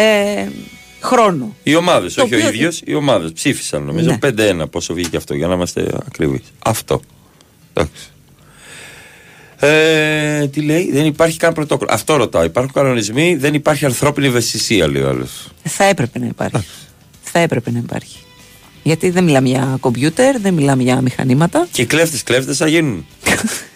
ε, χρόνο. Οι ομάδες, Το όχι ο οποίο- ίδιος, οι ομάδες ψήφισαν νομίζω. Ναι. 5-1 πόσο βγήκε αυτό, για να είμαστε ακριβείς. Αυτό. Εντάξει. Ε, τι λέει, δεν υπάρχει καν πρωτόκολλο. Αυτό ρωτάω. Υπάρχουν κανονισμοί, δεν υπάρχει ανθρώπινη ευαισθησία, λέει ο άλλος. Θα έπρεπε να υπάρχει. θα έπρεπε να υπάρχει. Γιατί δεν μιλάμε για κομπιούτερ, δεν μιλάμε για μηχανήματα. Και κλέφτες, κλέφτες θα γίνουν.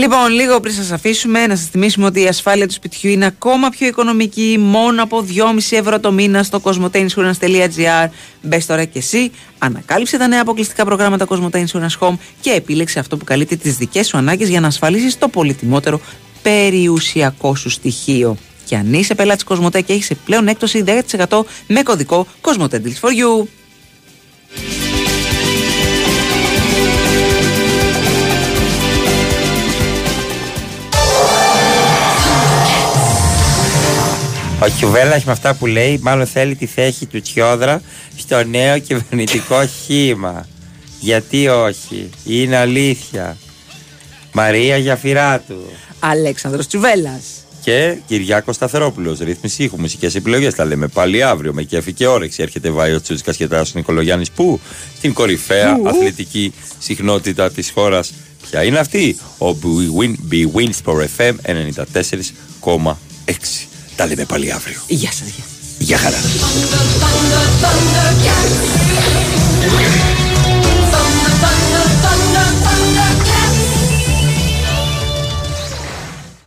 Λοιπόν, λίγο πριν σας αφήσουμε, να σας θυμίσουμε ότι η ασφάλεια του σπιτιού είναι ακόμα πιο οικονομική, μόνο από 2,5 ευρώ το μήνα στο cosmoteinsurance.gr. Μπες τώρα και εσύ, ανακάλυψε τα νέα αποκλειστικά προγράμματα Cosmote Insurance Home και επίλεξε αυτό που καλύπτει τις δικές σου ανάγκες για να ασφαλίσεις το πολυτιμότερο περιουσιακό σου στοιχείο. Και αν είσαι πελάτης Cosmote και έχεις πλέον έκπτωση 10% με κωδικό Cosmote Deals for You. Ο Κιουβέλλα με αυτά που λέει, μάλλον θέλει τη θέση του Τσιόδρα στο νέο κυβερνητικό σχήμα. Γιατί όχι, είναι αλήθεια. Μαρία Γιαφυράτου. Αλέξανδρος Τσουβέλλας. Και Κυριάκος Σταθερόπουλος. Ρύθμιση ήχου, μουσικές επιλογές. Τα λέμε πάλι αύριο με κέφι και όρεξη. Έρχεται Βάιο Τσούτσικας και Τάσος Νικολογιάννης. Πού; Στην κορυφαία Πού; αθλητική συχνότητα της χώρας. Ποια είναι αυτή; Ο Bwin, Bwin Sport FM 94,6. Τα λέμε πάλι αύριο. Γεια σας. Γεια χαρά.